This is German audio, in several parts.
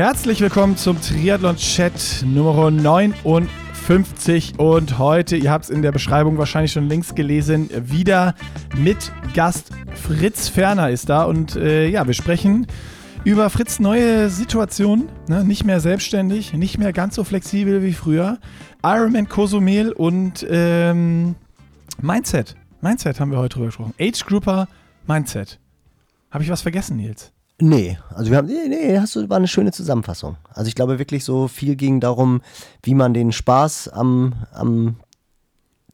Herzlich willkommen zum Triathlon-Chat Nummer 59 und heute, ihr habt es in der Beschreibung wahrscheinlich schon links gelesen, wieder mit Gast Fritz Ferner ist da und äh, ja, wir sprechen über Fritz neue Situation, ne? nicht mehr selbstständig, nicht mehr ganz so flexibel wie früher, Ironman Cozumel und ähm, Mindset. Mindset haben wir heute drüber gesprochen. Age Grouper Mindset. Habe ich was vergessen, Nils? Nee, also wir haben, nee, nee, hast du, war eine schöne Zusammenfassung. Also ich glaube wirklich so viel ging darum, wie man den Spaß am, am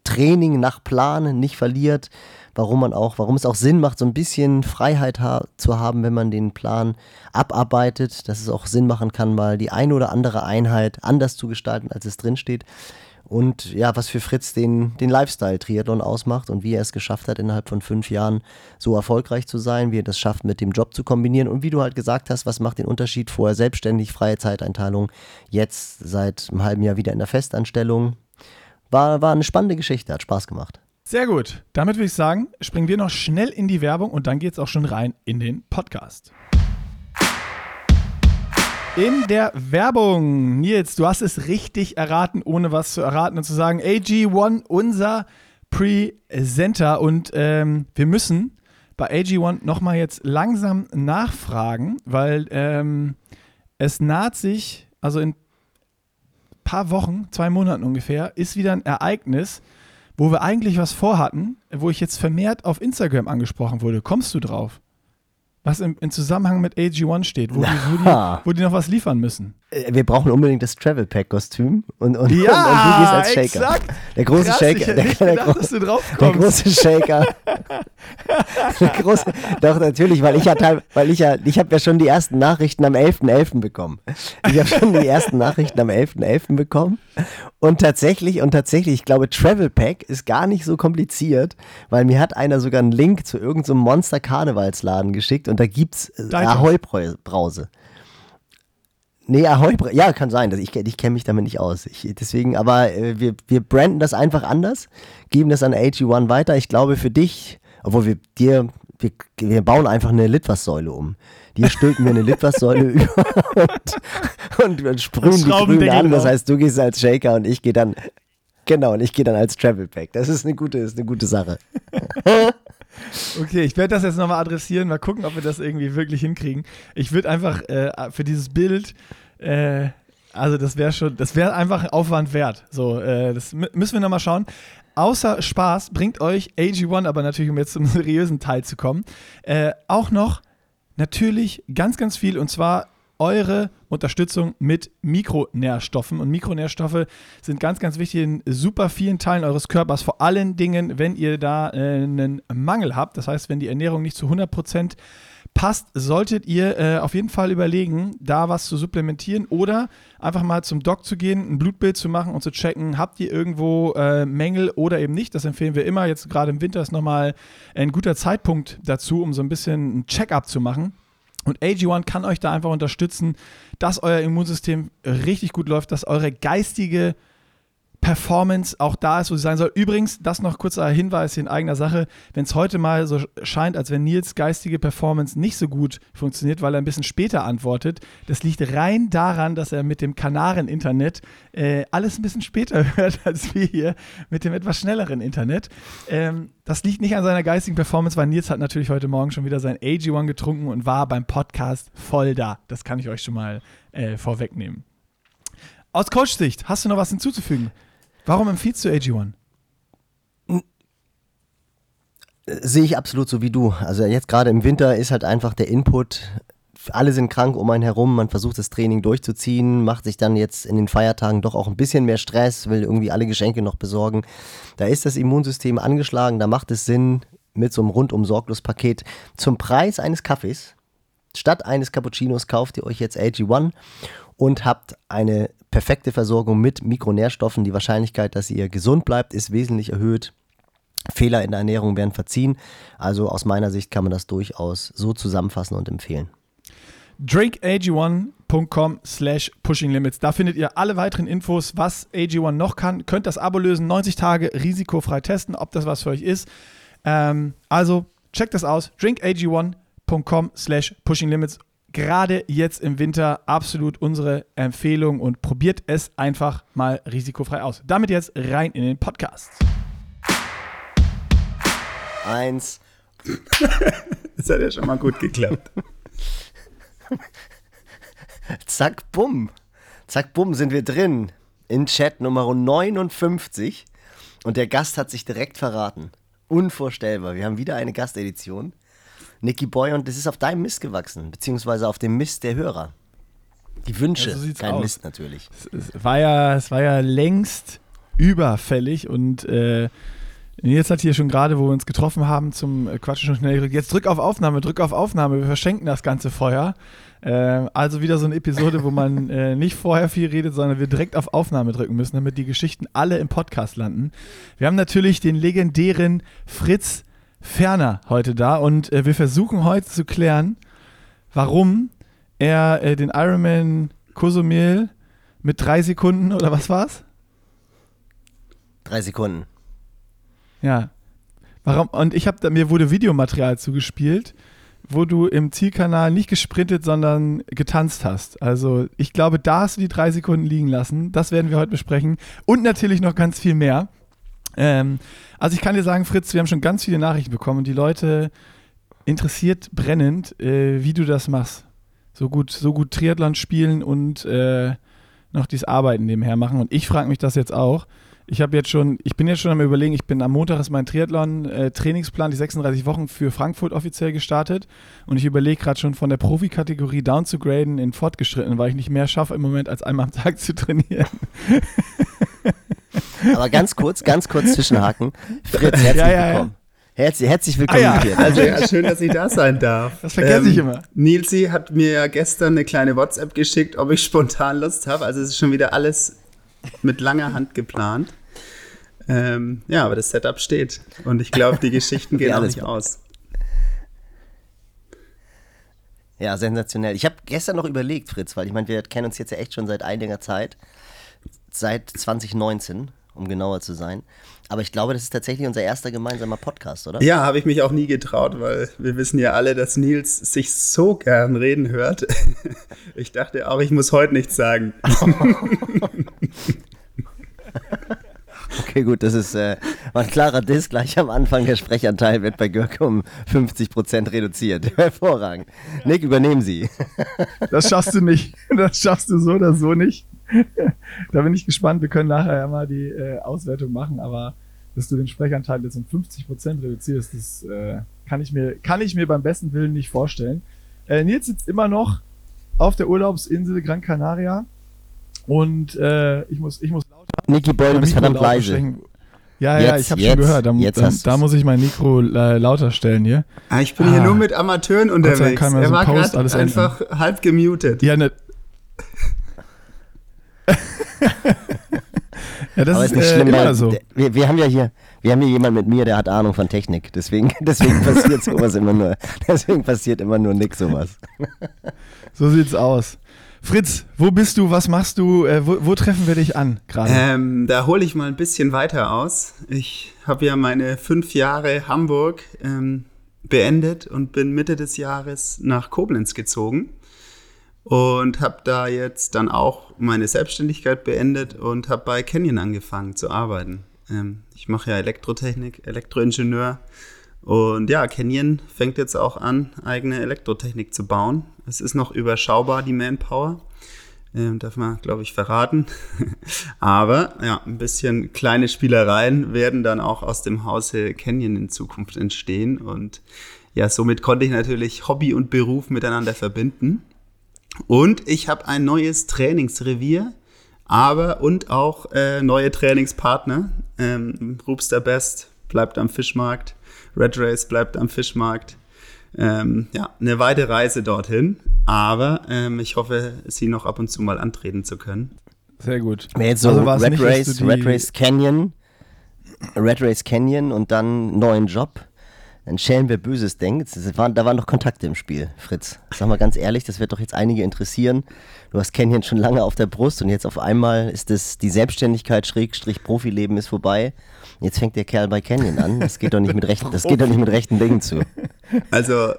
Training nach Plan nicht verliert, warum man auch, warum es auch Sinn macht, so ein bisschen Freiheit ha zu haben, wenn man den Plan abarbeitet, dass es auch Sinn machen kann, mal die eine oder andere Einheit anders zu gestalten, als es drinsteht und ja, was für Fritz den, den Lifestyle-Triathlon ausmacht und wie er es geschafft hat, innerhalb von fünf Jahren so erfolgreich zu sein, wie er das schafft, mit dem Job zu kombinieren und wie du halt gesagt hast, was macht den Unterschied vorher selbstständig, freie Zeiteinteilung, jetzt seit einem halben Jahr wieder in der Festanstellung. War, war eine spannende Geschichte, hat Spaß gemacht. Sehr gut. Damit würde ich sagen, springen wir noch schnell in die Werbung und dann geht es auch schon rein in den Podcast. In der Werbung. Nils, du hast es richtig erraten, ohne was zu erraten und zu sagen, AG1, unser Presenter. Und ähm, wir müssen bei AG1 nochmal jetzt langsam nachfragen, weil ähm, es naht sich, also in ein paar Wochen, zwei Monaten ungefähr, ist wieder ein Ereignis, wo wir eigentlich was vorhatten, wo ich jetzt vermehrt auf Instagram angesprochen wurde. Kommst du drauf? Was im, im Zusammenhang mit AG1 steht, wo die, wo, die, wo die noch was liefern müssen. Äh, wir brauchen unbedingt das Travel Pack Kostüm und, und, ja, und, und du gehst als Shaker. Exakt. Der große Krass, Shaker. Der, der, gedacht, der große Shaker. der große, doch natürlich, weil ich ja weil ich ja, ich habe ja schon die ersten Nachrichten am 11.11. .11. bekommen. Ich habe schon die ersten Nachrichten am 11.11. .11. bekommen und tatsächlich und tatsächlich, ich glaube Travel Pack ist gar nicht so kompliziert, weil mir hat einer sogar einen Link zu irgendeinem so Monster Karnevalsladen geschickt und da gibt's Ahoi Brause. Nee, Ahoi, ja, kann sein. Ich, ich kenne mich damit nicht aus. Ich, deswegen, aber äh, wir, wir branden das einfach anders, geben das an AG1 weiter. Ich glaube für dich, obwohl wir dir, wir, wir bauen einfach eine Litfaßsäule um. Dir stülpen wir eine Litfaßsäule über und, und, und sprühen die Grüne an. Das heißt, du gehst als Shaker und ich gehe dann, genau, und ich gehe dann als Travel Pack. Das ist eine gute, ist eine gute Sache. Okay, ich werde das jetzt nochmal adressieren, mal gucken, ob wir das irgendwie wirklich hinkriegen. Ich würde einfach äh, für dieses Bild, äh, also das wäre schon, das wäre einfach Aufwand wert. So, äh, das müssen wir nochmal schauen. Außer Spaß bringt euch AG1, aber natürlich, um jetzt zum seriösen Teil zu kommen, äh, auch noch natürlich ganz, ganz viel und zwar eure Unterstützung mit Mikronährstoffen. Und Mikronährstoffe sind ganz, ganz wichtig in super vielen Teilen eures Körpers. Vor allen Dingen, wenn ihr da äh, einen Mangel habt. Das heißt, wenn die Ernährung nicht zu 100% passt, solltet ihr äh, auf jeden Fall überlegen, da was zu supplementieren oder einfach mal zum Doc zu gehen, ein Blutbild zu machen und zu checken, habt ihr irgendwo äh, Mängel oder eben nicht. Das empfehlen wir immer. Jetzt gerade im Winter ist nochmal ein guter Zeitpunkt dazu, um so ein bisschen ein Check-up zu machen. Und AG1 kann euch da einfach unterstützen, dass euer Immunsystem richtig gut läuft, dass eure geistige Performance auch da ist, wo sie sein soll. Übrigens, das noch kurzer Hinweis in eigener Sache, wenn es heute mal so scheint, als wenn Nils geistige Performance nicht so gut funktioniert, weil er ein bisschen später antwortet, das liegt rein daran, dass er mit dem Kanaren-Internet äh, alles ein bisschen später hört als wir hier mit dem etwas schnelleren Internet. Ähm, das liegt nicht an seiner geistigen Performance, weil Nils hat natürlich heute Morgen schon wieder sein AG1 getrunken und war beim Podcast voll da. Das kann ich euch schon mal äh, vorwegnehmen. Aus Coach-Sicht, hast du noch was hinzuzufügen? Warum empfiehlst du AG1? Sehe ich absolut so wie du. Also jetzt gerade im Winter ist halt einfach der Input, alle sind krank um einen herum, man versucht das Training durchzuziehen, macht sich dann jetzt in den Feiertagen doch auch ein bisschen mehr Stress, will irgendwie alle Geschenke noch besorgen. Da ist das Immunsystem angeschlagen, da macht es Sinn, mit so einem rundum sorglos Paket zum Preis eines Kaffees, statt eines Cappuccinos kauft ihr euch jetzt AG1 und habt eine perfekte Versorgung mit Mikronährstoffen. Die Wahrscheinlichkeit, dass ihr gesund bleibt, ist wesentlich erhöht. Fehler in der Ernährung werden verziehen. Also aus meiner Sicht kann man das durchaus so zusammenfassen und empfehlen. drinkag1.com slash pushinglimits. Da findet ihr alle weiteren Infos, was AG1 noch kann. Könnt das Abo lösen, 90 Tage risikofrei testen, ob das was für euch ist. Ähm, also checkt das aus. drinkag1.com slash pushinglimits gerade jetzt im Winter absolut unsere Empfehlung und probiert es einfach mal risikofrei aus. Damit jetzt rein in den Podcast. Eins. Das hat ja schon mal gut geklappt. Zack, bumm. Zack, bumm, sind wir drin. In Chat Nummer 59. Und der Gast hat sich direkt verraten. Unvorstellbar. Wir haben wieder eine Gastedition. Nicky Boy, und das ist auf deinem Mist gewachsen, beziehungsweise auf dem Mist der Hörer. Die Wünsche, Ja, so kein aus. Mist natürlich. Es, es, war ja, es war ja längst überfällig und äh, Nils hat hier schon gerade, wo wir uns getroffen haben, zum äh, Quatschen schon schnell gedrückt. Jetzt drück auf Aufnahme, drück auf Aufnahme, wir verschenken das ganze Feuer. Äh, also wieder so eine Episode, wo man äh, nicht vorher viel redet, sondern wir direkt auf Aufnahme drücken müssen, damit die Geschichten alle im Podcast landen. Wir haben natürlich den legendären Fritz Ferner heute da und äh, wir versuchen heute zu klären, warum er äh, den Ironman Cozumel mit drei Sekunden oder was war's? Drei Sekunden. Ja. Warum? Und ich habe mir wurde Videomaterial zugespielt, wo du im Zielkanal nicht gesprintet, sondern getanzt hast. Also ich glaube, da hast du die drei Sekunden liegen lassen. Das werden wir heute besprechen. Und natürlich noch ganz viel mehr. Ähm, also ich kann dir sagen, Fritz, wir haben schon ganz viele Nachrichten bekommen und die Leute interessiert brennend, äh, wie du das machst. So gut, so gut Triathlon spielen und äh, noch dieses Arbeiten nebenher machen. Und ich frage mich das jetzt auch. Ich habe jetzt schon, ich bin jetzt schon am überlegen, ich bin am Montag ist mein Triathlon-Trainingsplan, die 36 Wochen für Frankfurt offiziell gestartet. Und ich überlege gerade schon von der Profikategorie down zu graden in fortgeschritten, weil ich nicht mehr schaffe im Moment, als einmal am Tag zu trainieren. Aber ganz kurz, ganz kurz zwischenhaken. Fritz, herzlich Ja, ja, ja. willkommen. Herzlich, herzlich willkommen Ah, ja. hier. Also ja, schön, dass ich da sein darf. Das vergesse ich immer. Nilsi hat mir ja gestern eine kleine WhatsApp geschickt, ob ich spontan Lust habe. Also es ist schon wieder alles mit langer Hand geplant. Ähm, ja, aber das Setup steht. Und ich glaube, die Geschichten gehen Ja, auch alles nicht gut. aus. Ja, sensationell. Ich habe gestern noch überlegt, Fritz, weil ich meine, wir kennen uns jetzt ja echt schon seit einiger Zeit. Seit 2019, um genauer zu sein. Aber ich glaube, das ist tatsächlich unser erster gemeinsamer Podcast, oder? Ja, habe ich mich auch nie getraut, weil wir wissen ja alle, dass Nils sich so gern reden hört. Ich dachte auch, ich muss heute nichts sagen. Okay, gut, das ist äh, war ein klarer Diss. Gleich am Anfang der Sprechanteil wird bei Görke um 50% reduziert. Hervorragend. Nick, übernehmen Sie. Das schaffst du nicht. Das schaffst du so oder so nicht. da bin ich gespannt. Wir können nachher ja mal die äh, Auswertung machen, aber dass du den Sprechanteil jetzt um 50% reduzierst, das äh, kann, ich mir, kann ich mir beim besten Willen nicht vorstellen. Äh, Nils sitzt immer noch auf der Urlaubsinsel Gran Canaria und äh, ich muss, ich muss lauter. Nicky Boy, du mein bist verdammt leise. Ja, ja, Jetzt, ich habe schon gehört. Da, jetzt da, da muss ich mein Mikro äh, lauter stellen hier. Ah, Ich bin hier Ah. nur mit Amateuren unterwegs. kann man Er so war Post alles einfach halb gemutet. Ja, ne. Ja, das Aber ist, ist nicht äh, schlimm, immer weil so. wir, wir haben ja hier, wir haben hier jemanden mit mir, der hat Ahnung von Technik. Deswegen, deswegen passiert sowas immer nur. Deswegen passiert immer nur Nick sowas. So sieht's aus. Fritz, wo bist du? Was machst du? Äh, wo, wo treffen wir dich an gerade? Ähm, da hole ich mal ein bisschen weiter aus. Ich habe ja meine fünf Jahre Hamburg ähm, beendet und bin Mitte des Jahres nach Koblenz gezogen und habe da jetzt dann auch meine Selbstständigkeit beendet und habe bei Canyon angefangen zu arbeiten. Ähm, ich mache ja Elektrotechnik, Elektroingenieur und ja, Canyon fängt jetzt auch an, eigene Elektrotechnik zu bauen. Es ist noch überschaubar, die Manpower. Ähm, darf man, glaube ich, verraten. Aber ja, ein bisschen kleine Spielereien werden dann auch aus dem Hause Canyon in Zukunft entstehen. Und ja, somit konnte ich natürlich Hobby und Beruf miteinander verbinden. Und ich habe ein neues Trainingsrevier, aber und auch äh, neue Trainingspartner. Ähm, Rupster Best bleibt am Fischmarkt, Red Race bleibt am Fischmarkt. Ähm, ja, eine weite Reise dorthin, aber ähm, ich hoffe, sie noch ab und zu mal antreten zu können. Sehr gut. Wenn jetzt so Also Red, Race, Red Race Canyon, Red Race Canyon und dann neuen Job, dann schälen wir Böses denkt. Das waren, da waren doch Kontakte im Spiel, Fritz. Sag mal ganz ehrlich, das wird doch jetzt einige interessieren. Du hast Canyon schon lange auf der Brust und jetzt auf einmal ist es die Selbstständigkeit, Schrägstrich, Profileben ist vorbei. Jetzt fängt der Kerl bei Canyon an. Das geht doch nicht mit rechten, das geht doch nicht mit rechten Dingen zu. Also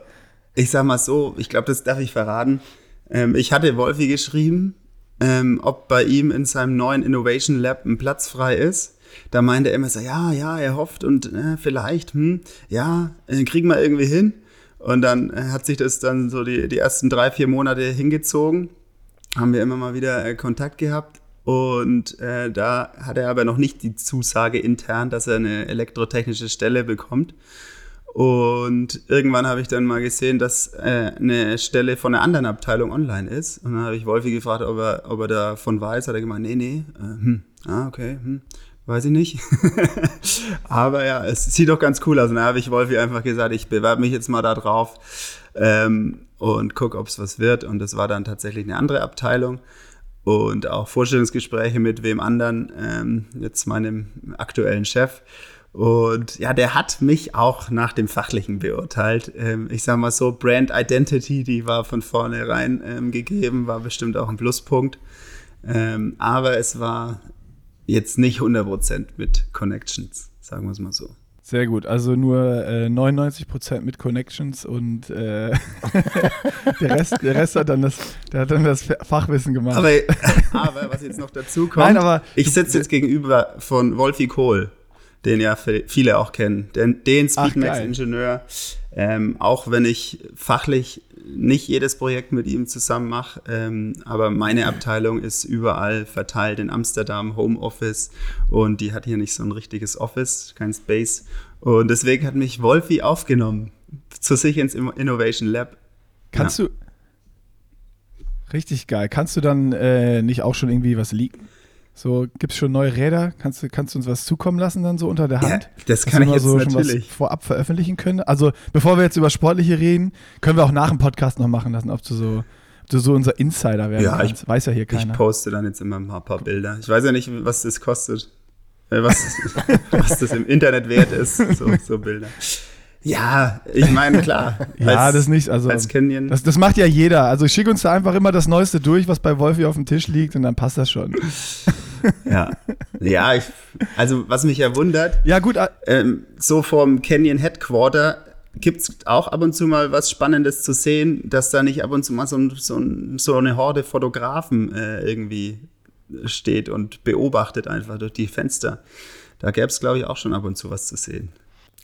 ich sag mal so, ich glaube, das darf ich verraten. Ähm, ich hatte Wolfi geschrieben, ähm, ob bei ihm in seinem neuen Innovation Lab ein Platz frei ist. Da meinte er immer so, ja, ja, er hofft und äh, vielleicht, hm, ja, äh, kriegen wir irgendwie hin. Und dann äh, hat sich das dann so die, die ersten drei, vier Monate hingezogen. Haben wir immer mal wieder äh, Kontakt gehabt. Und äh, da hat er aber noch nicht die Zusage intern, dass er eine elektrotechnische Stelle bekommt. Und irgendwann habe ich dann mal gesehen, dass äh, eine Stelle von einer anderen Abteilung online ist. Und dann habe ich Wolfi gefragt, ob er, ob er davon weiß. Hat er gemeint, nee, nee. Äh, hm, ah, okay, hm, weiß ich nicht. Aber ja, es sieht doch ganz cool aus. Und dann habe ich Wolfi einfach gesagt, ich bewerbe mich jetzt mal da drauf ähm, und gucke, ob es was wird. Und das war dann tatsächlich eine andere Abteilung. Und auch Vorstellungsgespräche mit wem anderen, ähm, jetzt meinem aktuellen Chef. Und ja, der hat mich auch nach dem Fachlichen beurteilt. Ähm, ich sage mal so, Brand Identity, die war von vornherein ähm, gegeben, war bestimmt auch ein Pluspunkt. Ähm, aber es war jetzt nicht 100% mit Connections, sagen wir es mal so. Sehr gut, also nur äh, 99% mit Connections und äh, der, Rest, der Rest hat dann das, der hat dann das Fachwissen gemacht. Aber, aber was jetzt noch dazu kommt, Nein, aber ich sitze jetzt gegenüber von Wolfi Kohl den ja viele auch kennen. Den, den Speedmax-Ingenieur, ähm, auch wenn ich fachlich nicht jedes Projekt mit ihm zusammen mache, ähm, aber meine Abteilung ist überall verteilt in Amsterdam, Homeoffice und die hat hier nicht so ein richtiges Office, kein Space. Und deswegen hat mich Wolfi aufgenommen zu sich ins Innovation Lab. Kannst ja. du. Richtig geil. Kannst du dann äh, nicht auch schon irgendwie was leaken? So, gibt es schon neue Räder? Kannst du, kannst du uns was zukommen lassen dann so unter der Hand? Ja, das kann ich jetzt so natürlich. Vorab veröffentlichen können. Also, bevor wir jetzt über Sportliche reden, können wir auch nach dem Podcast noch machen lassen, ob du so, ob du so unser Insider werden ja, kannst. Ich, weiß ja hier keiner. Ich poste dann jetzt immer ein paar, Bilder. Ich weiß ja nicht, was das kostet. Äh, was, was das im Internet wert ist, so, so Bilder. Ja, ich meine, klar. ja, als, das nicht. Also, als Canyon. Das, das macht ja jeder. Also schick uns da einfach immer das Neueste durch, was bei Wolfi auf dem Tisch liegt und dann passt das schon. ja. Ja, ich, also was mich ja wundert. Ja, gut. Ähm, so vom Canyon Headquarter gibt es auch ab und zu mal was Spannendes zu sehen, dass da nicht ab und zu mal so, so, so eine Horde Fotografen äh, irgendwie steht und beobachtet einfach durch die Fenster. Da gäbe es, glaube ich, auch schon ab und zu was zu sehen.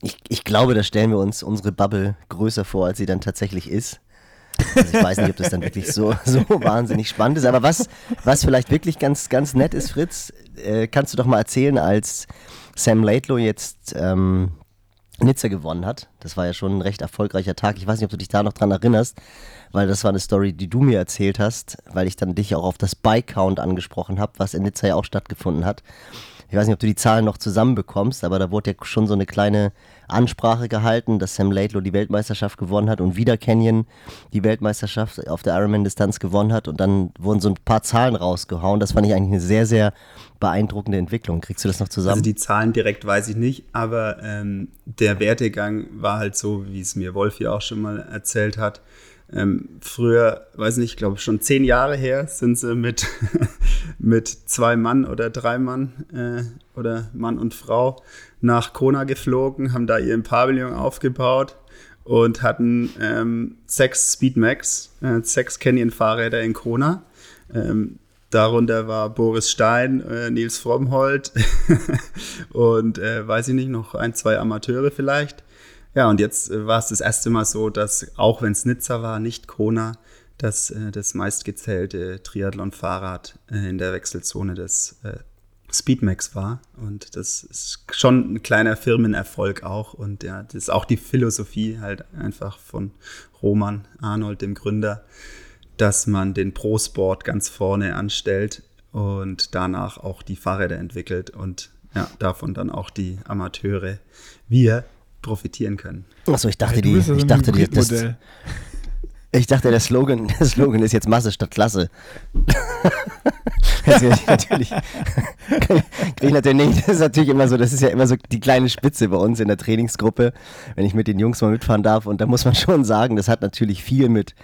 Ich, ich glaube, da stellen wir uns unsere Bubble größer vor, als sie dann tatsächlich ist. Also ich weiß nicht, ob das dann wirklich so, so wahnsinnig spannend ist. Aber was, was vielleicht wirklich ganz, ganz nett ist, Fritz, äh, kannst du doch mal erzählen, als Sam Laidlow jetzt ähm, Nizza gewonnen hat. Das war ja schon ein recht erfolgreicher Tag. Ich weiß nicht, ob du dich da noch dran erinnerst, weil das war eine Story, die du mir erzählt hast, weil ich dann dich auch auf das Bike-Count angesprochen habe, was in Nizza ja auch stattgefunden hat. Ich weiß nicht, ob du die Zahlen noch zusammenbekommst, aber da wurde ja schon so eine kleine Ansprache gehalten, dass Sam Laidlow die Weltmeisterschaft gewonnen hat und wieder Canyon die Weltmeisterschaft auf der Ironman-Distanz gewonnen hat und dann wurden so ein paar Zahlen rausgehauen. Das fand ich eigentlich eine sehr, sehr beeindruckende Entwicklung. Kriegst du das noch zusammen? Also die Zahlen direkt weiß ich nicht, aber ähm, der Wertegang war halt so, wie es mir Wolf ja auch schon mal erzählt hat. Ähm, früher, weiß nicht, ich glaube schon zehn Jahre her, sind sie mit, mit zwei Mann oder drei Mann äh, oder Mann und Frau nach Kona geflogen, haben da ihren Pavillon aufgebaut und hatten ähm, sechs Speedmax, äh, sechs Canyon-Fahrräder in Kona. Ähm, darunter war Boris Stein, äh, Nils Frommhold und äh, weiß ich nicht, noch ein, zwei Amateure vielleicht. Ja, und jetzt äh, war es das erste Mal so, dass auch wenn es Nizza war, nicht Kona, dass äh, das meistgezählte Triathlon-Fahrrad äh, in der Wechselzone des äh, Speedmax war. Und das ist schon ein kleiner Firmenerfolg auch. Und ja, das ist auch die Philosophie halt einfach von Roman Arnold, dem Gründer, dass man den Pro-Sport ganz vorne anstellt und danach auch die Fahrräder entwickelt und ja, davon dann auch die Amateure, wir profitieren können. Achso, ich dachte, die, ich dachte, die, das, ich dachte, der Slogan, der Slogan ist jetzt Masse statt Klasse. natürlich, natürlich, kriege ich natürlich nicht. Das ist natürlich immer so, das ist ja immer so die kleine Spitze bei uns in der Trainingsgruppe, wenn ich mit den Jungs mal mitfahren darf. Und da muss man schon sagen, das hat natürlich viel mit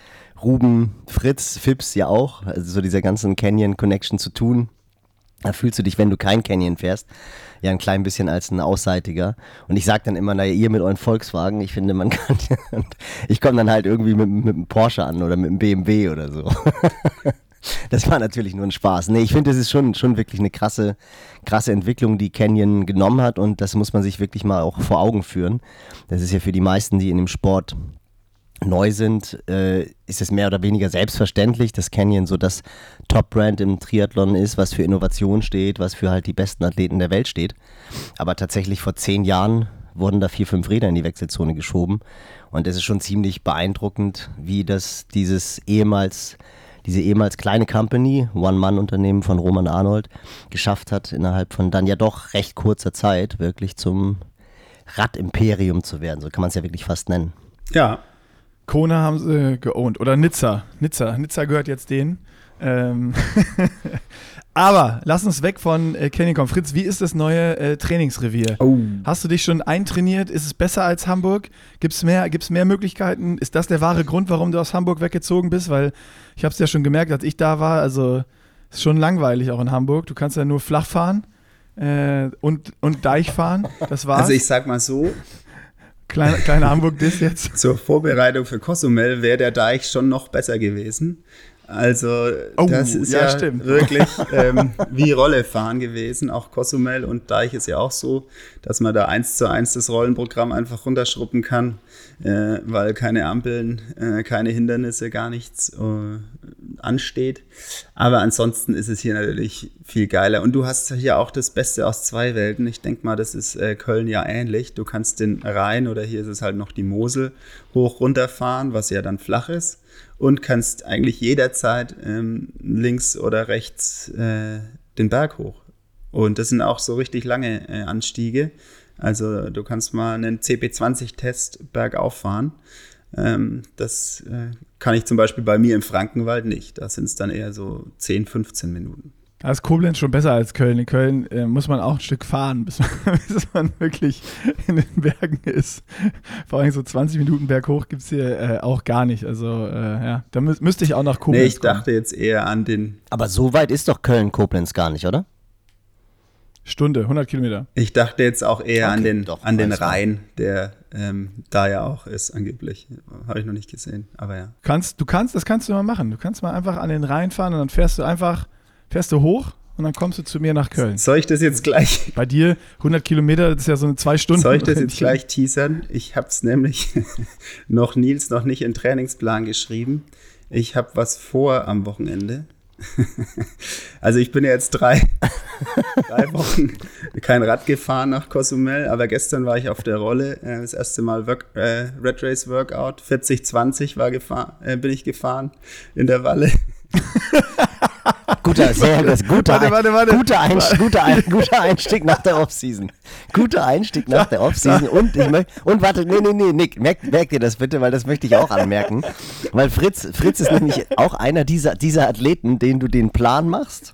Ruben, Fritz, Fips ja auch, also so dieser ganzen Canyon Connection zu tun. Da fühlst du dich, wenn du kein Canyon fährst, ja ein klein bisschen als ein Ausseitiger. Und ich sage dann immer, naja, ihr mit euren Volkswagen, ich finde, man kann, ich komme dann halt irgendwie mit, mit einem Porsche an oder mit einem BMW oder so. Das war natürlich nur ein Spaß. Nee, ich finde, das ist schon, schon wirklich eine krasse, krasse Entwicklung, die Canyon genommen hat und das muss man sich wirklich mal auch vor Augen führen. Das ist ja für die meisten, die in dem Sport neu sind, äh, ist es mehr oder weniger selbstverständlich, dass Canyon so das Top-Brand im Triathlon ist, was für Innovation steht, was für halt die besten Athleten der Welt steht. Aber tatsächlich vor zehn Jahren wurden da vier, fünf Räder in die Wechselzone geschoben. Und es ist schon ziemlich beeindruckend, wie das dieses ehemals, diese ehemals kleine Company, One-Man-Unternehmen von Roman Arnold, geschafft hat, innerhalb von dann ja doch recht kurzer Zeit wirklich zum Radimperium zu werden. So kann man es ja wirklich fast nennen. Ja, Kona haben sie geowned. Oder Nizza. Nizza. Nizza gehört jetzt denen. Ähm Aber lass uns weg von äh, Canyon kommen. Fritz, wie ist das neue äh, Trainingsrevier? Oh. Hast du dich schon eintrainiert? Ist es besser als Hamburg? Gibt es mehr, gibt's mehr Möglichkeiten? Ist das der wahre Grund, warum du aus Hamburg weggezogen bist? Weil ich habe es ja schon gemerkt, als ich da war. Also ist schon langweilig auch in Hamburg. Du kannst ja nur flach fahren äh, und, und Deich fahren. Das war's. Also ich sag mal so, Kleine, kleine Hamburg-Diss jetzt. zur Vorbereitung für Cozumel wäre der Deich schon noch besser gewesen. Also Oh, das ist ja, ja, wirklich ähm, wie Rolle fahren gewesen. Auch Cozumel und Deich ist ja auch so, dass man da eins zu eins das Rollenprogramm einfach runterschruppen kann, äh, weil keine Ampeln, äh, keine Hindernisse, gar nichts äh, ansteht. Aber ansonsten ist es hier natürlich viel geiler. Und du hast hier auch das Beste aus zwei Welten. Ich denke mal, das ist äh, Köln ja ähnlich. Du kannst den Rhein oder hier ist es halt noch die Mosel hoch runterfahren, was ja dann flach ist. Und kannst eigentlich jederzeit ähm, links oder rechts äh, den Berg hoch. Und das sind auch so richtig lange äh, Anstiege. Also du kannst mal einen CP20-Test bergauf fahren. Ähm, das äh, kann ich zum Beispiel bei mir im Frankenwald nicht. Da sind es dann eher so 10, 15 Minuten. Da ist Koblenz schon besser als Köln. In Köln äh, muss man auch ein Stück fahren, bis man, bis man wirklich in den Bergen ist. Vor allem so 20 Minuten berghoch gibt es hier äh, auch gar nicht. Also äh, ja, da mü müsste ich auch nach Koblenz Nee, ich kommen. dachte jetzt eher an den, Aber so weit ist doch Köln-Koblenz gar nicht, oder? Stunde, 100 Kilometer. ich dachte jetzt auch eher an Okay, den, doch, an den. Rhein, der ähm, da ja auch ist, angeblich. Habe ich noch nicht gesehen, aber ja. Kannst, du kannst, das kannst du mal machen. Du kannst mal einfach an den Rhein fahren und dann fährst du einfach, fährst du hoch und dann kommst du zu mir nach Köln. Soll ich das jetzt gleich, Bei dir 100 Kilometer, das ist ja so eine zwei Stunden. soll ich das jetzt gleich teasern? Ich habe es nämlich noch Nils noch nicht in Trainingsplan geschrieben. Ich habe was vor am Wochenende. Also ich bin ja jetzt drei, drei Wochen kein Rad gefahren nach Cozumel, aber gestern war ich auf der Rolle, äh, das erste Mal Work, äh, Red Race Workout, 40-20 war gefahren, äh, bin ich gefahren in der Walle. Guter, sehr gut. Guter, Warte, warte, warte. Guter, Einstieg, guter, Ein, guter Einstieg nach der Offseason. Guter Einstieg nach der Offseason. Und, ich möcht, und warte, nee, nee, nee, Nick, merk, merk dir das bitte, weil das möchte ich auch anmerken. Weil Fritz, Fritz ist nämlich auch einer dieser, dieser Athleten, denen du den Plan machst.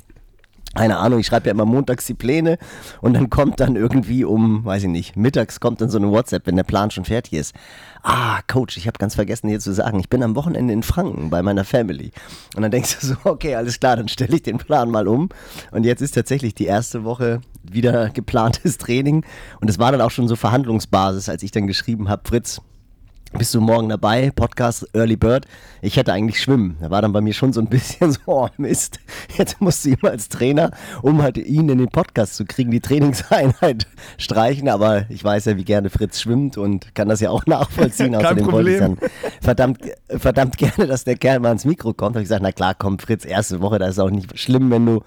Keine Ahnung, ich schreibe ja immer montags die Pläne und dann kommt dann irgendwie um, weiß ich nicht, mittags kommt dann so eine WhatsApp, wenn der Plan schon fertig ist. Ah, Coach, ich habe ganz vergessen dir zu sagen, ich bin am Wochenende in Franken bei meiner Family. Und dann denkst du so, okay, alles klar, dann stelle ich den Plan mal um. Und jetzt ist tatsächlich die erste Woche wieder geplantes Training. Und es war dann auch schon so Verhandlungsbasis, als ich dann geschrieben habe, Fritz, bist du morgen dabei? Podcast Early Bird. Ich hätte eigentlich schwimmen. Da war dann bei mir schon so ein bisschen so, oh Mist. Jetzt musst du ihm als Trainer, um halt ihn in den Podcast zu kriegen, die Trainingseinheit streichen. Aber ich weiß ja, wie gerne Fritz schwimmt und kann das ja auch nachvollziehen. Kein Außerdem wollte ich dann verdammt, verdammt gerne, dass der Kerl mal ans Mikro kommt. Da habe ich gesagt, na klar, komm Fritz, erste Woche, da ist auch nicht schlimm, wenn du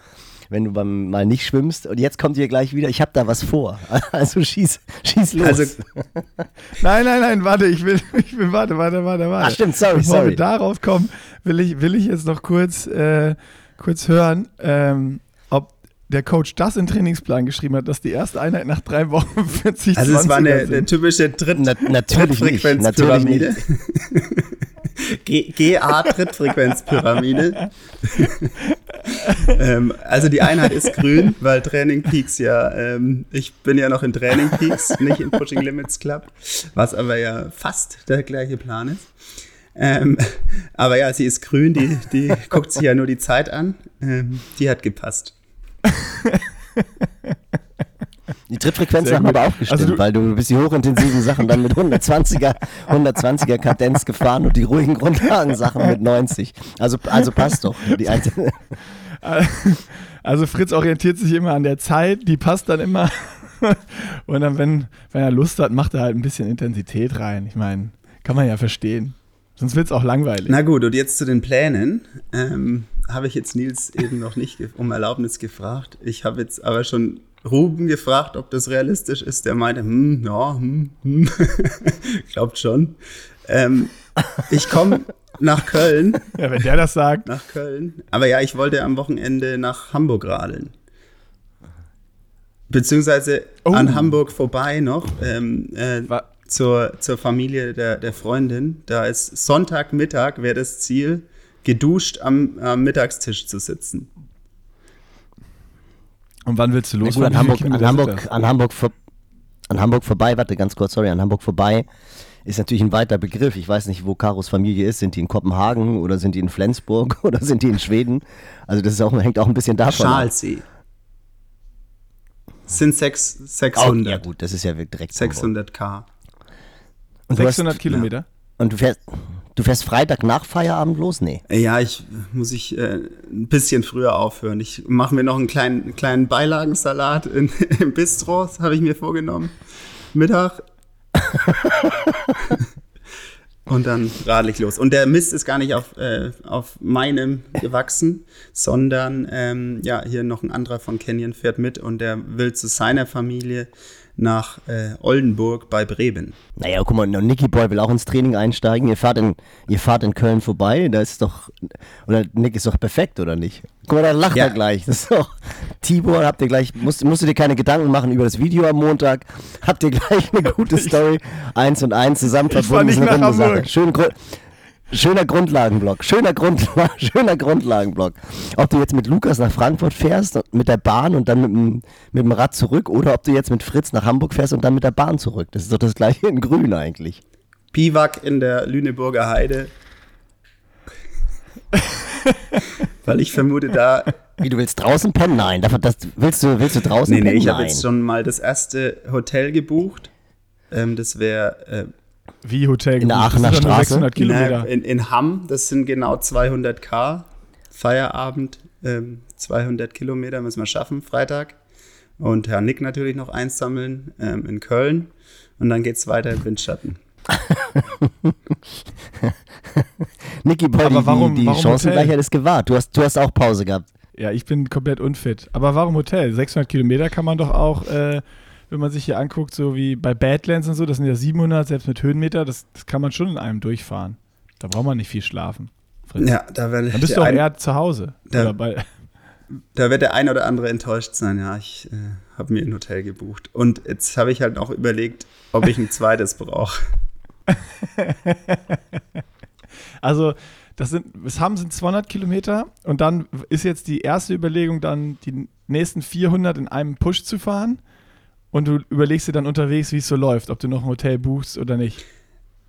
wenn du beim, mal nicht schwimmst. Und jetzt kommt ihr gleich wieder, ich habe da was vor. Also schieß, schieß los. Also Nein, nein, nein, warte, ich will, ich will, warte, warte, warte, warte. Ach, stimmt, sorry, Bevor sorry. wir darauf kommen, will ich, will ich jetzt noch kurz, äh, kurz hören, ähm, der Coach das in Trainingsplan geschrieben hat, dass die erste Einheit nach drei Wochen 40 Also es war eine, 20er eine typische Dritt Na, natürlich nicht. Natürlich Trittfrequenzpyramide. nicht. G- GA-Trittfrequenzpyramide. ähm, also die Einheit ist grün, weil Training Peaks ja, ähm, ich bin ja noch in Training Peaks, nicht in Pushing Limits Club, was aber ja fast der gleiche Plan ist. Ähm, aber ja, sie ist grün, die, die guckt sich ja nur die Zeit an. Ähm, die hat gepasst. Die Trittfrequenzen haben aber auch gestimmt, Also du- weil du bist die hochintensiven Sachen dann mit 120er, 120er Kadenz gefahren und die ruhigen Grundlagensachen mit 90. Also, also passt doch. Also Fritz orientiert sich immer an der Zeit, die passt dann immer. Und dann, wenn, wenn er Lust hat, macht er halt ein bisschen Intensität rein. Ich meine, kann man ja verstehen. Sonst wird es auch langweilig. Na gut, und jetzt zu den Plänen. Ähm, habe ich jetzt Nils eben noch nicht um Erlaubnis gefragt. Ich habe jetzt aber schon Ruben gefragt, ob das realistisch ist. Der meinte, hm, ja, hm, hm. Glaubt schon. Ähm, ich komme nach Köln, Ja, wenn der das sagt. nach Köln. Aber ja, ich wollte am Wochenende nach Hamburg radeln. Beziehungsweise Oh. an Hamburg vorbei noch. Ähm, äh, zur, zur Familie der, der Freundin. Da ist Sonntagmittag wäre das Ziel, geduscht am, am Mittagstisch zu sitzen. Und wann willst du losfahren? gut, an Hamburg, an, Hamburg, an, Hamburg vor, an Hamburg vorbei, warte ganz kurz, sorry, an Hamburg vorbei ist natürlich ein weiter Begriff. Ich weiß nicht, wo Karos Familie ist. Sind die in Kopenhagen oder sind die in Flensburg oder sind die in Schweden? Also das ist auch, hängt auch ein bisschen davon ab. Schalsee. Sind sechs, Oh, 600. ja gut, das ist ja direkt Hamburg. 600k. Und du hast- 600 Kilometer? Und du fährst, du fährst Freitag nach Feierabend los? Nee. Ja, ich muss ich äh, ein bisschen früher aufhören. Ich mache mir noch einen kleinen, kleinen Beilagensalat in, im Bistro, habe ich mir vorgenommen. Mittag. Und dann radel ich los. Und der Mist ist gar nicht auf, äh, auf meinem gewachsen, sondern ähm, ja, hier noch ein anderer von Canyon fährt mit und der will zu seiner Familie nach äh, Oldenburg bei Breben. Naja, guck mal, Nicky Boy will auch ins Training einsteigen. Ihr fahrt in, ihr fahrt in Köln vorbei, da ist doch, oder Nick ist doch perfekt, oder nicht? Guck mal, da lacht Ja. er gleich. Das ist doch, Tibor, habt ihr gleich, musst, musst du dir keine Gedanken machen über das Video am Montag. Habt ihr gleich eine gute Story, eins und eins zusammen verbunden. nicht ist eine nach runde Sache. Hamburg. Schön, Gru- Schöner Grundlagenblock, schöner, Grundla schöner Grundlagenblock. Ob du jetzt mit Lukas nach Frankfurt fährst, und mit der Bahn und dann mit dem, mit dem Rad zurück, oder ob du jetzt mit Fritz nach Hamburg fährst und dann mit der Bahn zurück. Das ist doch das gleiche in Grün eigentlich. Biwak in der Lüneburger Heide. Weil ich vermute, da. Wie, du willst draußen pennen? Nein, das, das, willst, du, willst du draußen Nee, nee, pennen? ich habe jetzt schon mal das erste Hotel gebucht. Ähm, das wäre äh, Wie Hotel? In der? Aachener Straße? 600 Kilometer. in, in Hamm. Das sind genau 200k. Feierabend, ähm, 200 Kilometer müssen wir schaffen, Freitag. Und Herr Nick natürlich noch einsammeln ähm, in Köln. Und dann geht's weiter im Windschatten. Niki Boy, Aber die, warum- die, die warum Chancengleichheit Hotel? ist gewahrt. Du hast, du hast auch Pause gehabt. Ja, ich bin komplett unfit. Aber warum Hotel? 600 Kilometer kann man doch auch, äh, wenn man sich hier anguckt, so wie bei Badlands und so, das sind ja 700, selbst mit Höhenmeter, das, das kann man schon in einem durchfahren. Da braucht man nicht viel schlafen. Fritz. Ja, da, wär, Dann bist du auch ein, eher zu Hause. Da- da wird der ein oder andere enttäuscht sein. Ja, ich äh, habe mir ein Hotel gebucht. Und jetzt habe ich halt noch überlegt, ob ich ein zweites brauche. also, das sind, es haben sind 200 Kilometer und dann ist jetzt die erste Überlegung, dann die nächsten 400 in einem Push zu fahren. Und du überlegst dir dann unterwegs, wie es so läuft, ob du noch ein Hotel buchst oder nicht.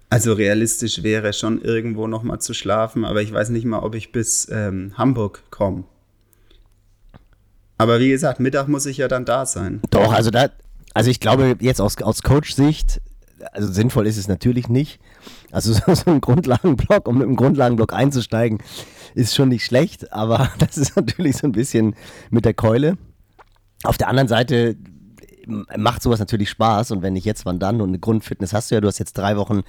Also realistisch wäre schon irgendwo noch mal zu schlafen, aber ich weiß nicht mal, ob ich bis ähm, Hamburg komme. Aber wie gesagt, Mittag muss ich ja dann da sein. Doch, also da, also ich glaube jetzt aus, aus Coach-Sicht, also sinnvoll ist es natürlich nicht. Also so, so ein Grundlagenblock, um mit einem Grundlagenblock einzusteigen, ist schon nicht schlecht, aber das ist natürlich so ein bisschen mit der Keule. Auf der anderen Seite macht sowas natürlich Spaß und wenn nicht jetzt, wann dann? Und eine Grundfitness hast du ja, du hast jetzt drei Wochen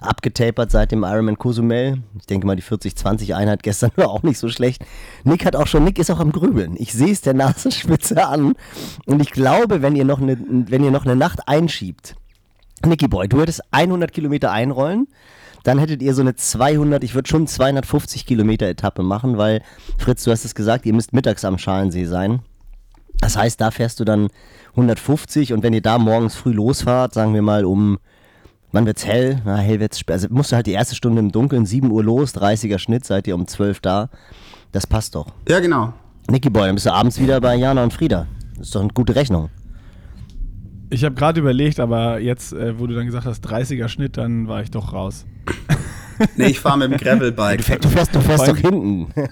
abgetapert seit dem Ironman Cozumel. Ich denke mal, die 40-20-Einheit gestern war auch nicht so schlecht. Nick hat auch schon, Nick ist auch am Grübeln. Ich sehe es der Nasenspitze an und ich glaube, wenn ihr noch eine, wenn ihr noch eine Nacht einschiebt, Nicky Boy, du hättest 100 Kilometer einrollen, dann hättet ihr so eine 200, ich würde schon 250 Kilometer Etappe machen, weil, Fritz, du hast es gesagt, ihr müsst mittags am Schalensee sein. Das heißt, da fährst du dann 150 und wenn ihr da morgens früh losfahrt, sagen wir mal um, wann wird's hell? Na, hell wird's spät. Also musst du halt die erste Stunde im Dunkeln, 7 Uhr los, 30er Schnitt, seid ihr um 12 da. Das passt doch. Ja, genau. Nicky Boy, dann bist du abends wieder bei Jana und Frieda. Das ist doch eine gute Rechnung. Ich habe gerade überlegt, aber jetzt, äh, wo du dann gesagt hast, 30er Schnitt, dann war ich doch raus. Nee, ich fahre mit dem Gravelbike. Du fährst, du fährst, du fährst doch hinten.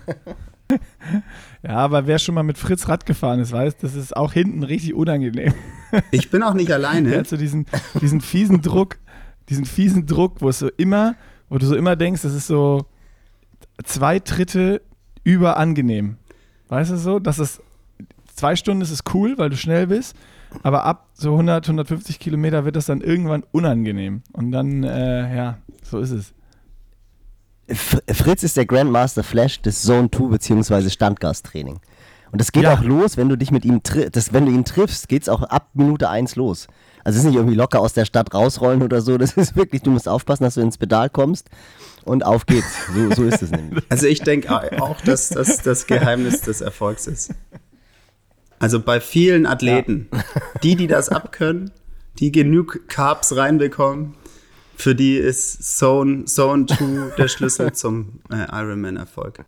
Ja, aber wer schon mal mit Fritz Rad gefahren ist, weiß, das ist auch hinten richtig unangenehm. Ich bin auch nicht Der alleine. hat so diesen, diesen fiesen Druck, diesen fiesen Druck, wo es so immer, wo du so immer denkst, das ist so zwei Tritte überangenehm. Weißt du so? Das ist, zwei Stunden ist es cool, weil du schnell bist, aber ab so 100, 150 Kilometer wird das dann irgendwann unangenehm. Und dann, äh, ja, so ist es. Fritz ist der Grandmaster Flash des Zone 2 bzw. Standgastraining. Und das geht Ja. auch los, wenn du dich mit ihm das, wenn du ihn triffst, geht es auch ab Minute 1 los. Also es ist nicht irgendwie locker aus der Stadt rausrollen oder so. Das ist wirklich, du musst aufpassen, dass du ins Pedal kommst und auf geht's. So, so ist es nämlich. Also ich denke auch, dass das das Geheimnis des Erfolgs ist. Also bei vielen Athleten, die, die das abkönnen, die genug Carbs reinbekommen, für die ist Zone, Zone 2 der Schlüssel zum äh, Ironman-Erfolg.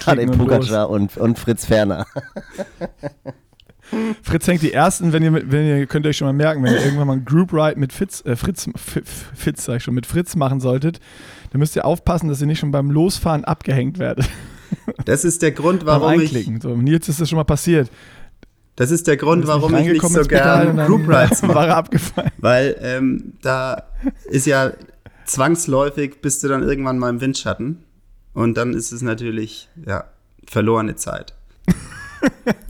Tadej. Pogacar und, und Fritz Ferner. Fritz hängt die ersten, wenn ihr, mit- wenn ihr könnt ihr euch schon mal merken, wenn ihr irgendwann mal ein Group Ride mit Fitz, äh, Fritz, Fitz, sag ich schon, mit Fritz machen solltet, dann müsst ihr aufpassen, dass ihr nicht schon beim Losfahren abgehängt werdet. Das ist der Grund, beim warum ich, Einklicken. So, Nils ist das schon mal passiert. Das ist der Grund, warum ich nicht reingekommen so ins Pedal und gern dann Group Rides mache. War abgefallen. Weil ähm, da ist ja zwangsläufig bist du dann irgendwann mal im Windschatten und dann ist es natürlich ja verlorene Zeit.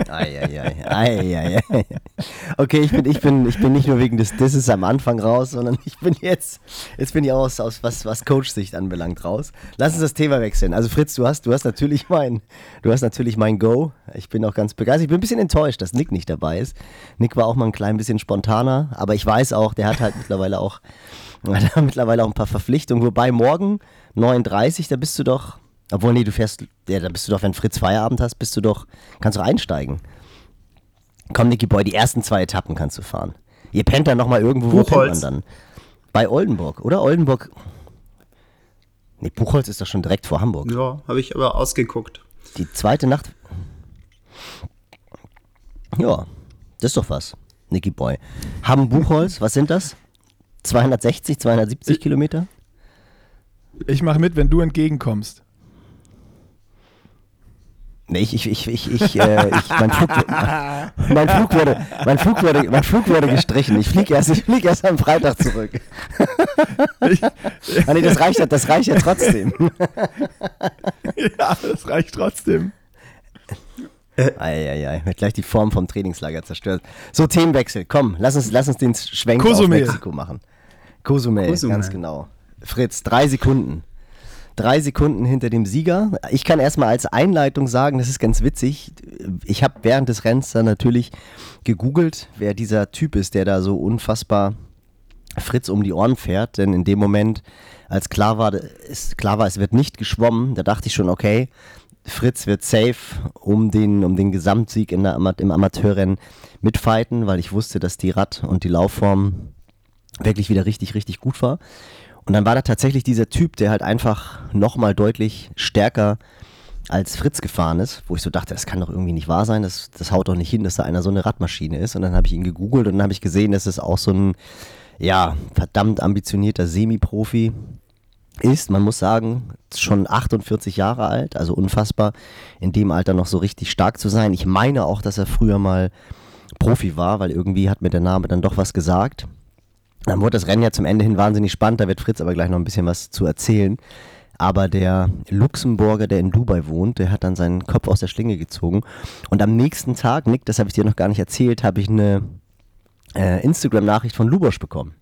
Eieiei, eieiei. Okay, ich bin, ich, bin, ich bin nicht nur wegen des Disses am Anfang raus, sondern ich bin jetzt, jetzt bin ich aus, aus was, was Coach-Sicht anbelangt raus. Lass uns das Thema wechseln. Also Fritz, du hast, du hast natürlich mein, du hast natürlich mein Go. Ich bin auch ganz begeistert. Ich bin ein bisschen enttäuscht, dass Nick nicht dabei ist. Nick war auch mal ein klein bisschen spontaner, aber ich weiß auch, der hat halt mittlerweile auch, hat mittlerweile auch ein paar Verpflichtungen. Wobei morgen 39, da bist du doch, obwohl nee, du fährst, ja, da bist du doch, wenn Fritz Feierabend hast, bist du doch, kannst du einsteigen. Komm, Nicky Boy, die ersten zwei Etappen kannst du fahren. Ihr pennt dann nochmal irgendwo, wo pennt man dann? Bei Oldenburg, oder? Oldenburg. Nee, Buchholz ist doch schon direkt vor Hamburg. Ja, habe ich aber ausgeguckt. Die zweite Nacht. Ja, das ist doch was, Nicky Boy. Haben Buchholz, was sind das? 260, 270 Kilometer? Ich mache mit, wenn du entgegenkommst. Nee, ich, ich, ich, ich, ich, äh, ich mein, Flug, mein, Flug wurde, mein, Flug wurde, mein Flug wurde gestrichen. Ich fliege erst, ich flieg erst am Freitag zurück. Ich, Ah, nee, das reicht, ja- das reicht ja trotzdem. ja, das reicht trotzdem. Eieiei, wird gleich die Form vom Trainingslager zerstört. So, Themenwechsel. Komm, lass uns, lass uns den Schwenk Cozumel. auf Mexiko machen. Cozumel, Cozumel. ganz genau. Fritz, drei Sekunden. Drei Sekunden hinter dem Sieger. Ich kann erstmal als Einleitung sagen, das ist ganz witzig. Ich habe während des Rennens dann natürlich gegoogelt, wer dieser Typ ist, der da so unfassbar Fritz um die Ohren fährt. Denn in dem Moment, als klar war, es, klar war, es wird nicht geschwommen, da dachte ich schon, okay, Fritz wird safe um den, um den Gesamtsieg in der, im Amateurrennen mitfighten, weil ich wusste, dass die Rad- und die Laufform wirklich wieder richtig, richtig gut war. Und dann war da tatsächlich dieser Typ, der halt einfach nochmal deutlich stärker als Fritz gefahren ist, wo ich so dachte, das kann doch irgendwie nicht wahr sein, das, das haut doch nicht hin, dass da einer so eine Radmaschine ist. Und dann habe ich ihn gegoogelt und dann habe ich gesehen, dass es auch so ein, ja, verdammt ambitionierter Semi-Profi ist. Man muss sagen, schon 48 Jahre alt, also unfassbar, in dem Alter noch so richtig stark zu sein. Ich meine auch, dass er früher mal Profi war, weil irgendwie hat mir der Name dann doch was gesagt. Dann wurde das Rennen ja zum Ende hin wahnsinnig spannend, da wird Fritz aber gleich noch ein bisschen was zu erzählen. Aber der Luxemburger, der in Dubai wohnt, der hat dann seinen Kopf aus der Schlinge gezogen. Und am nächsten Tag, Nick, das habe ich dir noch gar nicht erzählt, habe ich eine äh, Instagram-Nachricht von Lubosch bekommen.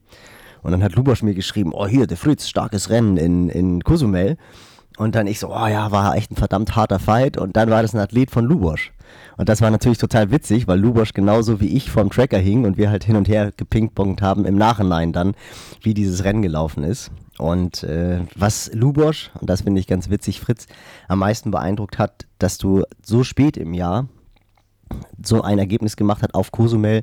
Und dann hat Lubosch mir geschrieben, oh hier, der Fritz, starkes Rennen in, in Cozumel. Und dann ich so, oh ja, war echt ein verdammt harter Fight. Und dann war das ein Athlet von Lubosch. Und das war natürlich total witzig, weil Lubosch genauso wie ich vom Tracker hing und wir halt hin und her gepingpongt haben im Nachhinein dann, wie dieses Rennen gelaufen ist. Und äh, was Lubosch, und das finde ich ganz witzig, Fritz, am meisten beeindruckt hat, dass du so spät im Jahr so ein Ergebnis gemacht hat auf Cozumel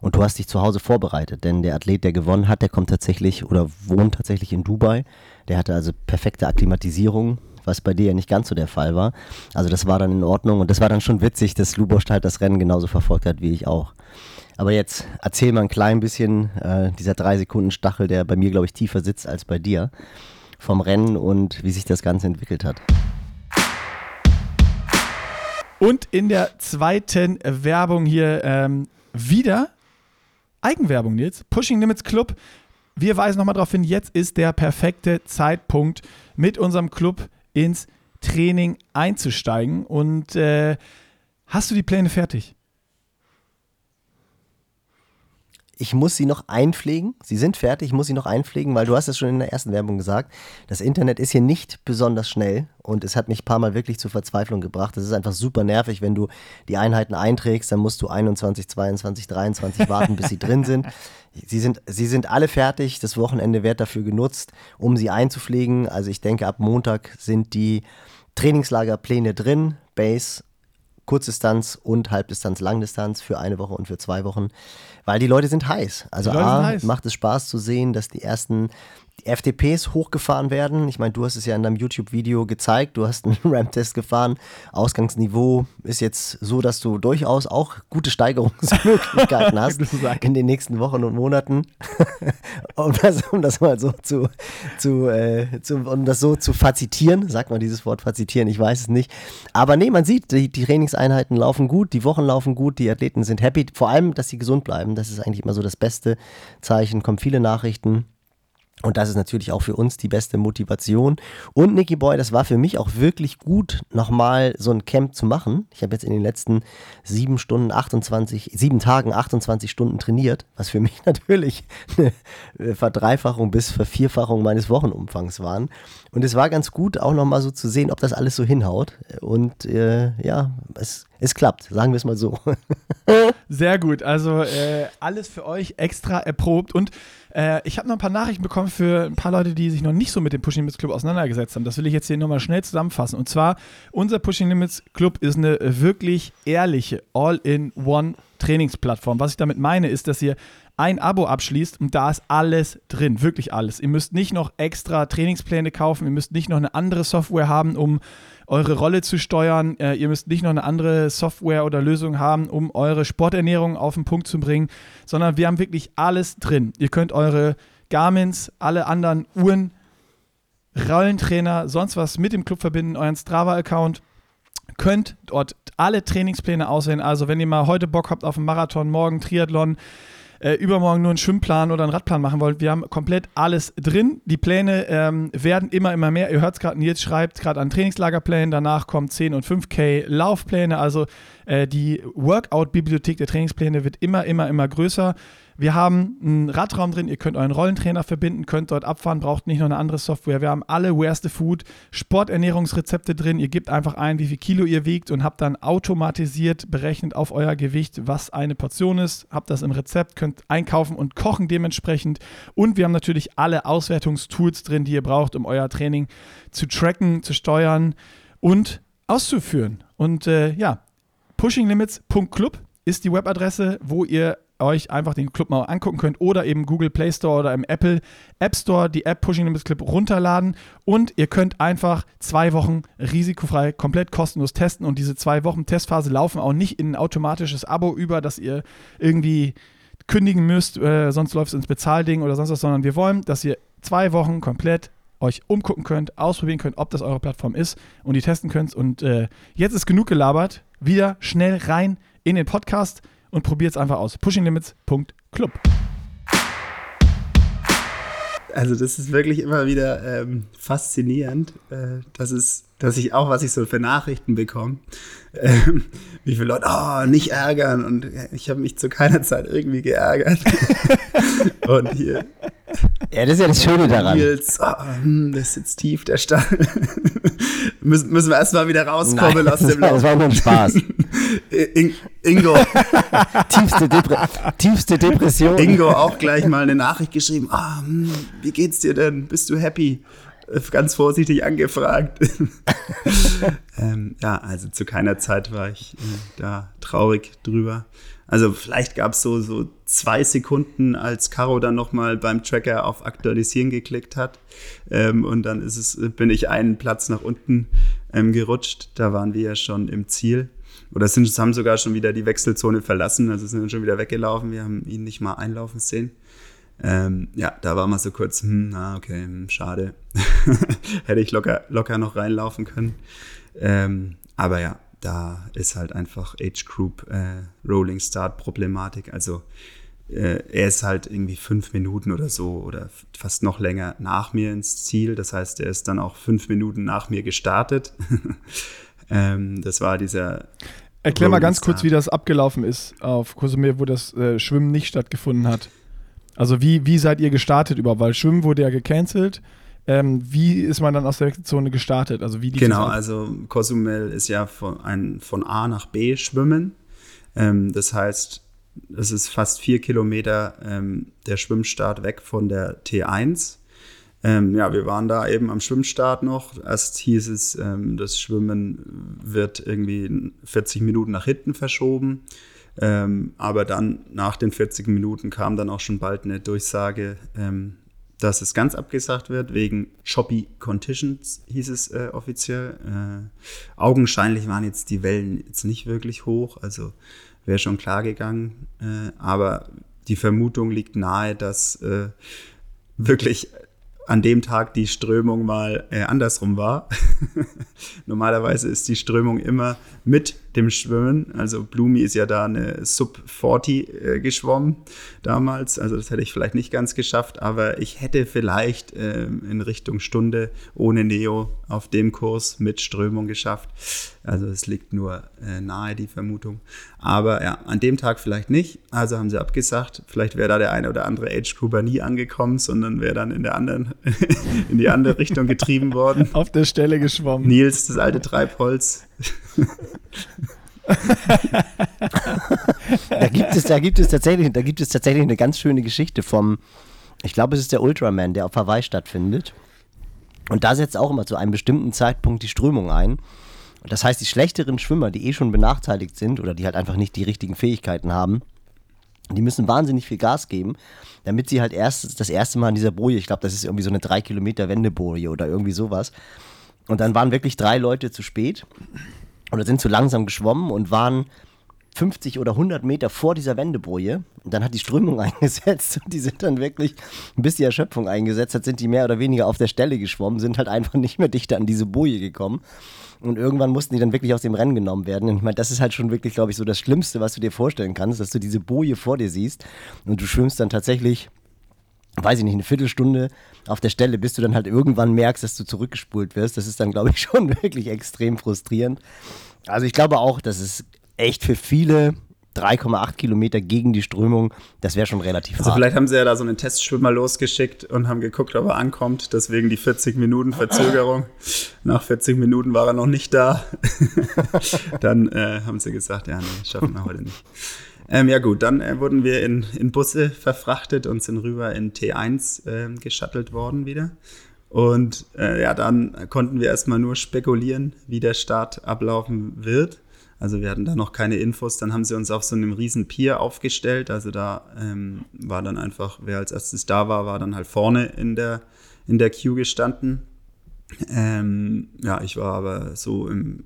und du hast dich zu Hause vorbereitet, denn der Athlet, der gewonnen hat, der kommt tatsächlich oder wohnt tatsächlich in Dubai. Der hatte also perfekte Akklimatisierung, was bei dir ja nicht ganz so der Fall war. Also das war dann in Ordnung und das war dann schon witzig, dass Lubosch halt das Rennen genauso verfolgt hat wie ich auch. Aber jetzt erzähl mal ein klein bisschen äh, dieser drei Sekunden Stachel, der bei mir glaube ich tiefer sitzt als bei dir, vom Rennen und wie sich das Ganze entwickelt hat. Und in der zweiten Werbung hier ähm, wieder Eigenwerbung, Nils. Pushing Limits Club. Wir weisen nochmal darauf hin, jetzt ist der perfekte Zeitpunkt, mit unserem Club ins Training einzusteigen. Und äh, hast du die Pläne fertig? Ich muss sie noch einpflegen. Sie sind fertig, ich muss sie noch einpflegen, weil du hast es schon in der ersten Werbung gesagt. Das Internet ist hier nicht besonders schnell und es hat mich ein paar Mal wirklich zur Verzweiflung gebracht. Es ist einfach super nervig, wenn du die Einheiten einträgst, dann musst du 21, 22, 23 warten, bis sie drin sind. Sie sind, sie sind alle fertig. Das Wochenende wird dafür genutzt, um sie einzupflegen. Also ich denke, ab Montag sind die Trainingslagerpläne drin. Base, Kurzdistanz und Halbdistanz, Langdistanz für eine Woche und für zwei Wochen. Weil die Leute sind heiß. Also A, heiß. macht es Spaß zu sehen, dass die ersten FTPs hochgefahren werden. Ich meine, du hast es ja in deinem YouTube-Video gezeigt. Du hast einen RAM-Test gefahren. Ausgangsniveau ist jetzt so, dass du durchaus auch gute Steigerungsmöglichkeiten hast in den nächsten Wochen und Monaten. um, das, um das mal so zu, zu, äh, zu, um das so zu fazitieren, sagt man dieses Wort fazitieren, ich weiß es nicht. Aber nee, man sieht, die, die Trainingseinheiten laufen gut, die Wochen laufen gut, die Athleten sind happy, vor allem, dass sie gesund bleiben. Das ist eigentlich immer so das beste Zeichen. Kommen viele Nachrichten. Und das ist natürlich auch für uns die beste Motivation. Und Nicky Boy, das war für mich auch wirklich gut, nochmal so ein Camp zu machen. Ich habe jetzt in den letzten sieben Stunden 28, sieben Tagen 28 Stunden trainiert, was für mich natürlich eine Verdreifachung bis Vervierfachung meines Wochenumfangs waren. Und es war ganz gut, auch nochmal so zu sehen, ob das alles so hinhaut. Und äh, ja, es, es klappt, sagen wir es mal so. Sehr gut. Also äh, alles für euch extra erprobt. Und äh, ich habe noch ein paar Nachrichten bekommen für ein paar Leute, die sich noch nicht so mit dem Pushing Limits Club auseinandergesetzt haben. Das will ich jetzt hier nochmal schnell zusammenfassen. Und zwar, unser Pushing Limits Club ist eine wirklich ehrliche All-in-One Trainingsplattform. Was ich damit meine, ist, dass ihr ein Abo abschließt und da ist alles drin, wirklich alles. Ihr müsst nicht noch extra Trainingspläne kaufen, ihr müsst nicht noch eine andere Software haben, um eure Rolle zu steuern. Äh, ihr müsst nicht noch eine andere Software oder Lösung haben, um eure Sporternährung auf den Punkt zu bringen, sondern wir haben wirklich alles drin. Ihr könnt eure Garmins, alle anderen Uhren, Rollentrainer, sonst was mit dem Club verbinden, euren Strava-Account könnt dort alle Trainingspläne aussehen. Also wenn ihr mal heute Bock habt auf einen Marathon, morgen Triathlon, äh, übermorgen nur einen Schwimmplan oder einen Radplan machen wollt, wir haben komplett alles drin. Die Pläne ähm, werden immer, immer mehr. Ihr hört es gerade, Nils schreibt gerade an Trainingslagerplänen, danach kommen 10 und 5K Laufpläne. Also äh, die Workout-Bibliothek der Trainingspläne wird immer, immer, immer größer. Wir haben einen Radraum drin, ihr könnt euren Rollentrainer verbinden, könnt dort abfahren, braucht nicht noch eine andere Software. Wir haben alle Where's the Food, Sporternährungsrezepte drin. Ihr gebt einfach ein, wie viel Kilo ihr wiegt und habt dann automatisiert berechnet auf euer Gewicht, was eine Portion ist. Habt das im Rezept, könnt einkaufen und kochen dementsprechend. Und wir haben natürlich alle Auswertungstools drin, die ihr braucht, um euer Training zu tracken, zu steuern und auszuführen. Und äh, ja, pushinglimits.club ist die Webadresse, wo ihr euch einfach den Club mal angucken könnt oder eben Google Play Store oder im Apple App Store die App Pushing Limits Club runterladen und ihr könnt einfach zwei Wochen risikofrei komplett kostenlos testen und diese zwei Wochen Testphase laufen auch nicht in ein automatisches Abo über, dass ihr irgendwie kündigen müsst, äh, sonst läuft es ins Bezahlding oder sonst was, sondern wir wollen, dass ihr zwei Wochen komplett euch umgucken könnt, ausprobieren könnt, ob das eure Plattform ist und die testen könnt. Und äh, jetzt ist genug gelabert. Wieder schnell rein in den Podcast und probiert es einfach aus. Pushinglimits.club. Also das ist wirklich immer wieder ähm, faszinierend, äh, dass es, dass ich auch, was ich so für Nachrichten bekomme, ähm, wie viele Leute, oh, nicht ärgern und äh, ich habe mich zu keiner Zeit irgendwie geärgert. und hier, Ja, das ist ja das Schöne daran. Nils, oh, hm, das sitzt tief, der Stall. müssen, müssen wir erstmal wieder rauskommen aus das, dem war, das war nur ein Spaß. In, Ingo, tiefste, Depre tiefste Depression. Ingo auch gleich mal eine Nachricht geschrieben. Hm, wie geht's dir denn? Bist du happy? Ganz vorsichtig angefragt. ähm, ja, also zu keiner Zeit war ich äh, da traurig drüber. Also vielleicht gab es so, so zwei Sekunden, als Caro dann nochmal beim Tracker auf Aktualisieren geklickt hat. Ähm, und dann ist es, bin ich einen Platz nach unten ähm, gerutscht. Da waren wir ja schon im Ziel. Oder sind, haben sogar schon wieder die Wechselzone verlassen. Also sind schon wieder weggelaufen. Wir haben ihn nicht mal einlaufen sehen. Ähm, ja, da war mal so kurz, hm, na, okay, hm, schade. Hätte ich locker, locker noch reinlaufen können. Ähm, aber ja, da ist halt einfach Age Group äh, Rolling Start Problematik. Also äh, er ist halt irgendwie fünf Minuten oder so oder fast noch länger nach mir ins Ziel. Das heißt, er ist dann auch fünf Minuten nach mir gestartet. ähm, das war dieser. Erklär mal ganz kurz, wie das abgelaufen ist auf Cozumel, wo das äh, Schwimmen nicht stattgefunden hat. Also wie, wie seid ihr gestartet überhaupt? Weil Schwimmen wurde ja gecancelt. Ähm, wie ist man dann aus der Zone gestartet? Also wie genau, also Cozumel ist ja von, ein, von A nach B schwimmen. Ähm, das heißt, es ist fast vier Kilometer ähm, der Schwimmstart weg von der T1. Ähm, ja, wir waren da eben am Schwimmstart noch. Erst hieß es, ähm, das Schwimmen wird irgendwie 40 Minuten nach hinten verschoben. Ähm, aber dann nach den 40 Minuten kam dann auch schon bald eine Durchsage, ähm, dass es ganz abgesagt wird, wegen choppy conditions, hieß es äh, offiziell. Äh, augenscheinlich waren jetzt die Wellen jetzt nicht wirklich hoch, also wäre schon klar gegangen. Äh, aber die Vermutung liegt nahe, dass äh, wirklich an dem Tag die Strömung mal äh, andersrum war. Normalerweise ist die Strömung immer mit dem Schwimmen. Also Blumi ist ja da eine Sub 40 äh, geschwommen damals. Also das hätte ich vielleicht nicht ganz geschafft, aber ich hätte vielleicht äh, in Richtung Stunde ohne Neo auf dem Kurs mit Strömung geschafft. Also es liegt nur äh, nahe die Vermutung. Aber ja, an dem Tag vielleicht nicht. Also haben sie abgesagt. Vielleicht wäre da der eine oder andere Age Grouper nie angekommen, sondern wäre dann in der anderen, in die andere Richtung getrieben worden. Auf der Stelle geschwommen. Nils, das alte Treibholz. Da gibt es, da gibt es tatsächlich, da gibt es tatsächlich eine ganz schöne Geschichte vom, ich glaube, es ist der Ultraman, der auf Hawaii stattfindet. Und da setzt auch immer zu einem bestimmten Zeitpunkt die Strömung ein. Das heißt, die schlechteren Schwimmer, die eh schon benachteiligt sind oder die halt einfach nicht die richtigen Fähigkeiten haben, die müssen wahnsinnig viel Gas geben, damit sie halt erst das erste Mal in dieser Boje, ich glaube, das ist irgendwie so eine 3 Kilometer Wendeboje oder irgendwie sowas. Und dann waren wirklich drei Leute zu spät oder sind zu langsam geschwommen und waren 50 oder 100 Meter vor dieser Wendeboje. Und dann hat die Strömung eingesetzt und die sind dann wirklich, bis die Erschöpfung eingesetzt hat, sind die mehr oder weniger auf der Stelle geschwommen, sind halt einfach nicht mehr dichter an diese Boje gekommen. Und irgendwann mussten die dann wirklich aus dem Rennen genommen werden. Und ich meine, das ist halt schon wirklich, glaube ich, so das Schlimmste, was du dir vorstellen kannst, dass du diese Boje vor dir siehst und du schwimmst dann tatsächlich weiß ich nicht, eine Viertelstunde auf der Stelle, bis du dann halt irgendwann merkst, dass du zurückgespult wirst. Das ist dann, glaube ich, schon wirklich extrem frustrierend. Also ich glaube auch, dass es echt für viele 3,8 Kilometer gegen die Strömung, das wäre schon relativ Also hart. vielleicht haben sie ja da so einen Testschwimmer losgeschickt und haben geguckt, ob er ankommt. Deswegen die 40 Minuten Verzögerung. Nach 40 Minuten war er noch nicht da. Dann äh, haben sie gesagt, ja, nee, schaffen wir heute nicht. Ähm, ja gut, dann äh, wurden wir in, in Busse verfrachtet und sind rüber in T1 äh, geschattelt worden wieder. Und äh, ja, dann konnten wir erstmal nur spekulieren, wie der Start ablaufen wird. Also wir hatten da noch keine Infos. Dann haben sie uns auf so einem riesen Pier aufgestellt. Also da ähm, war dann einfach, wer als erstes da war, war dann halt vorne in der, in der Queue gestanden. Ähm, ja, ich war aber so im,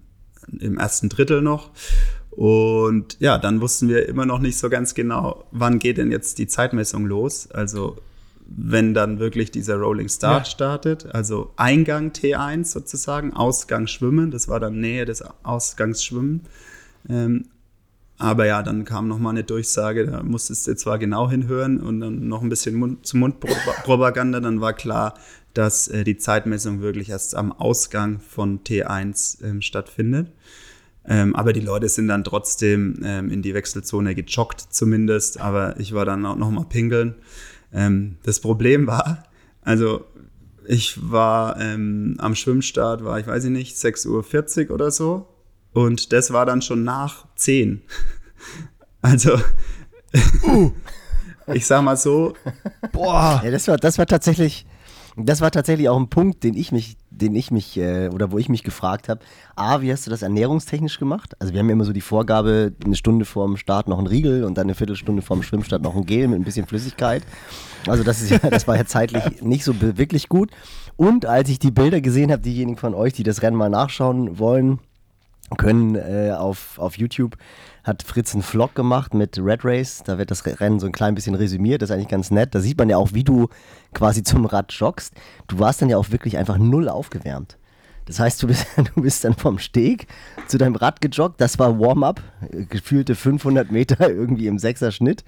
im ersten Drittel noch. Und ja, dann wussten wir immer noch nicht so ganz genau, wann geht denn jetzt die Zeitmessung los. Also wenn dann wirklich dieser Rolling Start ja. startet, also Eingang T1 sozusagen, Ausgang Schwimmen, das war dann Nähe des Ausgangs Schwimmen. Ähm, aber ja, dann kam nochmal eine Durchsage, da musstest du zwar genau hinhören und dann noch ein bisschen Mund zu Mund Propaganda, dann war klar, dass äh, die Zeitmessung wirklich erst am Ausgang von T1 ähm, stattfindet. Ähm, aber die Leute sind dann trotzdem ähm, in die Wechselzone gejoggt zumindest, aber ich war dann auch nochmal pingeln. Ähm, das Problem war, also ich war ähm, am Schwimmstart, war ich weiß ich nicht, 6.40 Uhr oder so. Und das war dann schon nach 10. Also, uh. ich sag mal so. Boah. Ja, das war, das war tatsächlich, das war tatsächlich auch ein Punkt, den ich mich, den ich mich, äh, oder wo ich mich gefragt habe, A, wie hast du das ernährungstechnisch gemacht? Also wir haben ja immer so die Vorgabe, eine Stunde vorm Start noch ein Riegel und dann eine Viertelstunde vorm Schwimmstart noch ein Gel mit ein bisschen Flüssigkeit. Also das, ist ja, das war ja zeitlich nicht so wirklich gut. Und als ich die Bilder gesehen habe, diejenigen von euch, die das Rennen mal nachschauen wollen, können äh, auf, auf YouTube hat Fritz einen Vlog gemacht mit Red Race. Da wird das Rennen so ein klein bisschen resümiert. Das ist eigentlich ganz nett. Da sieht man ja auch, wie du quasi zum Rad joggst. Du warst dann ja auch wirklich einfach null aufgewärmt. Das heißt, du bist, du bist dann vom Steg zu deinem Rad gejoggt. Das war Warm-up, gefühlte 500 Meter irgendwie im Sechserschnitt.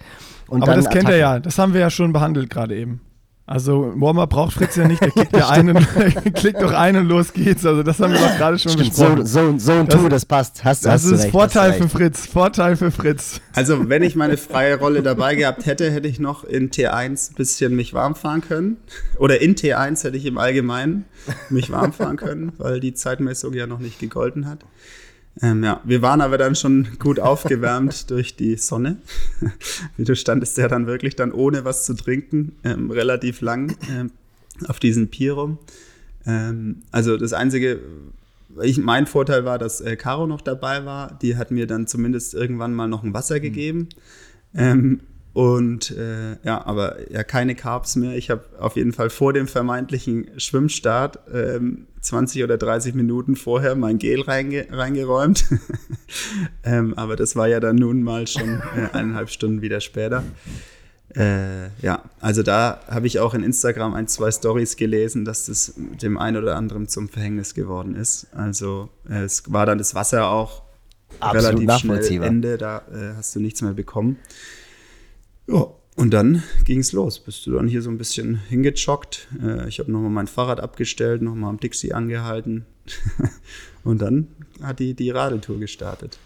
Aber das kennt er Attacke. ja, das haben wir ja schon behandelt gerade eben. Also Warmer braucht Fritz ja nicht, der klickt ja einen, klickt doch ein und los geht's. Also das haben wir doch gerade schon Stimmt, so, besprochen. so, so ein Das- Tu, das passt. Hast, das hast ist recht, Vorteil für recht. Fritz, Vorteil für Fritz. Also, wenn ich meine freie Rolle dabei gehabt hätte, hätte ich noch in T1 ein bisschen mich warm fahren können. Oder in T1 hätte ich im Allgemeinen mich warm fahren können, weil die Zeitmessung ja noch nicht gegolten hat. Ähm, ja, wir waren aber dann schon gut aufgewärmt durch die Sonne. Wie du standest ja dann wirklich dann ohne was zu trinken, ähm, relativ lang ähm, auf diesen Pier rum. Ähm, also das Einzige, ich, mein Vorteil war, dass äh, Caro noch dabei war. Die hat mir dann zumindest irgendwann mal noch ein Wasser gegeben. Ähm, und äh, ja, aber ja, keine Carbs mehr. Ich habe auf jeden Fall vor dem vermeintlichen Schwimmstart ähm, 20 oder 30 Minuten vorher mein Gel reinge reingeräumt. ähm, aber das war ja dann nun mal schon äh, eineinhalb Stunden wieder später. Äh, ja, also da habe ich auch in Instagram ein, zwei Stories gelesen, dass das dem einen oder anderen zum Verhängnis geworden ist. Also äh, es war dann das Wasser auch Absolut relativ schnell. Ende, da äh, hast du nichts mehr bekommen. Ja, und dann ging es los. Bist du dann hier so ein bisschen hingejoggt. Äh, ich habe nochmal mein Fahrrad abgestellt, nochmal am Dixie angehalten. und dann hat die, die Radeltour gestartet.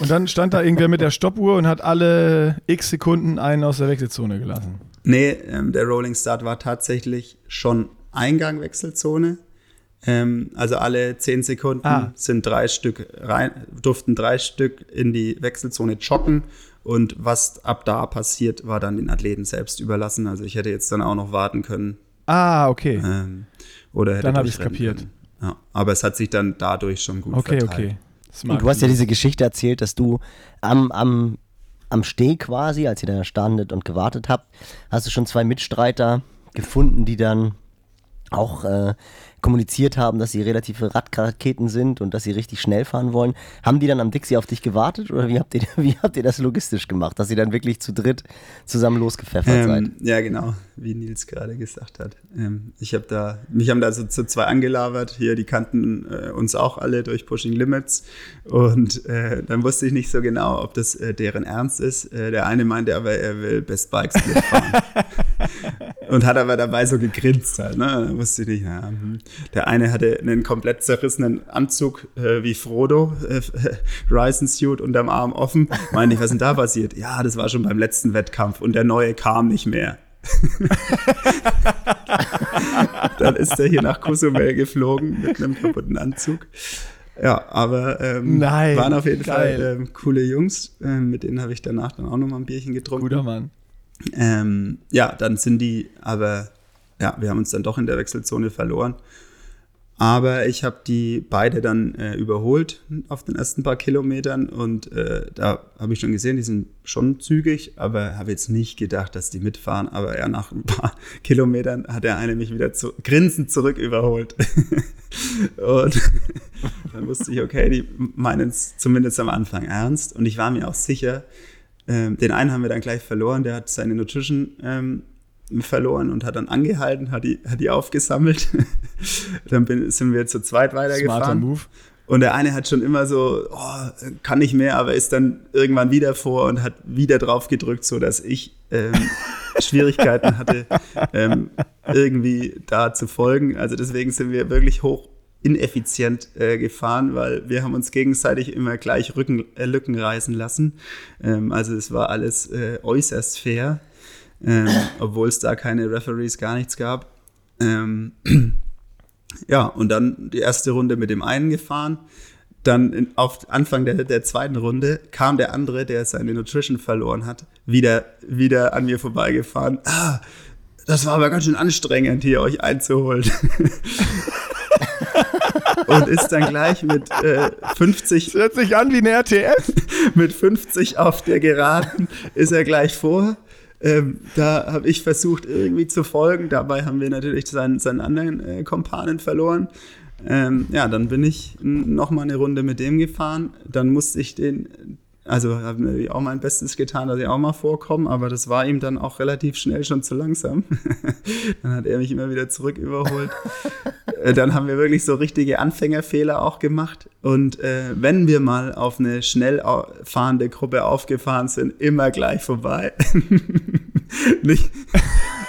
Und dann stand da irgendwer mit der Stoppuhr und hat alle x Sekunden einen aus der Wechselzone gelassen. Nee, ähm, der Rolling Start war tatsächlich schon Eingang Wechselzone. Ähm, also alle zehn Sekunden Ah. sind drei Stück rein, durften drei Stück in die Wechselzone joggen. Und was ab da passiert, war dann den Athleten selbst überlassen. Also ich hätte jetzt dann auch noch warten können. Ah, okay. Ähm, oder hätte Dann hab durchrennen ich's kapiert. Ja, aber es hat sich dann dadurch schon gut Okay, verteilt. okay. Smart. Und du hast ja diese Geschichte erzählt, dass du am, am, am Steg quasi, als ihr da standet und gewartet habt, hast du schon zwei Mitstreiter gefunden, die dann auch äh, kommuniziert haben, dass sie relative Radraketen sind und dass sie richtig schnell fahren wollen. Haben die dann am Dixie auf dich gewartet oder wie habt ihr, wie habt ihr das logistisch gemacht, dass ihr dann wirklich zu dritt zusammen losgepfeffert seid? Ähm, ja, genau, wie Nils gerade gesagt hat. Ähm, ich habe da, mich haben da so zu zwei angelabert. Hier, die kannten äh, uns auch alle durch Pushing Limits. Und äh, dann wusste ich nicht so genau, ob das äh, deren Ernst ist. Äh, der eine meinte aber, er will Best Bikes mitfahren. Und hat aber dabei so gegrinst halt, ne? Wusste ich nicht, ja. hm. Der eine hatte einen komplett zerrissenen Anzug äh, wie Frodo, äh, Ryzen Suit unterm Arm offen. Meinte ich, was ist denn da passiert? Ja, das war schon beim letzten Wettkampf und der neue kam nicht mehr. Dann ist er hier nach Cozumel geflogen mit einem kaputten Anzug. Ja, aber ähm, Nein, waren auf jeden geil. Fall ähm, coole Jungs. Ähm, mit denen habe ich danach dann auch nochmal ein Bierchen getrunken. Guter Mann. Ähm, ja, dann sind die, aber ja, wir haben uns dann doch in der Wechselzone verloren. Aber ich habe die beide dann äh, überholt auf den ersten paar Kilometern und äh, da habe ich schon gesehen, die sind schon zügig, aber habe jetzt nicht gedacht, dass die mitfahren. Aber ja, nach ein paar Kilometern hat der eine mich wieder zu, grinsend zurück überholt. und dann wusste ich, okay, die meinen es zumindest am Anfang ernst. Und ich war mir auch sicher, ähm, den einen haben wir dann gleich verloren, der hat seine Nutrition ähm, verloren und hat dann angehalten, hat die, hat die aufgesammelt. dann bin, sind wir zu zweit Smarter weitergefahren. Move. Und der eine hat schon immer so, oh, kann nicht mehr, aber ist dann irgendwann wieder vor und hat wieder drauf gedrückt, so dass ich ähm, Schwierigkeiten hatte, ähm, irgendwie da zu folgen. Also deswegen sind wir wirklich hoch ineffizient äh, gefahren, weil wir haben uns gegenseitig immer gleich Rücken, äh, Lücken reißen lassen. Ähm, also es war alles äh, äußerst fair, ähm, obwohl es da keine Referees, gar nichts gab. Ähm, ja, und dann die erste Runde mit dem einen gefahren. Dann in, auf Anfang der, der zweiten Runde kam der andere, der seine Nutrition verloren hat, wieder, wieder an mir vorbeigefahren. Ah, das war aber ganz schön anstrengend, hier euch einzuholen. und ist dann gleich mit äh, 50 Das hört sich an wie eine RTF. mit 50 auf der Geraden ist er gleich vor. Ähm, da habe ich versucht, irgendwie zu folgen. Dabei haben wir natürlich seinen, seinen anderen äh, Kompanen verloren. Ähm, ja, dann bin ich nochmal eine Runde mit dem gefahren. Dann musste ich den also habe natürlich auch mein Bestes getan, dass ich auch mal vorkomme, aber das war ihm dann auch relativ schnell schon zu langsam. dann hat er mich immer wieder zurück überholt. Äh, dann haben wir wirklich so richtige Anfängerfehler auch gemacht. Und äh, wenn wir mal auf eine schnell fahrende Gruppe aufgefahren sind, immer gleich vorbei. nicht,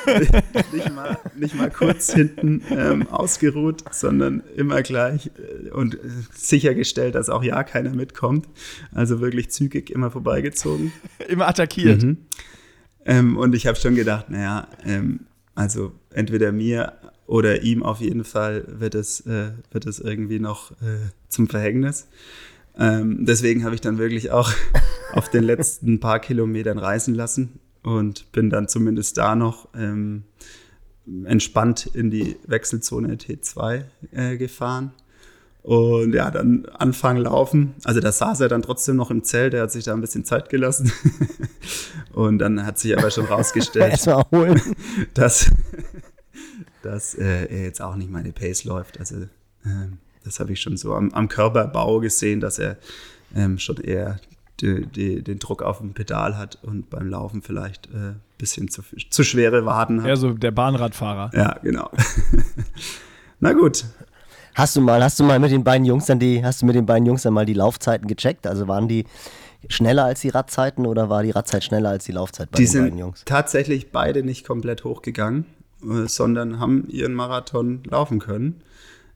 nicht, mal, nicht mal kurz hinten ähm, ausgeruht, sondern immer gleich äh, und sichergestellt, dass auch ja keiner mitkommt. Also wirklich zügig immer vorbeigezogen. immer attackiert. Mhm. Ähm, und ich habe schon gedacht, naja, ähm, also entweder mir oder ihm auf jeden Fall wird es, äh, wird es irgendwie noch äh, zum Verhängnis. Ähm, deswegen habe ich dann wirklich auch auf den letzten paar Kilometern reisen lassen und bin dann zumindest da noch ähm, entspannt in die Wechselzone T2 äh, gefahren. Und ja, dann anfangen laufen. Also da saß er dann trotzdem noch im Zelt, er hat sich da ein bisschen Zeit gelassen. und dann hat sich aber schon rausgestellt, dass, dass äh, er jetzt auch nicht meine Pace läuft. Also äh, das habe ich schon so am, am Körperbau gesehen, dass er ähm, schon eher die, die, den Druck auf dem Pedal hat und beim Laufen vielleicht ein äh, bisschen zu, zu schwere Waden hat. Ja, so der Bahnradfahrer. Ja, genau. Na gut. Hast du mal, hast du mal mit den beiden Jungs dann die, hast du mit den beiden Jungs dann mal die Laufzeiten gecheckt? Also waren die schneller als die Radzeiten oder war die Radzeit schneller als die Laufzeit bei die den beiden Jungs? Tatsächlich beide nicht komplett hochgegangen, äh, sondern haben ihren Marathon laufen können.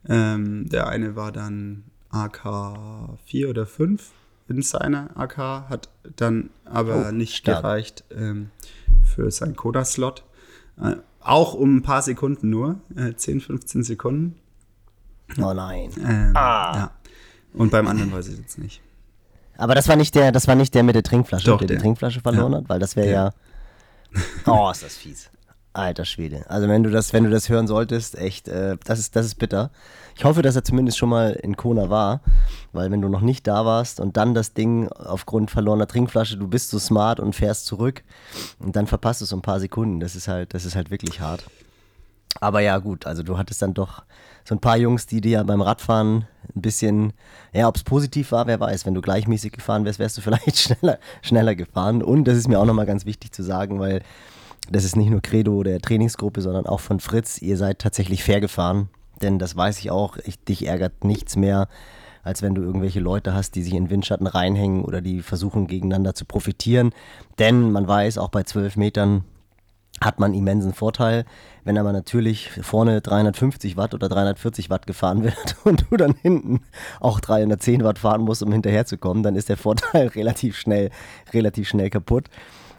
Ähm, der eine war dann AK 4 oder 5 in seiner AK, hat dann aber oh, nicht stark. gereicht ähm, für seinen Coda-Slot. Äh, auch um ein paar Sekunden nur, äh, 10, 15 Sekunden. Oh nein. Ähm, ah. Ja. Und beim anderen weiß ich jetzt nicht. Aber das war nicht der, das war nicht der mit der Trinkflasche, Doch, der, der die Trinkflasche verloren ja. hat, weil das wäre ja. Oh, ist das fies. Alter Schwede. Also wenn du das, wenn du das hören solltest, echt, äh, das ist, das ist bitter. Ich hoffe, dass er zumindest schon mal in Kona war, weil wenn du noch nicht da warst und dann das Ding aufgrund verlorener Trinkflasche, du bist so smart und fährst zurück und dann verpasst du um ein paar Sekunden. Das ist halt, das ist halt wirklich hart. Aber ja, gut, also du hattest dann doch so ein paar Jungs, die dir beim Radfahren ein bisschen, ja, ob es positiv war, wer weiß. Wenn du gleichmäßig gefahren wärst, wärst du vielleicht schneller, schneller gefahren. Und das ist mir auch nochmal ganz wichtig zu sagen, weil das ist nicht nur Credo der Trainingsgruppe, sondern auch von Fritz. Ihr seid tatsächlich fair gefahren, denn das weiß ich auch. Ich, dich ärgert nichts mehr, als wenn du irgendwelche Leute hast, die sich in Windschatten reinhängen oder die versuchen gegeneinander zu profitieren. Denn man weiß, auch bei 12 Metern hat man immensen Vorteil. Wenn aber natürlich vorne 350 Watt oder 340 Watt gefahren wird und du dann hinten auch 310 Watt fahren musst, um hinterherzukommen, dann ist der Vorteil relativ schnell, relativ schnell kaputt.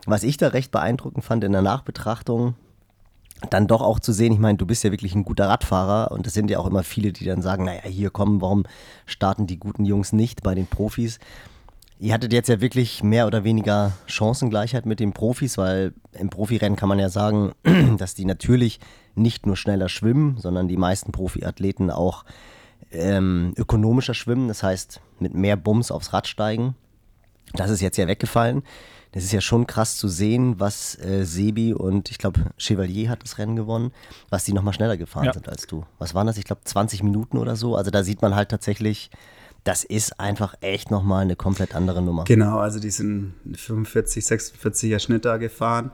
Was ich da recht beeindruckend fand in der Nachbetrachtung, dann doch auch zu sehen, ich meine, du bist ja wirklich ein guter Radfahrer und es sind ja auch immer viele, die dann sagen, naja, hier kommen, warum starten die guten Jungs nicht bei den Profis? Ihr hattet jetzt ja wirklich mehr oder weniger Chancengleichheit mit den Profis, weil im Profirennen kann man ja sagen, dass die natürlich nicht nur schneller schwimmen, sondern die meisten Profiathleten auch ähm, ökonomischer schwimmen, das heißt mit mehr Bums aufs Rad steigen. Das ist jetzt ja weggefallen das ist ja schon krass zu sehen, was äh, Sebi und ich glaube Chevalier hat das Rennen gewonnen, was die nochmal schneller gefahren ja. sind als du. Was waren das? Ich glaube 20 Minuten oder so. Also da sieht man halt tatsächlich, das ist einfach echt nochmal eine komplett andere Nummer. Genau, also die sind 45, 46er Schnitt da gefahren.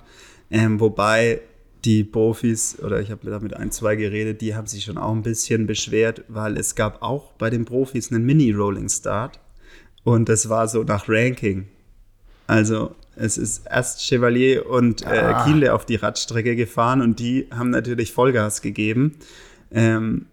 Ähm, wobei die Profis, oder ich habe da mit ein, zwei geredet, die haben sich schon auch ein bisschen beschwert, weil es gab auch bei den Profis einen Mini-Rolling Start. Und das war so nach Ranking. Also es ist erst Chevalier und äh, ah. Kiele auf die Radstrecke gefahren und die haben natürlich Vollgas gegeben, ähm,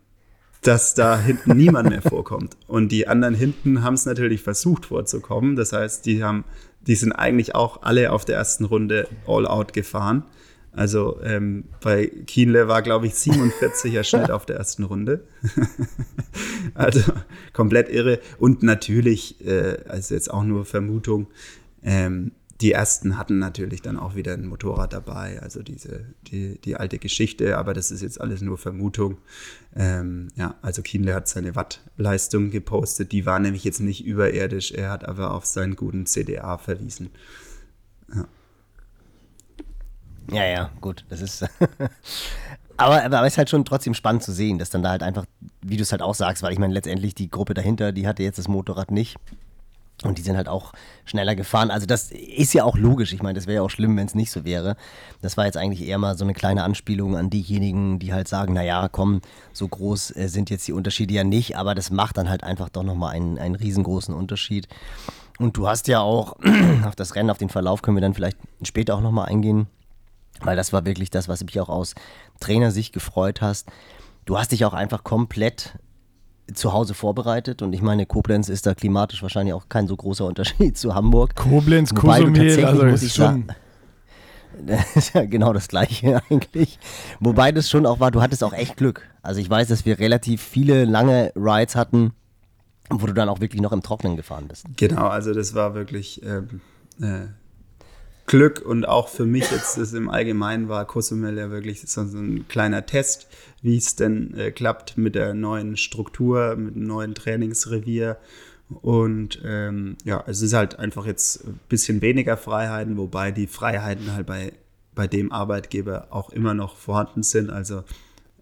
dass da hinten niemand mehr vorkommt. Und die anderen hinten haben es natürlich versucht vorzukommen. Das heißt, die haben, die sind eigentlich auch alle auf der ersten Runde all out gefahren. Also ähm, bei Kienle war, glaube ich, 47er Schnitt auf der ersten Runde. also komplett irre. Und natürlich, äh, also jetzt auch nur Vermutung, ähm, die ersten hatten natürlich dann auch wieder ein Motorrad dabei, also diese, die, die alte Geschichte, aber das ist jetzt alles nur Vermutung. Ähm, ja, also Kienle hat seine Wattleistung gepostet, die war nämlich jetzt nicht überirdisch, er hat aber auf seinen guten CDA verwiesen. Ja. Ja, ja, gut, das ist. aber, aber es ist halt schon trotzdem spannend zu sehen, dass dann da halt einfach, wie du es halt auch sagst, weil ich meine, letztendlich die Gruppe dahinter, die hatte jetzt das Motorrad nicht. Und die sind halt auch schneller gefahren. Also das ist ja auch logisch. Ich meine, das wäre ja auch schlimm, wenn es nicht so wäre. Das war jetzt eigentlich eher mal so eine kleine Anspielung an diejenigen, die halt sagen, naja, komm, so groß äh, sind jetzt die Unterschiede ja nicht, aber das macht dann halt einfach doch nochmal einen, einen riesengroßen Unterschied. Und du hast ja auch auf das Rennen, auf den Verlauf können wir dann vielleicht später auch nochmal eingehen, weil das war wirklich das, was mich auch aus Trainersicht gefreut hast. Du hast dich auch einfach komplett zu Hause vorbereitet und ich meine, Koblenz ist da klimatisch wahrscheinlich auch kein so großer Unterschied zu Hamburg. Koblenz, Kosumel, also muss ich sagen, das ist ja genau das Gleiche eigentlich. Wobei das schon auch war, du hattest auch echt Glück. Also ich weiß, dass wir relativ viele lange Rides hatten, wo du dann auch wirklich noch im Trocknen gefahren bist. Genau, also das war wirklich ähm, äh, Glück und auch für mich jetzt das im Allgemeinen war Cozumel ja wirklich so, ein kleiner Test, wie es denn äh, klappt mit der neuen Struktur, mit dem neuen Trainingsrevier. Und ähm, ja, es ist halt einfach jetzt ein bisschen weniger Freiheiten, wobei die Freiheiten halt bei, bei dem Arbeitgeber auch immer noch vorhanden sind. Also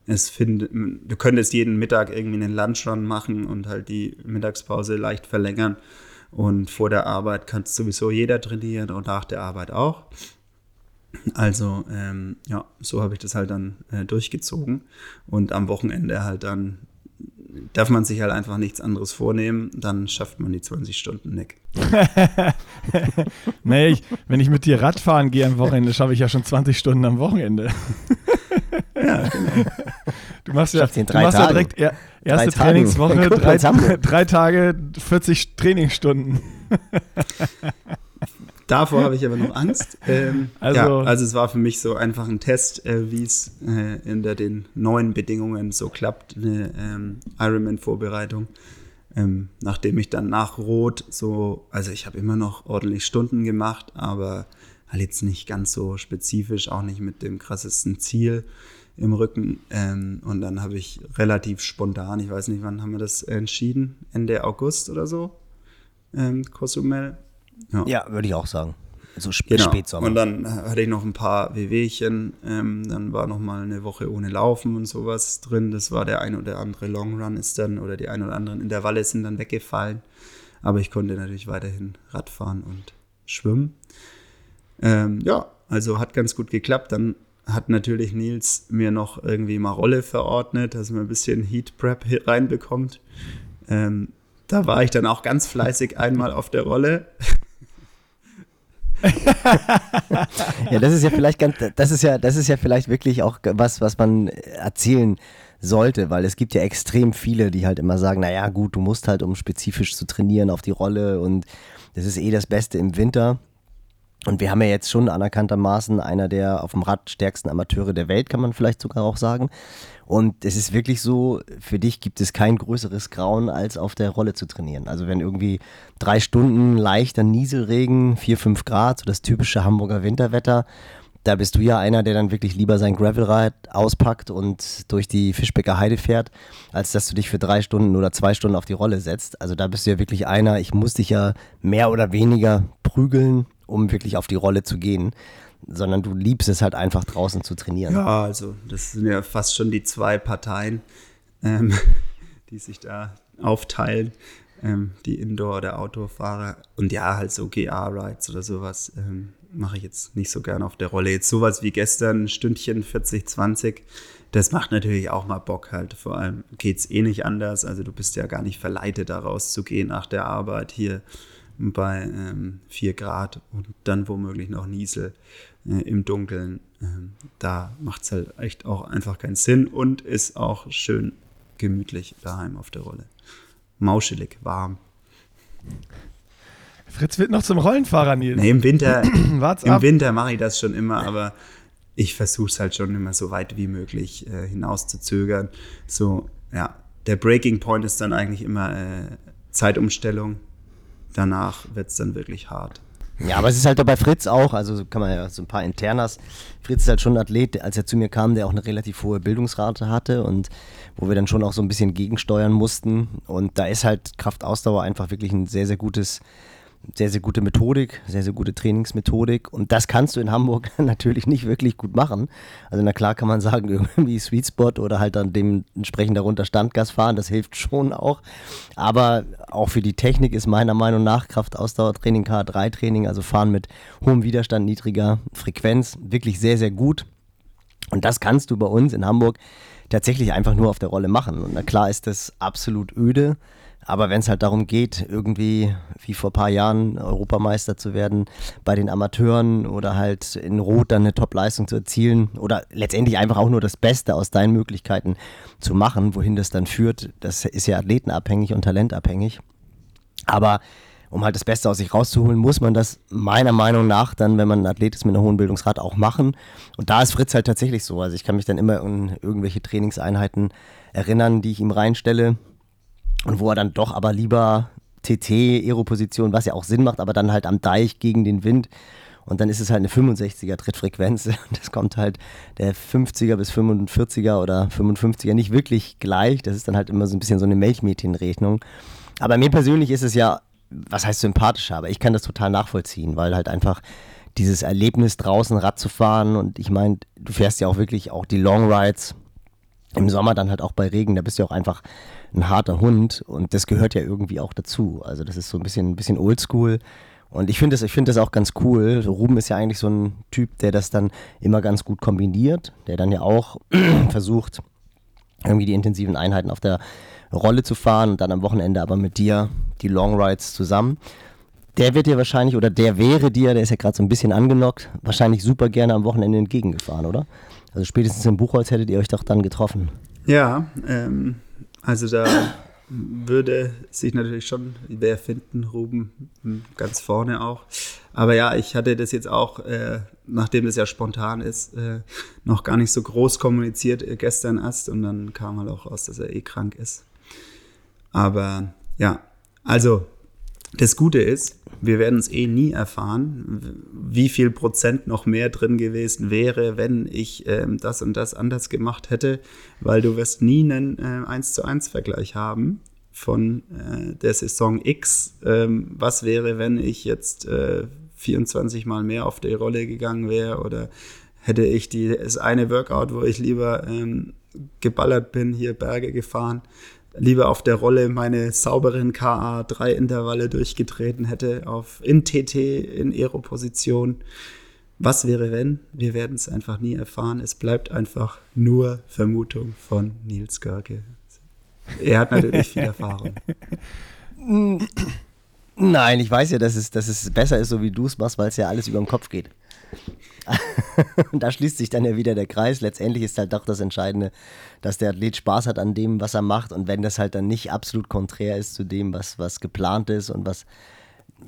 es find, du könntest jeden Mittag irgendwie einen Lunchrun machen und halt die Mittagspause leicht verlängern. Und vor der Arbeit kann sowieso jeder trainieren und nach der Arbeit auch. Also ähm, ja, so habe ich das halt dann äh, durchgezogen. Und am Wochenende halt dann darf man sich halt einfach nichts anderes vornehmen, dann schafft man die 20 Stunden nicht. nee, ich, wenn ich mit dir Radfahren gehe am Wochenende, schaffe ich ja schon 20 Stunden am Wochenende. ja, genau. Du machst ja, du machst ja direkt er, erste drei Trainingswoche, drei, drei Tage, 40 Trainingsstunden. Davor habe ich aber noch Angst. Ähm, also, ja, also es war für mich so einfach ein Test, äh, wie es äh, in der, den neuen Bedingungen so klappt, eine ähm, Ironman-Vorbereitung. Ähm, nachdem ich dann nach Rot so, also ich habe immer noch ordentlich Stunden gemacht, aber halt jetzt nicht ganz so spezifisch, auch nicht mit dem krassesten Ziel im Rücken. Ähm, und dann habe ich relativ spontan, ich weiß nicht, wann haben wir das entschieden, Ende August oder so, ähm, Cozumel. Ja, ja würde ich auch sagen. So sp genau. Spätsommer. Und dann hatte ich noch ein paar Wehwehchen. Ähm, dann war noch mal eine Woche ohne Laufen und sowas drin. Das war der ein oder andere Long Run ist dann oder die ein oder anderen Intervalle sind dann weggefallen. Aber ich konnte natürlich weiterhin Radfahren und schwimmen. Ähm, ja, also hat ganz gut geklappt. Dann hat natürlich Nils mir noch irgendwie mal Rolle verordnet, dass man ein bisschen Heat Prep reinbekommt. Ähm, da war ich dann auch ganz fleißig einmal auf der Rolle. ja, das ist ja vielleicht ganz, das ist ja, das ist ja vielleicht wirklich auch was, was man erzählen sollte, weil es gibt ja extrem viele, die halt immer sagen, naja, gut, du musst halt, um spezifisch zu trainieren, auf die Rolle und das ist eh das Beste im Winter. Und wir haben ja jetzt schon anerkanntermaßen einer der auf dem Rad stärksten Amateure der Welt, kann man vielleicht sogar auch sagen. Und es ist wirklich so, für dich gibt es kein größeres Grauen, als auf der Rolle zu trainieren. Also wenn irgendwie drei Stunden leichter Nieselregen, vier, fünf Grad, so das typische Hamburger Winterwetter, da bist du ja einer, der dann wirklich lieber sein Gravelride auspackt und durch die Fischbecker Heide fährt, als dass du dich für drei Stunden oder zwei Stunden auf die Rolle setzt. Also da bist du ja wirklich einer, ich muss dich ja mehr oder weniger prügeln, um wirklich auf die Rolle zu gehen, sondern du liebst es halt einfach draußen zu trainieren. Ja, also das sind ja fast schon die zwei Parteien, ähm, die sich da aufteilen, ähm, die Indoor- oder Outdoor-Fahrer. Und ja, halt so GA-Rides oder sowas ähm, mache ich jetzt nicht so gern auf der Rolle. Jetzt sowas wie gestern, Stündchen 40, 20, das macht natürlich auch mal Bock halt. Vor allem geht es eh nicht anders. Also du bist ja gar nicht verleitet, da rauszugehen nach der Arbeit hier bei ähm, 4 Grad und dann womöglich noch Niesel äh, im Dunkeln. Ähm, da macht es halt echt auch einfach keinen Sinn und ist auch schön gemütlich daheim auf der Rolle. Mauschelig, warm. Fritz wird noch zum Rollenfahrer, Nils. Nee, im Winter, im Winter mache ich das schon immer, aber ich versuche es halt schon immer so weit wie möglich äh, hinaus zu zögern. So, ja, der Breaking Point ist dann eigentlich immer äh, Zeitumstellung danach wird es dann wirklich hart. Ja, aber es ist halt bei Fritz auch, also kann man ja so ein paar Internas. Fritz ist halt schon ein Athlet, als er zu mir kam, der auch eine relativ hohe Bildungsrate hatte und wo wir dann schon auch so ein bisschen gegensteuern mussten. Und da ist halt Kraftausdauer einfach wirklich ein sehr, sehr gutes sehr, sehr gute Methodik, sehr, sehr gute Trainingsmethodik. Und das kannst du in Hamburg natürlich nicht wirklich gut machen. Also na klar kann man sagen, irgendwie Sweet Spot oder halt dann dementsprechend darunter Standgas fahren, das hilft schon auch. Aber auch für die Technik ist meiner Meinung nach Kraftausdauertraining, K3-Training, also fahren mit hohem Widerstand, niedriger Frequenz, wirklich sehr, sehr gut. Und das kannst du bei uns in Hamburg tatsächlich einfach nur auf der Rolle machen. Und na klar ist das absolut öde. Aber wenn es halt darum geht, irgendwie wie vor ein paar Jahren Europameister zu werden bei den Amateuren oder halt in Rot dann eine Top-Leistung zu erzielen oder letztendlich einfach auch nur das Beste aus deinen Möglichkeiten zu machen, wohin das dann führt, das ist ja athletenabhängig und talentabhängig. Aber um halt das Beste aus sich rauszuholen, muss man das meiner Meinung nach dann, wenn man ein Athlet ist mit einer hohen Bildungsgrad, auch machen. Und da ist Fritz halt tatsächlich so. Also ich kann mich dann immer an irgendwelche Trainingseinheiten erinnern, die ich ihm reinstelle und wo er dann doch aber lieber TT, Aeroposition, was ja auch Sinn macht, aber dann halt am Deich gegen den Wind. Und dann ist es halt eine 65er Trittfrequenz. Das kommt halt der 50er bis 45er oder 55er nicht wirklich gleich. Das ist dann halt immer so ein bisschen so eine Milchmädchenrechnung. Aber mir persönlich ist es ja, was heißt sympathischer, aber ich kann das total nachvollziehen, weil halt einfach dieses Erlebnis draußen Rad zu fahren und ich meine, du fährst ja auch wirklich auch die Long Rides im Sommer dann halt auch bei Regen, da bist du auch einfach ein harter Hund und das gehört ja irgendwie auch dazu. Also das ist so ein bisschen, ein bisschen oldschool. Und ich finde das, find das auch ganz cool. Ruben ist ja eigentlich so ein Typ, der das dann immer ganz gut kombiniert, der dann ja auch versucht, irgendwie die intensiven Einheiten auf der Rolle zu fahren und dann am Wochenende aber mit dir die Long Rides zusammen. Der wird dir wahrscheinlich, oder der wäre dir, der ist ja gerade so ein bisschen angenockt, wahrscheinlich super gerne am Wochenende entgegengefahren, oder? Also spätestens im Buchholz hättet ihr euch doch dann getroffen. Ja, ähm, also da würde sich natürlich schon wer finden, Ruben ganz vorne auch. Aber ja, ich hatte das jetzt auch, äh, nachdem das ja spontan ist, äh, noch gar nicht so groß kommuniziert äh, gestern erst und dann kam halt auch raus, dass er eh krank ist. Aber ja, also das Gute ist, wir werden es eh nie erfahren, wie viel Prozent noch mehr drin gewesen wäre, wenn ich ähm, das und das anders gemacht hätte, weil du wirst nie einen äh, 1 zu 1 Vergleich haben von äh, der Saison X. Ähm, was wäre, wenn ich jetzt äh, 24 Mal mehr auf die Rolle gegangen wäre oder hätte ich die, das eine Workout, wo ich lieber ähm, geballert bin, hier Berge gefahren, lieber auf der Rolle meine sauberen KA3-Intervalle durchgetreten hätte, auf in TT, in Aero-Position. Was wäre, wenn? Wir werden es einfach nie erfahren. Es bleibt einfach nur Vermutung von Nils Görke. Er hat natürlich viel Erfahrung. Nein, ich weiß ja, dass es, dass es besser ist, so wie du es machst, weil es ja alles über den Kopf geht. Und da schließt sich dann ja wieder der Kreis. Letztendlich ist halt doch das Entscheidende, dass der Athlet Spaß hat an dem, was er macht. Und wenn das halt dann nicht absolut konträr ist zu dem, was, was geplant ist und was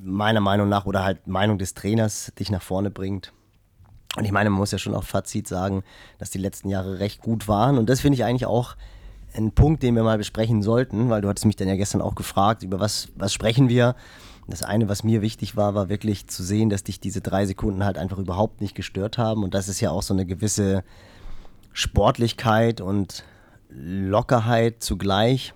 meiner Meinung nach oder halt Meinung des Trainers dich nach vorne bringt. Und ich meine, man muss ja schon auf Fazit sagen, dass die letzten Jahre recht gut waren. Und das finde ich eigentlich auch ein Punkt, den wir mal besprechen sollten, weil du hattest mich dann ja gestern auch gefragt, über was, was sprechen wir. Das eine, was mir wichtig war, war wirklich zu sehen, dass dich diese drei Sekunden halt einfach überhaupt nicht gestört haben. Und das ist ja auch so eine gewisse Sportlichkeit und Lockerheit zugleich.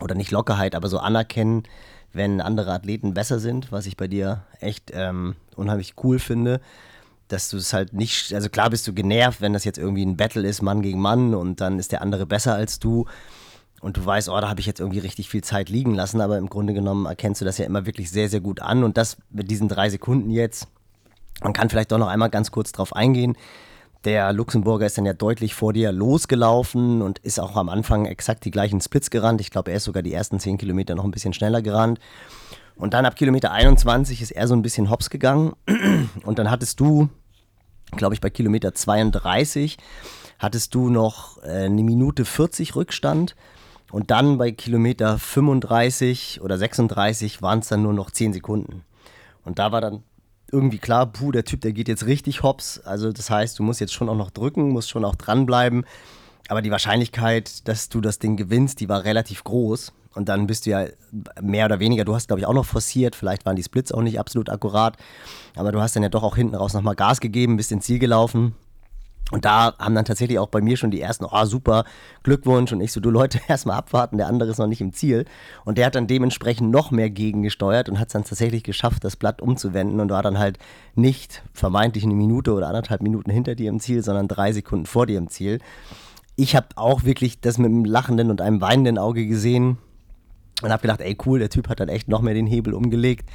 Oder nicht Lockerheit, aber so anerkennen, wenn andere Athleten besser sind, was ich bei dir echt ähm, unheimlich cool finde. Dass du es halt nicht, also klar bist du genervt, wenn das jetzt irgendwie ein Battle ist, Mann gegen Mann und dann ist der andere besser als du und du weißt, oh, da habe ich jetzt irgendwie richtig viel Zeit liegen lassen, aber im Grunde genommen erkennst du das ja immer wirklich sehr, sehr gut an und das mit diesen drei Sekunden jetzt, man kann vielleicht doch noch einmal ganz kurz drauf eingehen. Der Luxemburger ist dann ja deutlich vor dir losgelaufen und ist auch am Anfang exakt die gleichen Splits gerannt. Ich glaube, er ist sogar die ersten zehn Kilometer noch ein bisschen schneller gerannt. Und dann ab Kilometer 21 ist er so ein bisschen hops gegangen. Und dann hattest du, glaube ich, bei Kilometer 32 hattest du noch äh, eine Minute 40 Rückstand. Und dann bei Kilometer 35 oder 36 waren es dann nur noch 10 Sekunden. Und da war dann irgendwie klar, puh, der Typ, der geht jetzt richtig hops. Also das heißt, du musst jetzt schon auch noch drücken, musst schon auch dranbleiben. Aber die Wahrscheinlichkeit, dass du das Ding gewinnst, die war relativ groß. Und dann bist du ja mehr oder weniger, du hast glaube ich auch noch forciert, vielleicht waren die Splits auch nicht absolut akkurat. Aber du hast dann ja doch auch hinten raus nochmal Gas gegeben, bist ins Ziel gelaufen. Und da haben dann tatsächlich auch bei mir schon die ersten, oh super, Glückwunsch. Und ich so, du Leute, erstmal abwarten, der andere ist noch nicht im Ziel. Und der hat dann dementsprechend noch mehr gegengesteuert und hat es dann tatsächlich geschafft, das Blatt umzuwenden und war dann halt nicht vermeintlich eine Minute oder anderthalb Minuten hinter dir im Ziel, sondern drei Sekunden vor dir im Ziel. Ich habe auch wirklich das mit einem lachenden und einem weinenden Auge gesehen und habe gedacht, ey cool, der Typ hat dann echt noch mehr den Hebel umgelegt.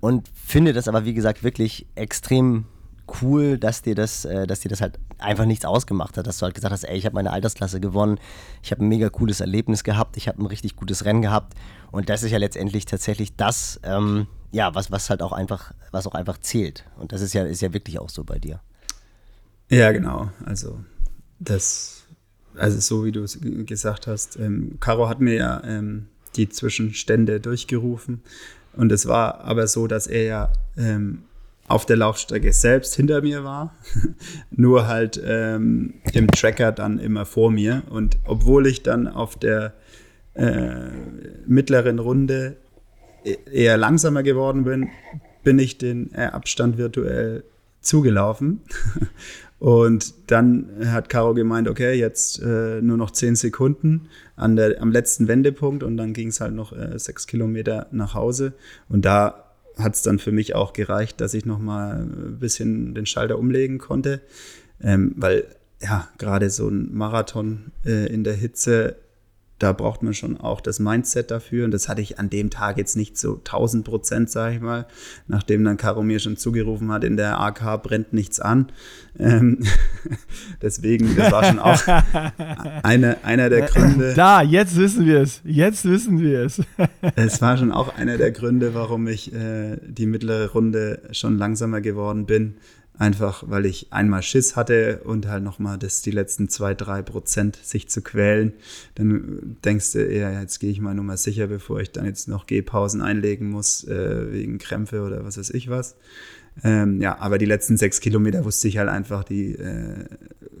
Und finde das aber, wie gesagt, wirklich extrem cool, dass dir das, äh, dass dir das halt einfach nichts ausgemacht hat, dass du halt gesagt hast, ey, ich habe meine Altersklasse gewonnen, ich habe ein mega cooles Erlebnis gehabt, ich habe ein richtig gutes Rennen gehabt. Und das ist ja letztendlich tatsächlich das, ähm, ja, was, was halt auch einfach, was auch einfach zählt. Und das ist ja, ist ja wirklich auch so bei dir. Ja, genau, also das, also so wie du es gesagt hast, ähm, Caro hat mir ja ähm, die Zwischenstände durchgerufen. Und es war aber so, dass er ja ähm, auf der Laufstrecke selbst hinter mir war, nur halt ähm, im Tracker dann immer vor mir. Und obwohl ich dann auf der äh, mittleren Runde e-, eher langsamer geworden bin, bin ich den äh, Abstand virtuell zugelaufen. Und dann hat Caro gemeint, okay, jetzt äh, nur noch zehn Sekunden an der, am letzten Wendepunkt und dann ging es halt noch äh, sechs Kilometer nach Hause. Und da hat es dann für mich auch gereicht, dass ich noch mal ein bisschen den Schalter umlegen konnte, ähm, weil ja gerade so ein Marathon äh, in der Hitze da braucht man schon auch das Mindset dafür. Und das hatte ich an dem Tag jetzt nicht so 1000 Prozent, sage ich mal. Nachdem dann Caro mir schon zugerufen hat, in der AK brennt nichts an. Ähm, deswegen, das war schon auch eine, einer der Gründe. Da, jetzt wissen wir es. Jetzt wissen wir es. es war schon auch einer der Gründe, warum ich äh, die mittlere Runde schon langsamer geworden bin Einfach weil ich einmal Schiss hatte und halt nochmal das die letzten zwei, drei Prozent sich zu quälen. Dann denkst du eher, jetzt gehe ich mal nur mal sicher, bevor ich dann jetzt noch Gehpausen einlegen muss, äh, wegen Krämpfe oder was weiß ich was. Ähm, ja, aber die letzten sechs Kilometer wusste ich halt einfach, die, äh,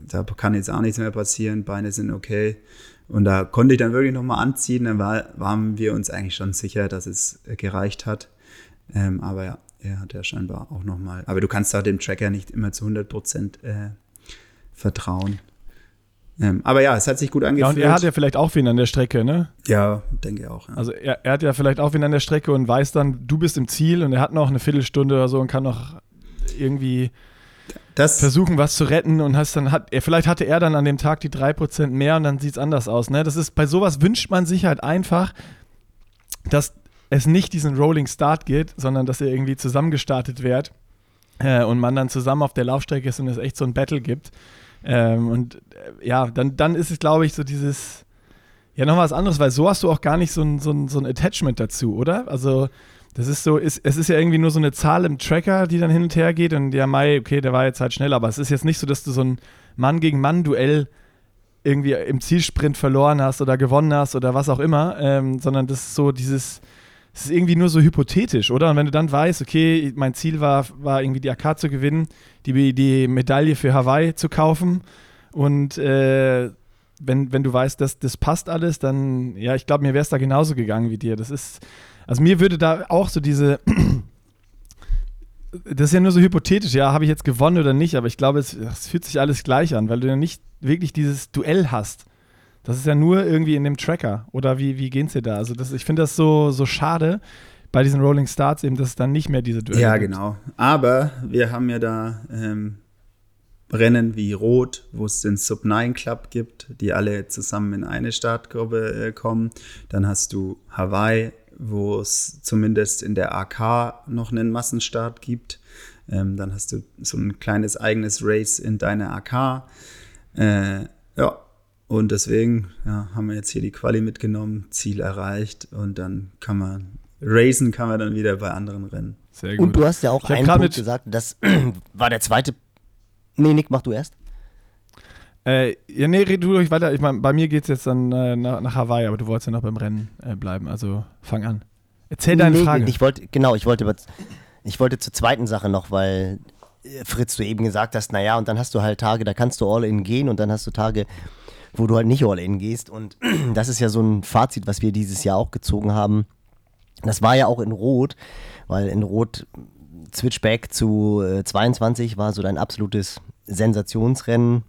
da kann jetzt auch nichts mehr passieren, Beine sind okay. Und da konnte ich dann wirklich nochmal anziehen, dann war, waren wir uns eigentlich schon sicher, dass es gereicht hat. Ähm, aber ja, er hat ja scheinbar auch nochmal. Aber du kannst da dem Tracker nicht immer zu 100 Prozent äh, vertrauen. Ähm, aber ja, es hat sich gut angefühlt. Ja, und er hat ja vielleicht auch wen an der Strecke, ne? Ja, denke auch. Ja. Also er, er, hat ja vielleicht auch wen an der Strecke und weiß dann, du bist im Ziel und er hat noch eine Viertelstunde oder so und kann noch irgendwie das versuchen, was zu retten und hast dann hat er vielleicht hatte er dann an dem Tag die 3% mehr und dann sieht es anders aus, ne? Das ist bei sowas wünscht man sich halt einfach, dass es nicht diesen Rolling Start geht, sondern dass er irgendwie zusammengestartet wird äh, und man dann zusammen auf der Laufstrecke ist und es echt so ein Battle gibt. Ähm, und äh, ja, dann, dann ist es, glaube ich, so dieses, ja, noch was anderes, weil so hast du auch gar nicht so ein, so ein, so ein Attachment dazu, oder? Also, das ist so, ist, es ist ja irgendwie nur so eine Zahl im Tracker, die dann hin und her geht und ja, Mai, okay, der war jetzt halt schnell, aber es ist jetzt nicht so, dass du so ein Mann gegen Mann-Duell irgendwie im Zielsprint verloren hast oder gewonnen hast oder was auch immer, ähm, sondern das ist so dieses, es ist irgendwie nur so hypothetisch, oder? Und wenn du dann weißt, okay, mein Ziel war, war irgendwie die AK zu gewinnen, die, die Medaille für Hawaii zu kaufen und äh, wenn, wenn du weißt, dass das passt alles, dann, ja, ich glaube, mir wäre es da genauso gegangen wie dir. Das ist, also mir würde da auch so diese, das ist ja nur so hypothetisch, ja, habe ich jetzt gewonnen oder nicht, aber ich glaube, es, es fühlt sich alles gleich an, weil du ja nicht wirklich dieses Duell hast. Das ist ja nur irgendwie in dem Tracker. Oder wie, wie es dir da? Also das, ich finde das so, so schade bei diesen Rolling Starts eben, dass es dann nicht mehr diese Duelle Ja, gibt. genau. Aber wir haben ja da ähm, Rennen wie Rot, wo es den Sub-9 Club gibt, die alle zusammen in eine Startgruppe äh, kommen. Dann hast du Hawaii, wo es zumindest in der AK noch einen Massenstart gibt. Ähm, dann hast du so ein kleines eigenes Race in deiner AK. Äh, ja, und deswegen ja, haben wir jetzt hier die Quali mitgenommen, Ziel erreicht und dann kann man racen, kann man dann wieder bei anderen Rennen. Sehr gut. Und du hast ja auch einen Punkt gesagt, das war der zweite. Nee, Nick, mach du erst. Äh, ja, nee, red du durch weiter. Ich meine, bei mir geht es jetzt dann äh, nach, nach, Hawaii, aber du wolltest ja noch beim Rennen äh, bleiben. Also fang an. Erzähl deine nee, Frage. Ich wollte, genau, ich wollte, ich wollte zur zweiten Sache noch, weil äh, Fritz, du eben gesagt hast, naja, und dann hast du halt Tage, da kannst du all in gehen und dann hast du Tage, wo du halt nicht all in gehst. Und das ist ja so ein Fazit, was wir dieses Jahr auch gezogen haben. Das war ja auch in Rot, weil in Rot Switchback zu äh, 22 war so dein absolutes Sensationsrennen.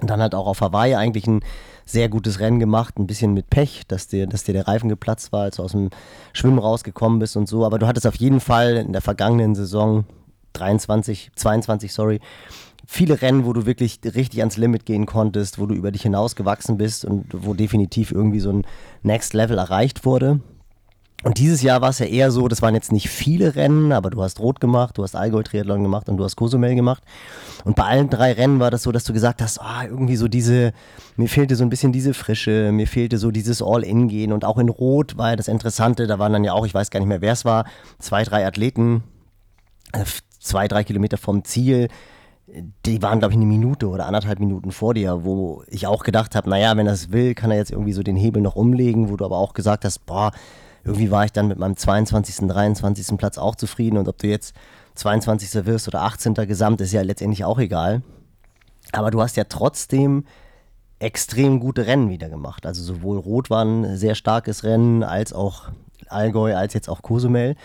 Und dann hat auch auf Hawaii eigentlich ein sehr gutes Rennen gemacht, ein bisschen mit Pech, dass dir, dass dir der Reifen geplatzt war, als du aus dem Schwimmen rausgekommen bist und so. Aber du hattest auf jeden Fall in der vergangenen Saison 23, 22, sorry, viele Rennen, wo du wirklich richtig ans Limit gehen konntest, wo du über dich hinaus gewachsen bist und wo definitiv irgendwie so ein Next Level erreicht wurde. Und dieses Jahr war es ja eher so, das waren jetzt nicht viele Rennen, aber du hast Rot gemacht, du hast Allgäu-Triathlon gemacht und du hast Cozumel gemacht. Und bei allen drei Rennen war das so, dass du gesagt hast, ah, irgendwie so diese, mir fehlte so ein bisschen diese Frische, mir fehlte so dieses All-In-Gehen. Und auch in Rot war ja das Interessante, da waren dann ja auch, ich weiß gar nicht mehr, wer es war, zwei, drei Athleten, äh, zwei, drei Kilometer vom Ziel, die waren, glaube ich, eine Minute oder anderthalb Minuten vor dir, wo ich auch gedacht habe, naja, wenn es will, kann er jetzt irgendwie so den Hebel noch umlegen, wo du aber auch gesagt hast, boah, irgendwie war ich dann mit meinem 22., 23. Platz auch zufrieden und ob du jetzt 22. wirst oder 18. Gesamt, ist ja letztendlich auch egal. Aber du hast ja trotzdem extrem gute Rennen wieder gemacht. Also sowohl Rot war ein sehr starkes Rennen, als auch Allgäu, als jetzt auch Cozumel.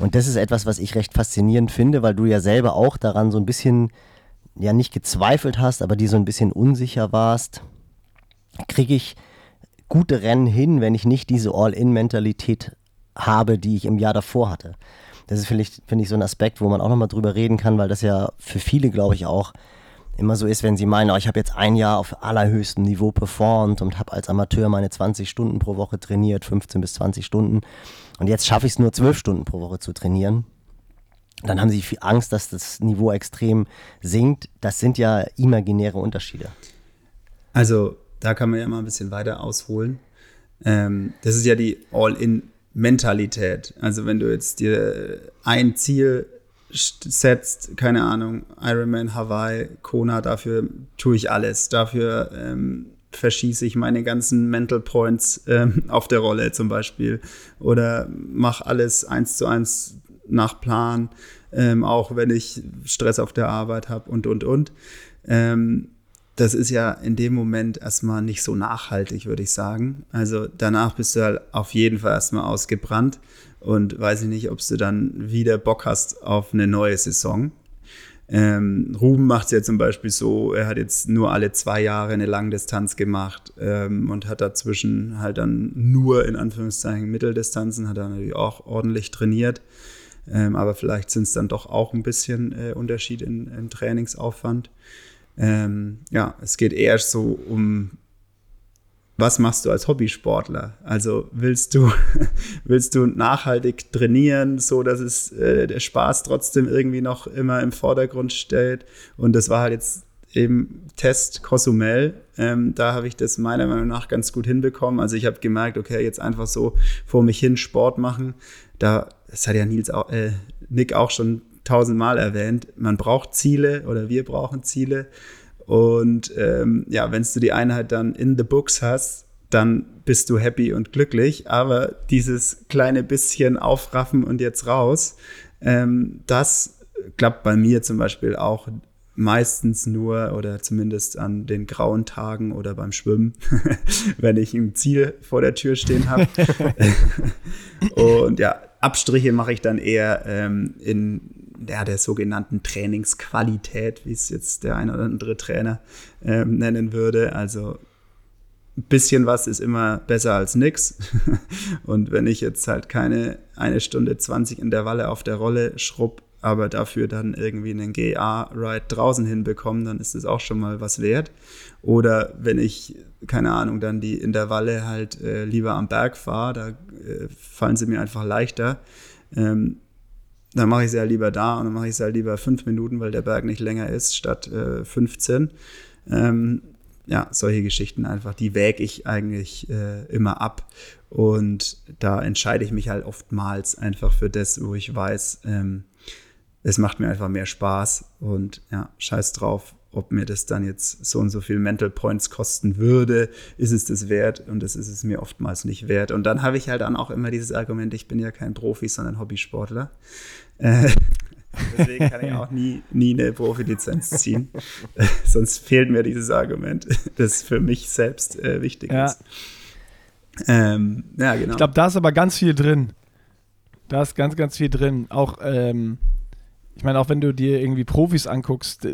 Und das ist etwas, was ich recht faszinierend finde, weil du ja selber auch daran so ein bisschen, ja nicht gezweifelt hast, aber die so ein bisschen unsicher warst. Kriege ich gute Rennen hin, wenn ich nicht diese All-In-Mentalität habe, die ich im Jahr davor hatte. Das ist, finde ich, find ich, so ein Aspekt, wo man auch nochmal drüber reden kann, weil das ja für viele, glaube ich, auch immer so ist, wenn sie meinen, oh, ich habe jetzt ein Jahr auf allerhöchstem Niveau performt und habe als Amateur meine 20 Stunden pro Woche trainiert, 15 bis 20 Stunden. Und jetzt schaffe ich es nur 12 Stunden pro Woche zu trainieren. Dann haben sie viel Angst, dass das Niveau extrem sinkt. Das sind ja imaginäre Unterschiede. Also da kann man ja mal ein bisschen weiter ausholen. Ähm, das ist ja die All-in-Mentalität. Also wenn du jetzt dir ein Ziel setzt, keine Ahnung, Ironman, Hawaii, Kona, dafür tue ich alles. Dafür ähm, verschieße ich meine ganzen Mental Points ähm, auf der Rolle zum Beispiel. Oder mache alles eins zu eins nach Plan, ähm, auch wenn ich Stress auf der Arbeit habe und, und, und. Ähm, das ist ja in dem Moment erstmal nicht so nachhaltig, würde ich sagen. Also danach bist du halt auf jeden Fall erstmal ausgebrannt und weiß ich nicht, ob du dann wieder Bock hast auf eine neue Saison. Ähm, Ruben macht es ja zum Beispiel so, er hat jetzt nur alle zwei Jahre eine Langdistanz gemacht ähm, und hat dazwischen halt dann nur in Anführungszeichen Mitteldistanzen, hat er natürlich auch ordentlich trainiert. Ähm, aber vielleicht sind es dann doch auch ein bisschen äh, Unterschied in, in Trainingsaufwand. Ähm, ja, es geht eher so um, was machst du als Hobbysportler? Also willst du, willst du nachhaltig trainieren, so dass es äh, der Spaß trotzdem irgendwie noch immer im Vordergrund stellt? Und das war halt jetzt eben Test Cozumel. Ähm, da habe ich das meiner Meinung nach ganz gut hinbekommen. Also ich habe gemerkt, okay, jetzt einfach so vor mich hin Sport machen. Da, das hat ja Nils auch, äh, Nick auch schon tausendmal erwähnt, man braucht Ziele oder wir brauchen Ziele. Und ähm, ja, wenn du die Einheit dann in the books hast, dann bist du happy und glücklich. Aber dieses kleine bisschen aufraffen und jetzt raus, ähm, das klappt bei mir zum Beispiel auch meistens nur oder zumindest an den grauen Tagen oder beim Schwimmen, wenn ich ein Ziel vor der Tür stehen habe. und ja, Abstriche mache ich dann eher ähm, in ja, der sogenannten Trainingsqualität, wie es jetzt der ein oder andere Trainer äh, nennen würde. Also ein bisschen was ist immer besser als nichts. Und wenn ich jetzt halt keine eine Stunde 20 Intervalle auf der Rolle schrubb, aber dafür dann irgendwie einen GA-Ride draußen hinbekomme, dann ist das auch schon mal was wert. Oder wenn ich, keine Ahnung, dann die Intervalle halt äh, lieber am Berg fahre, da äh, fallen sie mir einfach leichter. Ähm, dann mache ich es ja lieber da und dann mache ich es ja lieber fünf Minuten, weil der Berg nicht länger ist, statt äh, 15. Ähm, ja, solche Geschichten einfach, die wäge ich eigentlich äh, immer ab. Und da entscheide ich mich halt oftmals einfach für das, wo ich weiß, ähm, es macht mir einfach mehr Spaß und ja, scheiß drauf, ob mir das dann jetzt so und so viel Mental Points kosten würde, ist es das wert und das ist es mir oftmals nicht wert. Und dann habe ich halt dann auch immer dieses Argument, ich bin ja kein Profi, sondern Hobbysportler. Äh, deswegen kann ich auch nie, nie eine Profilizenz ziehen. Sonst fehlt mir dieses Argument, das für mich selbst äh, wichtig ja. ist. Ähm, ja, genau. Ich glaube, da ist aber ganz viel drin. Da ist ganz, ganz viel drin. Auch, ähm, ich meine, auch wenn du dir irgendwie Profis anguckst,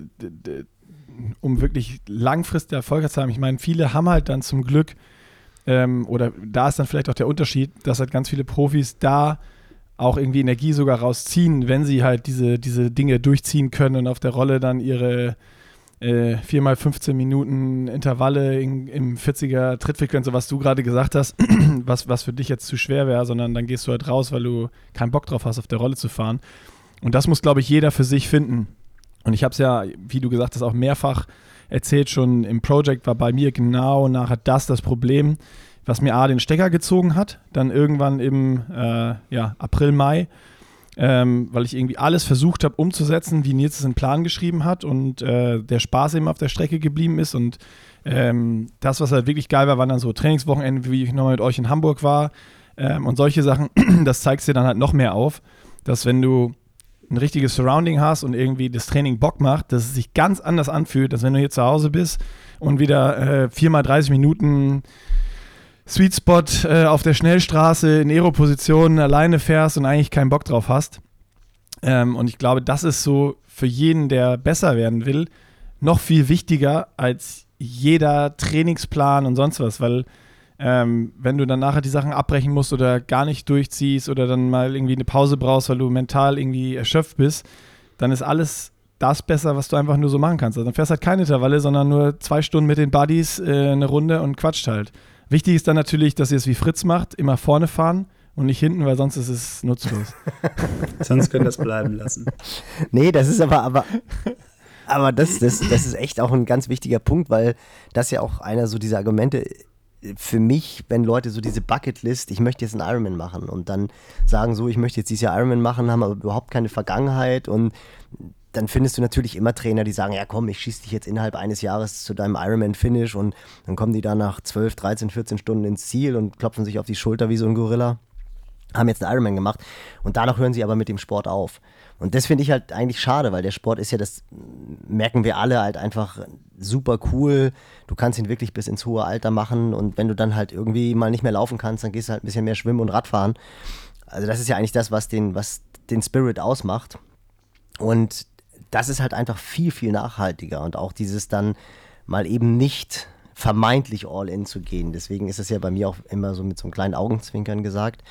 um wirklich langfristig Erfolg zu haben. Ich meine, viele haben halt dann zum Glück, ähm, oder da ist dann vielleicht auch der Unterschied, dass halt ganz viele Profis da auch irgendwie Energie sogar rausziehen, wenn sie halt diese, diese Dinge durchziehen können und auf der Rolle dann ihre äh, 4x15 Minuten Intervalle in, im 40er Trittfrequenz, so was du gerade gesagt hast, was, was für dich jetzt zu schwer wäre, sondern dann gehst du halt raus, weil du keinen Bock drauf hast, auf der Rolle zu fahren. Und das muss, glaube ich, jeder für sich finden. Und ich habe es ja, wie du gesagt hast, auch mehrfach erzählt, schon im Project war bei mir genau nachher das das Problem, was mir A den Stecker gezogen hat, dann irgendwann im äh, ja, April, Mai, ähm, weil ich irgendwie alles versucht habe umzusetzen, wie Nils es in Plan geschrieben hat und äh, der Spaß eben auf der Strecke geblieben ist und ähm, das, was halt wirklich geil war, waren dann so Trainingswochenende, wie ich nochmal mit euch in Hamburg war ähm, und solche Sachen, das zeigst dir dann halt noch mehr auf, dass wenn du ein richtiges Surrounding hast und irgendwie das Training Bock macht, dass es sich ganz anders anfühlt, als wenn du hier zu Hause bist und wieder äh, viermal 30 Minuten Sweet Spot äh, auf der Schnellstraße in Aero-Position alleine fährst und eigentlich keinen Bock drauf hast. Ähm, und ich glaube, das ist so für jeden, der besser werden will, noch viel wichtiger als jeder Trainingsplan und sonst was, weil ähm, wenn du dann nachher die Sachen abbrechen musst oder gar nicht durchziehst oder dann mal irgendwie eine Pause brauchst, weil du mental irgendwie erschöpft bist, dann ist alles das besser, was du einfach nur so machen kannst. Also dann fährst halt keine Intervalle, sondern nur zwei Stunden mit den Buddies äh, eine Runde und quatscht halt. Wichtig ist dann natürlich, dass ihr es wie Fritz macht, immer vorne fahren und nicht hinten, weil sonst ist es nutzlos. sonst könnt ihr das bleiben lassen. Nee, das ist aber, aber, aber das, das, das ist echt auch ein ganz wichtiger Punkt, weil das ja auch einer so dieser Argumente für mich, wenn Leute so diese Bucketlist, ich möchte jetzt einen Ironman machen und dann sagen so, ich möchte jetzt dieses Jahr Ironman machen, haben aber überhaupt keine Vergangenheit und dann findest du natürlich immer Trainer, die sagen, ja komm, ich schieße dich jetzt innerhalb eines Jahres zu deinem Ironman-Finish und dann kommen die da nach 12, 13, 14 Stunden ins Ziel und klopfen sich auf die Schulter wie so ein Gorilla, haben jetzt einen Ironman gemacht und danach hören sie aber mit dem Sport auf. Und das finde ich halt eigentlich schade, weil der Sport ist ja, das merken wir alle, halt einfach super cool. Du kannst ihn wirklich bis ins hohe Alter machen und wenn du dann halt irgendwie mal nicht mehr laufen kannst, dann gehst du halt ein bisschen mehr schwimmen und Radfahren. Also das ist ja eigentlich das, was den, was den Spirit ausmacht. Und das ist halt einfach viel, viel nachhaltiger und auch dieses dann mal eben nicht vermeintlich all in zu gehen. Deswegen ist es ja bei mir auch immer so mit so einem kleinen Augenzwinkern gesagt.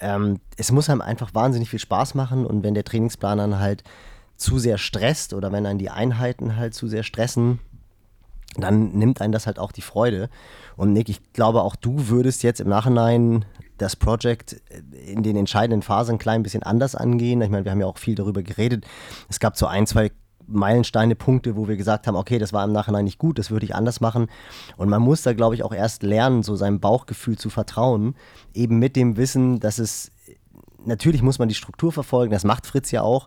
Ähm, es muss einem einfach wahnsinnig viel Spaß machen und wenn der Trainingsplan dann halt zu sehr stresst oder wenn dann die Einheiten halt zu sehr stressen, dann nimmt einen das halt auch die Freude. Und Nick, ich glaube auch du würdest jetzt im Nachhinein das Projekt in den entscheidenden Phasen ein klein bisschen anders angehen. Ich meine, wir haben ja auch viel darüber geredet. Es gab so ein, zwei Meilensteine, Punkte, wo wir gesagt haben, okay, das war im Nachhinein nicht gut, das würde ich anders machen. Und man muss da, glaube ich, auch erst lernen, so seinem Bauchgefühl zu vertrauen, eben mit dem Wissen, dass es, natürlich muss man die Struktur verfolgen, das macht Fritz ja auch,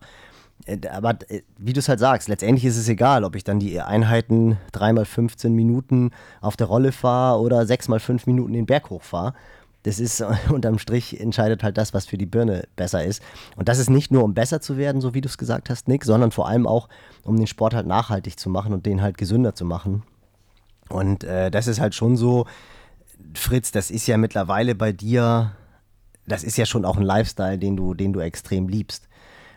äh, aber wie du es halt sagst, letztendlich ist es egal, ob ich dann die Einheiten 3x15 Minuten auf der Rolle fahre oder 6x5 Minuten den Berg hochfahre das ist unterm Strich entscheidet halt das, was für die Birne besser ist. Und das ist nicht nur, um besser zu werden, so wie du es gesagt hast, Nick, sondern vor allem auch, um den Sport halt nachhaltig zu machen und den halt gesünder zu machen. Und äh, das ist halt schon so, Fritz, das ist ja mittlerweile bei dir, das ist ja schon auch ein Lifestyle, den du, den du extrem liebst.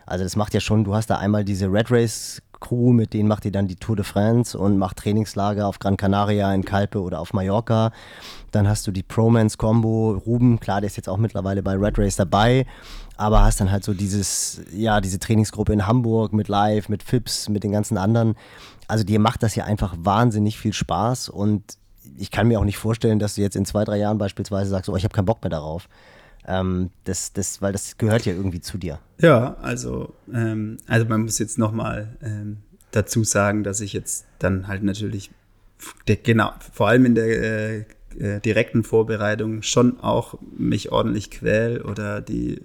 Also das macht ja schon, du hast da einmal diese Red Race Crew, mit denen macht ihr dann die Tour de France und macht Trainingslager auf Gran Canaria, in Calpe oder auf Mallorca. Dann hast du die Promance Combo, Ruben, klar, der ist jetzt auch mittlerweile bei Red Race dabei, aber hast dann halt so dieses, ja, diese Trainingsgruppe in Hamburg mit Live, mit Fips, mit den ganzen anderen. Also dir macht das ja einfach wahnsinnig viel Spaß und ich kann mir auch nicht vorstellen, dass du jetzt in zwei, drei Jahren beispielsweise sagst, oh, ich habe keinen Bock mehr darauf. Ähm, das, das, weil das gehört ja irgendwie zu dir. Ja, also, ähm, also man muss jetzt nochmal ähm, dazu sagen, dass ich jetzt dann halt natürlich, der, genau, vor allem in der äh, äh, direkten Vorbereitung schon auch mich ordentlich quäl oder die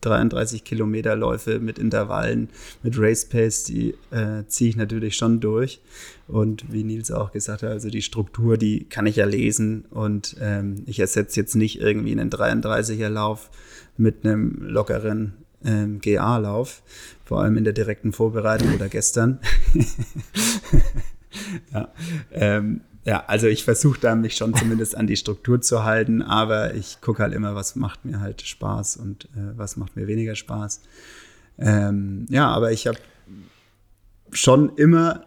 33 äh, Kilometer Läufe mit Intervallen, mit Race Pace, die äh, ziehe ich natürlich schon durch. Und wie Nils auch gesagt hat, also die Struktur, die kann ich ja lesen und ähm, ich ersetze jetzt nicht irgendwie einen 33er Lauf mit einem lockeren ähm, GA-Lauf, vor allem in der direkten Vorbereitung oder gestern. ja, ähm, ja, also ich versuche da mich schon zumindest an die Struktur zu halten, aber ich gucke halt immer, was macht mir halt Spaß und äh, was macht mir weniger Spaß. Ähm, ja, aber ich habe schon immer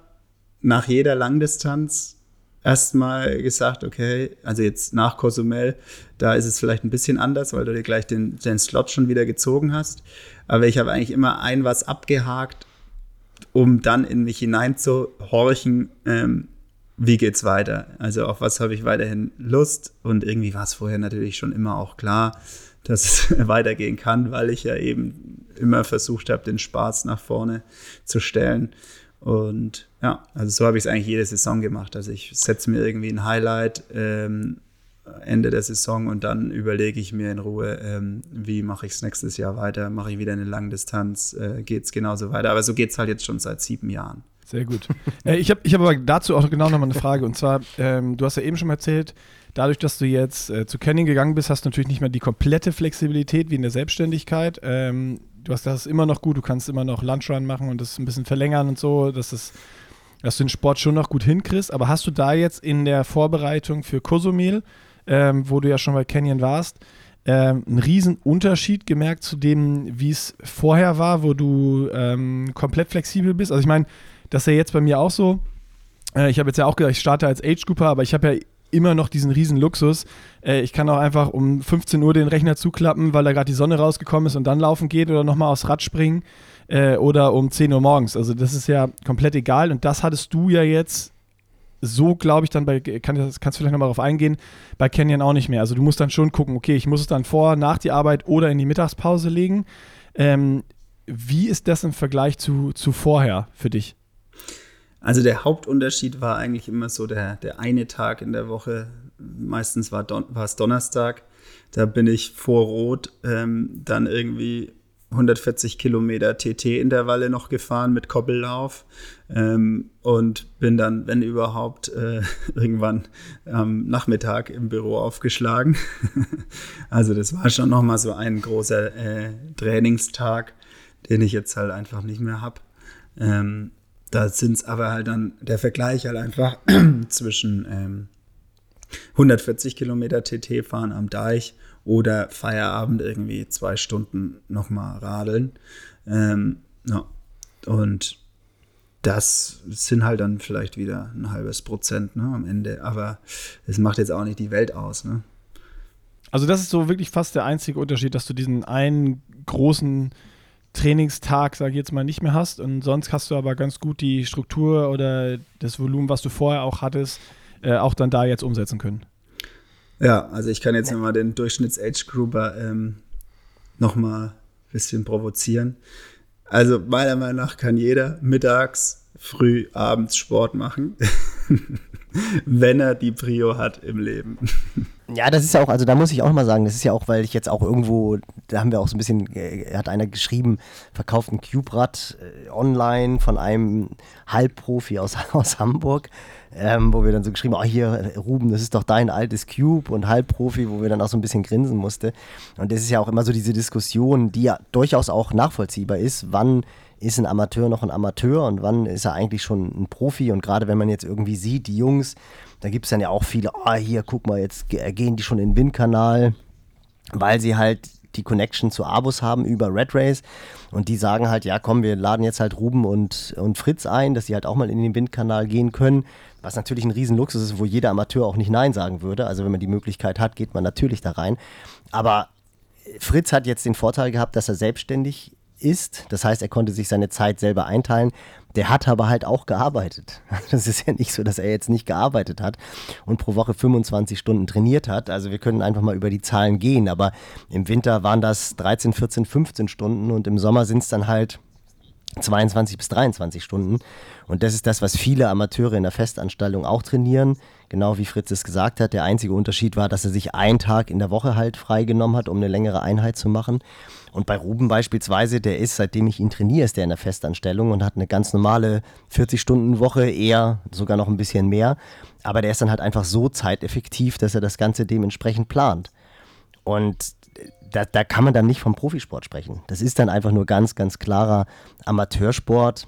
nach jeder Langdistanz erstmal gesagt, okay, also jetzt nach Cozumel, da ist es vielleicht ein bisschen anders, weil du dir gleich den, den Slot schon wieder gezogen hast. Aber ich habe eigentlich immer ein was abgehakt, um dann in mich hineinzuhorchen, ähm, wie geht's weiter? Also auf was habe ich weiterhin Lust? Und irgendwie war es vorher natürlich schon immer auch klar, dass es weitergehen kann, weil ich ja eben immer versucht habe, den Spaß nach vorne zu stellen. Und ja, also so habe ich es eigentlich jede Saison gemacht. Also ich setze mir irgendwie ein Highlight ähm, Ende der Saison und dann überlege ich mir in Ruhe, ähm, wie mache ich es nächstes Jahr weiter? Mache ich wieder eine Langdistanz? Äh, geht es genauso weiter? Aber so geht es halt jetzt schon seit sieben Jahren. Sehr gut. äh, ich habe ich hab aber dazu auch genau nochmal eine Frage. Und zwar, ähm, du hast ja eben schon erzählt, dadurch, dass du jetzt äh, zu Canning gegangen bist, hast du natürlich nicht mehr die komplette Flexibilität wie in der Selbstständigkeit. Ähm, du hast das immer noch gut, du kannst immer noch Lunchrun machen und das ein bisschen verlängern und so, dass, das, dass du den Sport schon noch gut hinkriegst. Aber hast du da jetzt in der Vorbereitung für Cozumel, ähm, wo du ja schon bei Canyon warst, ähm, einen riesen Unterschied gemerkt zu dem, wie es vorher war, wo du ähm, komplett flexibel bist? Also ich meine, das ist ja jetzt bei mir auch so. Äh, ich habe jetzt ja auch gesagt, ich starte als Age-Grouper, aber ich habe ja immer noch diesen riesen Luxus. Äh, ich kann auch einfach um 15 Uhr den Rechner zuklappen, weil da gerade die Sonne rausgekommen ist und dann laufen geht oder nochmal aufs Rad springen äh, oder um 10 Uhr morgens. Also das ist ja komplett egal und das hattest du ja jetzt so, glaube ich, dann bei, kann, kannst du vielleicht nochmal darauf eingehen, bei Canyon auch nicht mehr. Also du musst dann schon gucken, okay, ich muss es dann vor, nach die Arbeit oder in die Mittagspause legen. Ähm, wie ist das im Vergleich zu, zu vorher für dich? Also der Hauptunterschied war eigentlich immer so der, der eine Tag in der Woche. Meistens war, Don, es Donnerstag. Da bin ich vor Rot ähm, dann irgendwie 140 Kilometer TT-Intervalle noch gefahren mit Kobbellauf ähm, und bin dann, wenn überhaupt, äh, irgendwann am Nachmittag im Büro aufgeschlagen. also das war schon nochmal so ein großer äh, Trainingstag, den ich jetzt halt einfach nicht mehr habe. Ähm, da sind es aber halt dann der Vergleich halt einfach zwischen ähm, 140 Kilometer TT fahren am Deich oder Feierabend irgendwie zwei Stunden nochmal radeln. Ähm, ja. Und das sind halt dann vielleicht wieder ein halbes Prozent ne, am Ende. Aber es macht jetzt auch nicht die Welt aus. Ne? Also das ist so wirklich fast der einzige Unterschied, dass du diesen einen großen Trainingstag, sage ich jetzt mal, nicht mehr hast. Und sonst hast du aber ganz gut die Struktur oder das Volumen, was du vorher auch hattest, äh, auch dann da jetzt umsetzen können. Ja, also ich kann jetzt nochmal den Durchschnitts-Age-Grouper ähm, nochmal ein bisschen provozieren. Also meiner Meinung nach kann jeder mittags, früh, abends Sport machen, wenn er die Prio hat im Leben. Ja, das ist ja auch, also da muss ich auch mal sagen, das ist ja auch, weil ich jetzt auch irgendwo, da haben wir auch so ein bisschen, äh, hat einer geschrieben, verkauft ein Cube-Rad äh, online von einem Halbprofi aus, aus Hamburg, ähm, wo wir dann so geschrieben haben, oh hier, Ruben, das ist doch dein altes Cube und Halbprofi, wo wir dann auch so ein bisschen grinsen musste. Und das ist ja auch immer so diese Diskussion, die ja durchaus auch nachvollziehbar ist, wann ist ein Amateur noch ein Amateur und wann ist er eigentlich schon ein Profi und gerade wenn man jetzt irgendwie sieht, die Jungs, da gibt es dann ja auch viele, ah, hier, guck mal, jetzt gehen die schon in den Windkanal, weil sie halt die Connection zu Abus haben über Red Race und die sagen halt, ja komm, wir laden jetzt halt Ruben und, und Fritz ein, dass sie halt auch mal in den Windkanal gehen können, was natürlich ein Riesenluxus ist, wo jeder Amateur auch nicht Nein sagen würde. Also wenn man die Möglichkeit hat, geht man natürlich da rein. Aber Fritz hat jetzt den Vorteil gehabt, dass er selbstständig ist. Das heißt, er konnte sich seine Zeit selber einteilen. Der hat aber halt auch gearbeitet. Das ist ja nicht so, dass er jetzt nicht gearbeitet hat und pro Woche 25 Stunden trainiert hat. Also wir können einfach mal über die Zahlen gehen. Aber im Winter waren das 13, 14, 15 Stunden und im Sommer sind es dann halt 22 bis 23 Stunden. Und das ist das, was viele Amateure in der Festanstellung auch trainieren. Genau wie Fritz es gesagt hat. Der einzige Unterschied war, dass er sich einen Tag in der Woche halt freigenommen hat, um eine längere Einheit zu machen. Und bei Ruben beispielsweise, der ist, seitdem ich ihn trainiere, ist der in der Festanstellung und hat eine ganz normale 40-Stunden-Woche, eher sogar noch ein bisschen mehr. Aber der ist dann halt einfach so zeiteffektiv, dass er das Ganze dementsprechend plant. Und da, da kann man dann nicht vom Profisport sprechen. Das ist dann einfach nur ganz, ganz klarer Amateursport.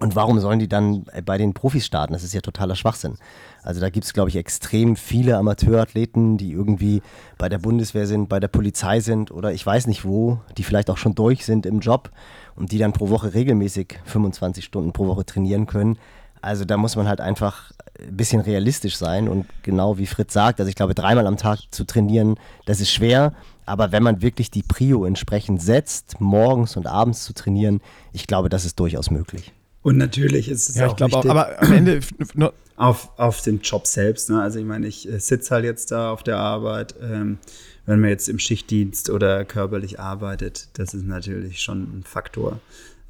Und warum sollen die dann bei den Profis starten? Das ist ja totaler Schwachsinn. Also da gibt es, glaube ich, extrem viele Amateurathleten, die irgendwie bei der Bundeswehr sind, bei der Polizei sind oder ich weiß nicht wo, die vielleicht auch schon durch sind im Job und die dann pro Woche regelmäßig 25 Stunden pro Woche trainieren können. Also da muss man halt einfach ein bisschen realistisch sein und genau wie Fritz sagt, also ich glaube, dreimal am Tag zu trainieren, das ist schwer. Aber wenn man wirklich die Prio entsprechend setzt, morgens und abends zu trainieren, ich glaube, das ist durchaus möglich. Und natürlich ist es Ja, auch ich glaube auch, wichtig aber am Ende, nur, auf, auf den Job selbst. Ne? Also ich meine, ich äh, sitze halt jetzt da auf der Arbeit. Ähm, wenn man jetzt im Schichtdienst oder körperlich arbeitet, das ist natürlich schon ein Faktor,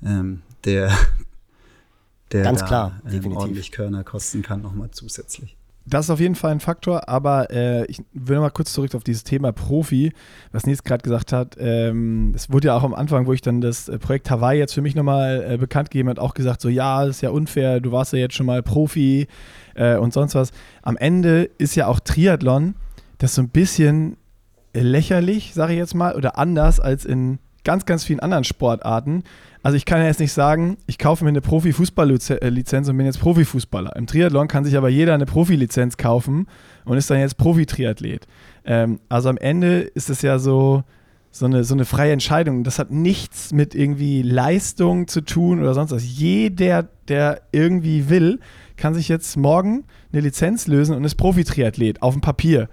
ähm, der, der Ganz da, klar, ähm, definitiv. ordentlich Körner kosten kann, nochmal zusätzlich. Das ist auf jeden Fall ein Faktor, aber äh, ich will mal kurz zurück auf dieses Thema Profi, was Nils gerade gesagt hat. Ähm, es wurde ja auch am Anfang, wo ich dann das äh, Projekt Hawaii jetzt für mich nochmal äh, bekannt gegeben hat, auch gesagt, so ja, das ist ja unfair, du warst ja jetzt schon mal Profi äh, und sonst was. Am Ende ist ja auch Triathlon das so ein bisschen lächerlich, sage ich jetzt mal, oder anders als in ganz, ganz vielen anderen Sportarten. Also ich kann ja jetzt nicht sagen, ich kaufe mir eine Profi-Fußball-Lizenz und bin jetzt Profifußballer. Im Triathlon kann sich aber jeder eine Profilizenz kaufen und ist dann jetzt Profi-Triathlet. Ähm, also am Ende ist es ja so, so eine, so eine freie Entscheidung. Das hat nichts mit irgendwie Leistung zu tun oder sonst was. Jeder, der irgendwie will, kann sich jetzt morgen eine Lizenz lösen und ist Profi-Triathlet auf dem Papier.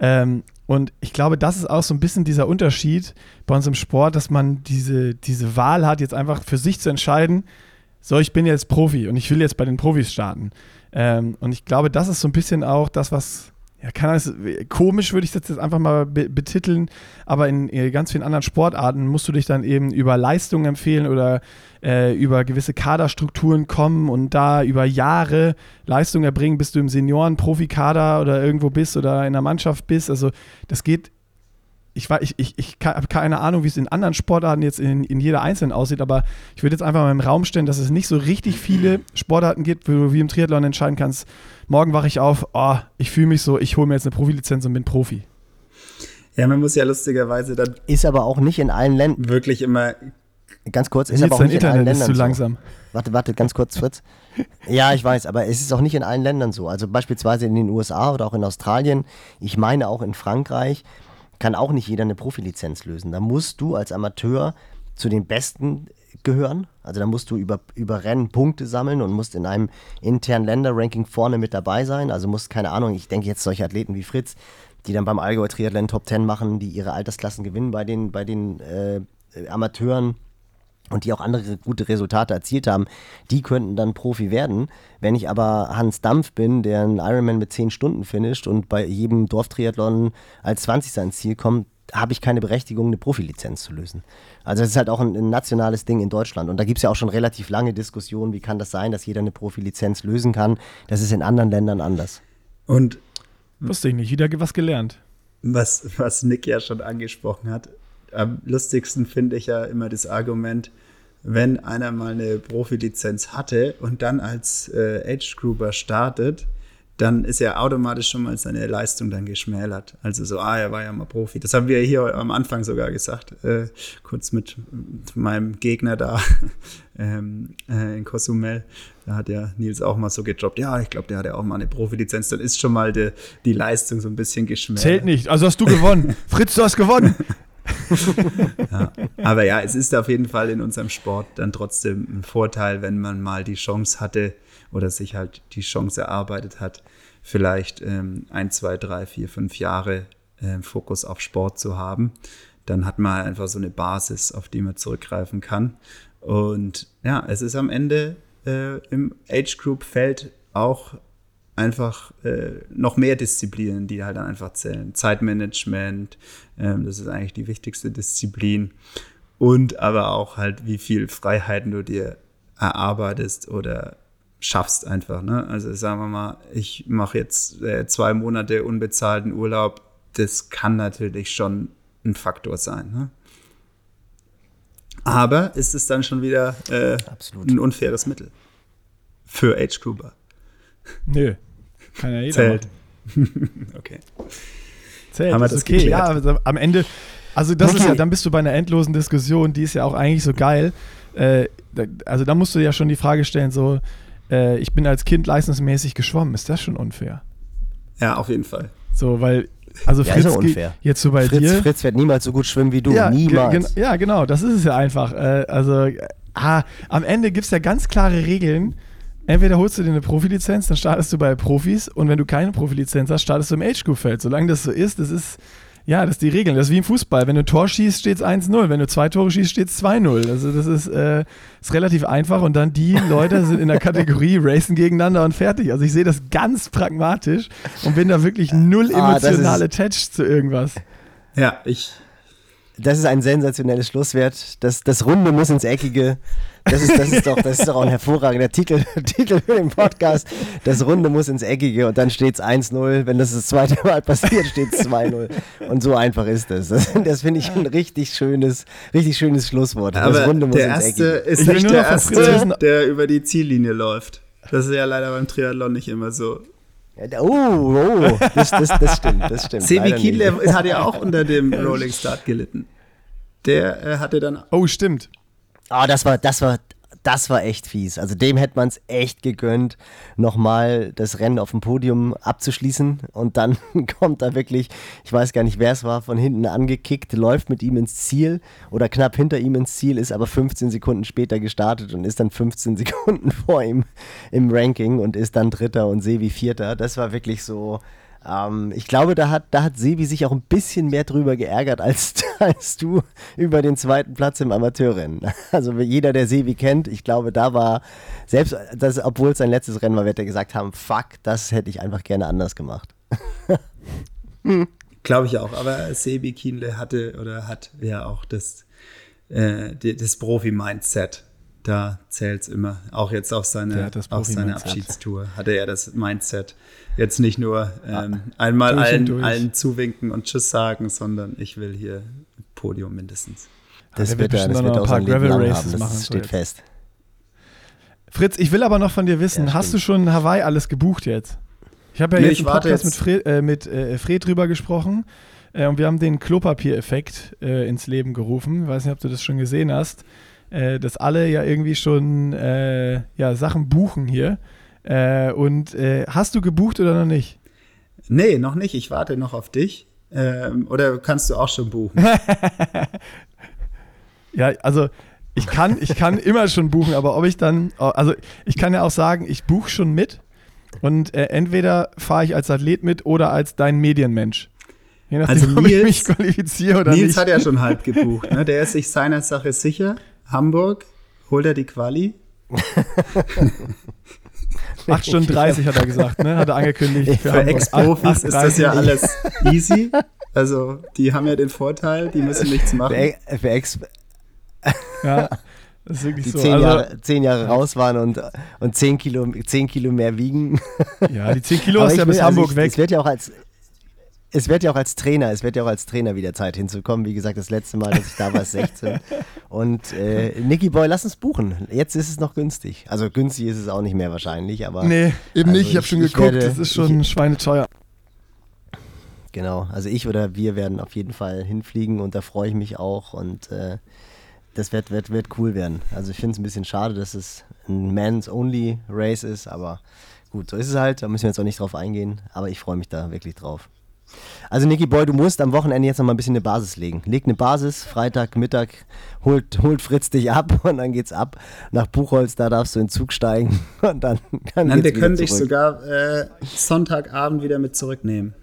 Ähm, und ich glaube, das ist auch so ein bisschen dieser Unterschied bei uns im Sport, dass man diese, diese Wahl hat, jetzt einfach für sich zu entscheiden, so, ich bin jetzt Profi und ich will jetzt bei den Profis starten. Ähm, und ich glaube, das ist so ein bisschen auch das, was, ja, kann das, komisch würde ich das jetzt einfach mal be betiteln, aber in, in ganz vielen anderen Sportarten musst du dich dann eben über Leistung empfehlen oder äh, über gewisse Kaderstrukturen kommen und da über Jahre Leistung erbringen, bis du im Senioren-Profikader oder irgendwo bist oder in der Mannschaft bist. Also das geht ich, ich, ich, ich habe keine Ahnung, wie es in anderen Sportarten jetzt in, in jeder einzelnen aussieht, aber ich würde jetzt einfach mal im Raum stellen, dass es nicht so richtig viele Sportarten gibt, wo du wie im Triathlon entscheiden kannst, morgen wache ich auf, oh, ich fühle mich so, ich hole mir jetzt eine Profilizenz und bin Profi. Ja, man muss ja lustigerweise dann Ist aber auch nicht in allen Ländern, wirklich immer ganz kurz, ist aber auch nicht in allen Internet ist Ländern zu so. langsam. Warte, warte, ganz kurz, Fritz. Ja, ich weiß, aber es ist auch nicht in allen Ländern so. Also beispielsweise in den USA oder auch in Australien, ich meine auch in Frankreich, kann auch nicht jeder eine Profilizenz lösen. Da musst du als Amateur zu den Besten gehören. Also da musst du über, über Rennen Punkte sammeln und musst in einem internen Länderranking vorne mit dabei sein. Also musst, keine Ahnung, ich denke jetzt solche Athleten wie Fritz, die dann beim Allgäu Triathlon Top 10 machen, die ihre Altersklassen gewinnen bei den, bei den äh, Amateuren und die auch andere gute Resultate erzielt haben, die könnten dann Profi werden. Wenn ich aber Hans Dampf bin, der einen Ironman mit 10 Stunden finisht und bei jedem Dorftriathlon als 20. ans Ziel kommt, habe ich keine Berechtigung, eine Profilizenz zu lösen. Also das ist halt auch ein, ein nationales Ding in Deutschland. Und da gibt es ja auch schon relativ lange Diskussionen, wie kann das sein, dass jeder eine Profilizenz lösen kann. Das ist in anderen Ländern anders. und Wusste ich nicht, wieder was gelernt. was, was Nick ja schon angesprochen hat, am lustigsten finde ich ja immer das Argument, wenn einer mal eine Profilizenz hatte und dann als äh, Age-Grouper startet, dann ist ja automatisch schon mal seine Leistung dann geschmälert. Also so, ah, er war ja mal Profi. Das haben wir hier am Anfang sogar gesagt, äh, kurz mit, mit meinem Gegner da ähm, äh, in Cozumel. Da hat ja Nils auch mal so gedroppt, ja, ich glaube, der hat ja auch mal eine Profilizenz. Dann ist schon mal die, die Leistung so ein bisschen geschmälert. Zählt nicht, also hast du gewonnen. Fritz, du hast gewonnen. Ja. Aber ja, es ist auf jeden Fall in unserem Sport dann trotzdem ein Vorteil, wenn man mal die Chance hatte oder sich halt die Chance erarbeitet hat, vielleicht ähm, ein, zwei, drei, vier, fünf Jahre äh, Fokus auf Sport zu haben. Dann hat man einfach so eine Basis, auf die man zurückgreifen kann. Und ja, es ist am Ende äh, im Age Group Feld auch einfach äh, noch mehr Disziplinen, die halt dann einfach zählen. Zeitmanagement, ähm, das ist eigentlich die wichtigste Disziplin. Und aber auch halt, wie viel Freiheiten du dir erarbeitest oder schaffst einfach. Ne? Also sagen wir mal, ich mache jetzt äh, zwei Monate unbezahlten Urlaub. Das kann natürlich schon ein Faktor sein. Ne? Aber ist es dann schon wieder äh, ein unfaires Mittel für Age Grouper? Nö, kann ja jeder Zählt. machen. Okay. Zählt, Haben wir ist das okay. geklärt? Ja, aber am Ende, also das ist Okay. ja, dann bist du bei einer endlosen Diskussion, die ist ja auch eigentlich so geil. Äh, also da musst du ja schon die Frage stellen, so, äh, ich bin als Kind leistungsmäßig geschwommen, ist das schon unfair? Ja, auf jeden Fall. So, weil, also Ja, ist Fritz, ja ge- unfair. jetzt so bei Fritz, dir. Fritz wird niemals so gut schwimmen wie du. ja, niemals. gen- ja, genau, das ist es ja einfach. Äh, also, äh, ah, am Ende gibt es ja ganz klare Regeln, entweder holst du dir eine Profilizenz, dann startest du bei Profis und wenn du keine Profilizenz hast, startest du im Age-Group-Feld. Solange das so ist, das ist, ja, das ist die Regel. Das ist wie im Fußball. Wenn du ein Tor schießt, steht es 1-0. Wenn du zwei Tore schießt, steht es 2-0. Also das ist, äh, ist relativ einfach und dann die Leute sind in der Kategorie racen gegeneinander und fertig. Also ich sehe das ganz pragmatisch und bin da wirklich null Ah, emotional ist- attached zu irgendwas. Ja, ich. Das ist ein sensationelles Schlusswert. Das, das Runde muss ins Eckige. Das ist, das ist, doch, das ist doch auch ein hervorragender Titel, Titel für den Podcast. Das Runde muss ins Eckige und dann steht es 1-0. Wenn das das zweite Mal passiert, steht es 2-0. Und so einfach ist es. Das, das finde ich ein richtig schönes, richtig schönes Schlusswort. Das Aber Runde muss der ins erste Eckige. ist nicht der erste, der über die Ziellinie läuft. Das ist ja leider beim Triathlon nicht immer so. Oh, oh, das, das, das stimmt, das stimmt. Sebi. Kienle hat ja auch unter dem Rolling Start gelitten. Der äh, hatte dann Oh, stimmt. Ah, das war, das war, das war echt fies. Also dem hätte man es echt gegönnt, nochmal das Rennen auf dem Podium abzuschließen. Und dann kommt da wirklich, ich weiß gar nicht, wer es war, von hinten angekickt, läuft mit ihm ins Ziel oder knapp hinter ihm ins Ziel, ist aber 15 Sekunden später gestartet und ist dann 15 Sekunden vor ihm im Ranking und ist dann Dritter und Sevi Vierter. Das war wirklich so. Ähm, ich glaube, da hat, da hat Sebi sich auch ein bisschen mehr drüber geärgert als, als du über den zweiten Platz im Amateurrennen. Also jeder, der Sebi kennt, ich glaube, da war, selbst das, obwohl es sein letztes Rennen war, wird er gesagt haben, fuck, das hätte ich einfach gerne anders gemacht. Glaube ich auch. Aber Sebi Kienle hatte oder hat ja auch das, äh, das Profi-Mindset. Da zählt es immer. Auch jetzt auf seine, auf seine. Abschiedstour hatte er das Mindset. Jetzt nicht nur ähm, einmal Durch allen, durch. allen zuwinken und Tschüss sagen, sondern ich will hier Podium mindestens. Das der wird wird er, bestimmt das noch wird ein auch Leben Gravel Races haben, das machen, steht fest. Fritz, ich will aber noch von dir wissen, Ja, hast du schon in Hawaii alles gebucht jetzt? Ich habe ja Nee, jetzt im Podcast jetzt. mit Fred, äh, mit äh, Fred drüber gesprochen äh, und wir haben den Klopapiereffekt äh, ins Leben gerufen. Ich weiß nicht, ob du das schon gesehen hast, äh, dass alle ja irgendwie schon äh, ja, Sachen buchen hier. Äh, und äh, hast du gebucht oder noch nicht? Nee, noch nicht. Ich warte noch auf dich. Ähm, oder kannst du auch schon buchen? Ja, also ich kann, ich kann immer schon buchen, aber ob ich dann, also ich kann ja auch sagen, ich buche schon mit und äh, entweder fahre ich als Athlet mit oder als dein Medienmensch. Je nachdem, Also ob ich Nils- mich qualifiziere oder Nils nicht. hat ja schon halb gebucht. Ne? Der ist sich seiner Sache sicher. Hamburg, holt er die Quali. 8 Stunden 30 hat er gesagt, ne? Hat er angekündigt. Für Hamburg. Ex-Profis 8, ist das ja 8:30. alles easy. Also, die haben ja den Vorteil, die müssen nichts Für, machen. Ex- für Ex, Ja, das ist wirklich die so. zehn, Also, Jahre, zehn Jahre raus waren und, und zehn, Kilo, zehn Kilo mehr wiegen. ja, die 10 Kilo ist ja bis also Hamburg ich, weg. Es wird ja auch als es wird ja auch als Trainer, es wird ja auch als Trainer wieder Zeit hinzukommen. Wie gesagt, das letzte Mal, dass ich da war, ist 16. Und äh, Nicky Boy, lass uns buchen. Jetzt ist es noch günstig. Also günstig ist es auch nicht mehr wahrscheinlich, aber Nee, eben Also nicht. Ich habe ich- schon ich geguckt. werde- das ist schon schweineteuer. genau. Also ich oder wir werden auf jeden Fall hinfliegen und da freue ich mich auch und äh, das wird, wird, wird cool werden. Also ich finde es ein bisschen schade, dass es ein Mans-Only-Race ist, aber gut, so ist es halt. Da müssen wir jetzt auch nicht drauf eingehen, aber ich freue mich da wirklich drauf. Also Nicky Boy, du musst am Wochenende jetzt noch mal ein bisschen eine Basis legen. Leg eine Basis, Freitag, Mittag, holt, holt Fritz dich ab und dann geht's ab nach Buchholz, da darfst du in den Zug steigen und dann, dann Nein, wir wieder können dich sogar äh, Sonntagabend wieder mit zurücknehmen.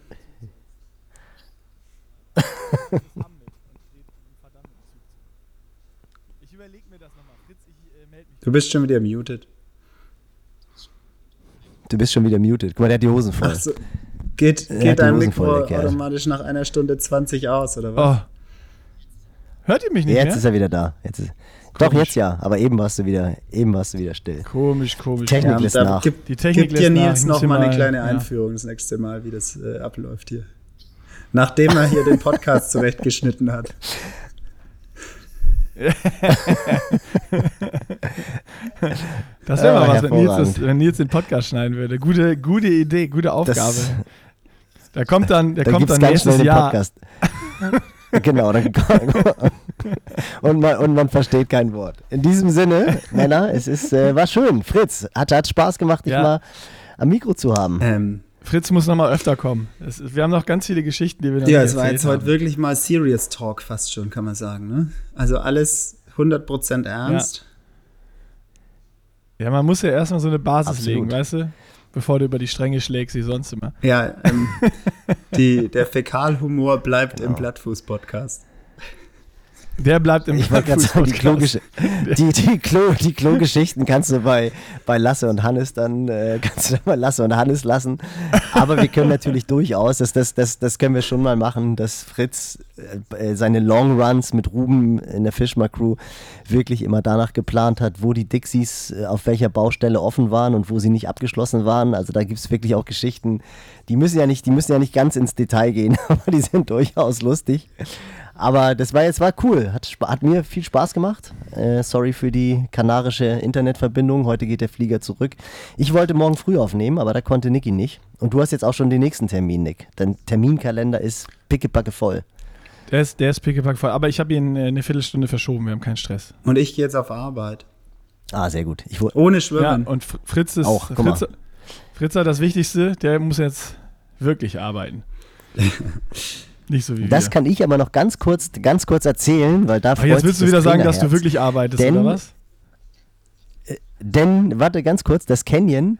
Ich überlege mir das nochmal. Fritz, ich melde mich. Du bist schon wieder muted. Du bist schon wieder muted. Guck mal, der hat die Hosen voll. Ach so. Geht, geht die dein Mikro automatisch nach einer Stunde 20 aus, oder was? Oh. Hört ihr mich nicht Jetzt mehr? ist er wieder da. Jetzt ist, doch, jetzt ja, aber eben warst du wieder, eben warst du wieder still. Komisch, komisch. Technik Ja, nach. Gib, Die Technik gib dir. Nils Ich noch muss hier mal eine kleine ja. Einführung das nächste Mal, wie das äh, abläuft hier. Nachdem er hier den Podcast zurechtgeschnitten hat. Das wäre Ja, mal was, wenn Nils, das, wenn Nils den Podcast schneiden würde. Gute, gute Idee, gute Aufgabe. Das, da kommt dann, der dann kommt gibt es dann ganz schnell nächstes den Jahr. Podcast. genau, dann, und, man, und man versteht kein Wort. In diesem Sinne, Männer, es ist, äh, war schön. Fritz, hat, hat Spaß gemacht, dich Ja. mal am Mikro zu haben. Ähm, Fritz muss noch mal öfter kommen. Es, wir haben noch ganz viele Geschichten, die wir noch ja, es war jetzt heute haben. wirklich mal Serious Talk fast schon, kann man sagen. Ne? Also alles 100% ernst. Ja, man muss ja erstmal so eine Basis Absolut. legen, weißt du? Bevor du über die Stränge schlägst, wie sonst immer. Ja, ähm, die, der Fäkalhumor bleibt im Blattfuß-Podcast. Der bleibt im Ich wollte gerade sagen, die, Blattfuß-Podcast. Klogesch die, die, Klo die Klogeschichten kannst du bei, bei Lasse und Hannes dann, äh, kannst du dann mal Lasse und Hannes lassen. Aber wir können natürlich durchaus, das, das, das, das können wir schon mal machen, dass Fritz äh, seine Long Runs mit Ruben in der Fischmar Crew wirklich immer danach geplant hat, wo die Dixies äh, auf welcher Baustelle offen waren und wo sie nicht abgeschlossen waren. Also da gibt es wirklich auch Geschichten, die müssen ja nicht, die müssen ja nicht ganz ins Detail gehen, aber die sind durchaus lustig. Aber das war jetzt war cool, hat, hat mir viel Spaß gemacht. Äh, sorry für die kanarische Internetverbindung. Heute geht der Flieger zurück. Ich wollte morgen früh aufnehmen, aber da konnte Niki nicht. Und du hast jetzt auch schon den nächsten Termin, Nick. Dein Terminkalender ist pickepacke voll. Der ist, der ist pickepack voll. Aber ich habe ihn äh, eine Viertelstunde verschoben, wir haben keinen Stress. Und ich gehe jetzt auf Arbeit. Ah, sehr gut. Ich, Ohne Ja, Schwimmen. und Fr- Fritz ist. Auch, guck mal. Fritz, Fritz hat das Wichtigste, der muss jetzt wirklich arbeiten. Nicht so wie das wir. kann ich aber noch ganz kurz, ganz kurz erzählen, weil da jetzt willst du wieder sagen, dass du wirklich arbeitest, Denn- oder was? Denn, warte ganz kurz, das Canyon,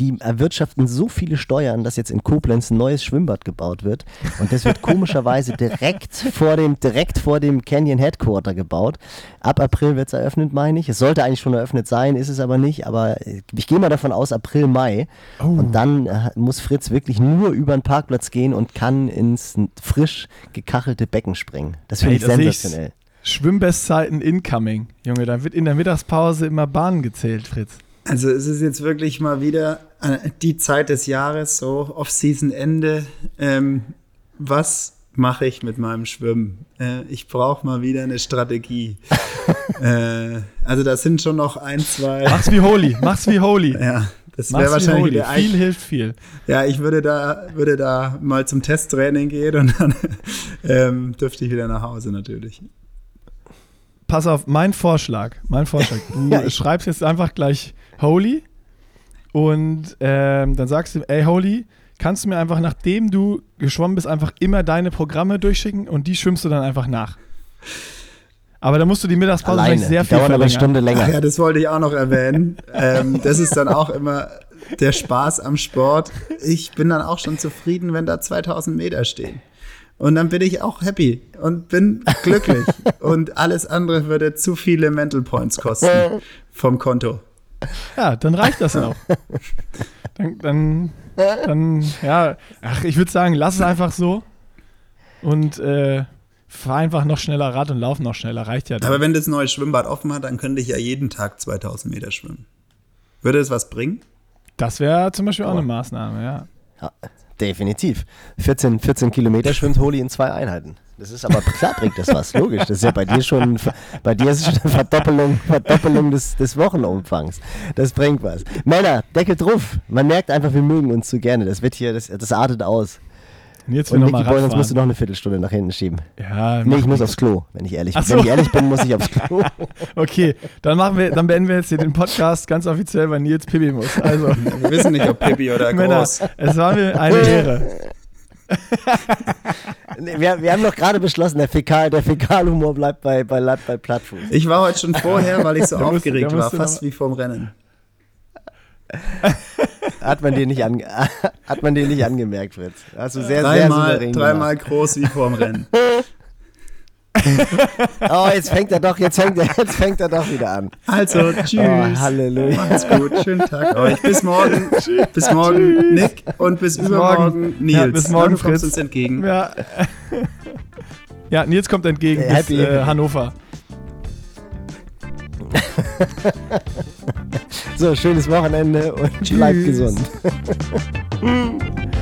die erwirtschaften so viele Steuern, dass jetzt in Koblenz ein neues Schwimmbad gebaut wird. Und das wird komischerweise direkt vor dem, direkt vor dem Canyon Headquarter gebaut. Ab April wird es eröffnet, meine ich. Es sollte eigentlich schon eröffnet sein, ist es aber nicht. Aber ich gehe mal davon aus, April, Mai. Oh. Und dann äh, muss Fritz wirklich nur über den Parkplatz gehen und kann ins frisch gekachelte Becken springen. Das finde ich das sensationell. Schwimmbestzeiten incoming. Junge, da wird in der Mittagspause immer Bahnen gezählt, Fritz. Also es ist jetzt wirklich mal wieder äh, die Zeit des Jahres, so Off-Season-Ende. Ähm, was mache ich mit meinem Schwimmen? Äh, ich brauche mal wieder eine Strategie. äh, also da sind schon noch ein, zwei. Mach's wie Holy, mach's wie Holy. Ja, das wäre wahrscheinlich Holy. der Viel hilft viel. Ja, ich würde da, würde da mal zum Testtraining gehen und dann ähm, dürfte ich wieder nach Hause natürlich. Pass auf, mein Vorschlag, mein Vorschlag. Du Ja, schreibst jetzt einfach gleich Holy und ähm, dann sagst du, ey Holy, kannst du mir einfach, nachdem du geschwommen bist, einfach immer deine Programme durchschicken und die schwimmst du dann einfach nach. Aber da musst du die Mittagspause Alleine. vielleicht sehr Die viel dauern aber eine. Stunde länger. Ach ja, das wollte ich auch noch erwähnen. ähm, das ist dann auch immer der Spaß am Sport. Ich bin dann auch schon zufrieden, wenn da 2000 Meter stehen. Und dann bin ich auch happy und bin glücklich. und alles andere würde zu viele Mental Points kosten vom Konto. Ja, dann reicht das auch. Dann, dann, dann ja, ach, ich würde sagen, lass es einfach so und äh, fahr einfach noch schneller Rad und lauf noch schneller, reicht ja. Dann. Aber wenn das neue Schwimmbad offen hat, dann könnte ich ja jeden Tag 2000 Meter schwimmen. Würde das was bringen? Das wäre zum Beispiel auch eine Maßnahme, ja. Ja, definitiv. 14, 14 Kilometer schwimmt Holi in zwei Einheiten. Das ist aber klar, bringt das was, logisch. Das ist ja bei dir schon, bei dir ist schon eine Verdoppelung, Verdoppelung des, des Wochenumfangs. Das bringt was. Männer, Deckel drauf. Man merkt einfach, wir mögen uns zu gerne. Das wird hier, das, das artet aus. Und jetzt Und nochmal Boy, sonst musst du noch eine Viertelstunde nach hinten schieben. Ja, Nee, ich muss aufs Klo, wenn ich ehrlich bin. so. Wenn ich ehrlich bin, muss ich aufs Klo. Okay, dann machen wir, dann beenden wir jetzt hier den Podcast ganz offiziell, weil Nils Pibi muss. Also, Wir wissen nicht, ob Pippi oder Männer, groß. es war mir eine Ehre. Nee, wir, wir haben noch gerade beschlossen, der, Fäkal, der Fäkalhumor bleibt bei, bei, bleibt bei Plattfuß. Ich war heute schon vorher, weil ich so Da aufgeregt musst war, fast wie vorm Rennen. Hat man dir nicht, ange hat man dir nicht angemerkt, Fritz. Hast du sehr, sehr Dreimal, souverän dreimal groß wie vorm Rennen. Oh, jetzt fängt er doch, jetzt fängt er, jetzt fängt er doch wieder an. Also, tschüss. Oh, Halleluja. Macht's gut. Schönen Tag euch. Bis morgen. bis morgen, Nick. Und bis, Bis übermorgen, morgen. Nils. Ja, bis morgen, kommst Fritz. uns entgegen. Ja. ja, Nils kommt entgegen bis happy. äh, Hannover. So, schönes Wochenende und bleibt gesund.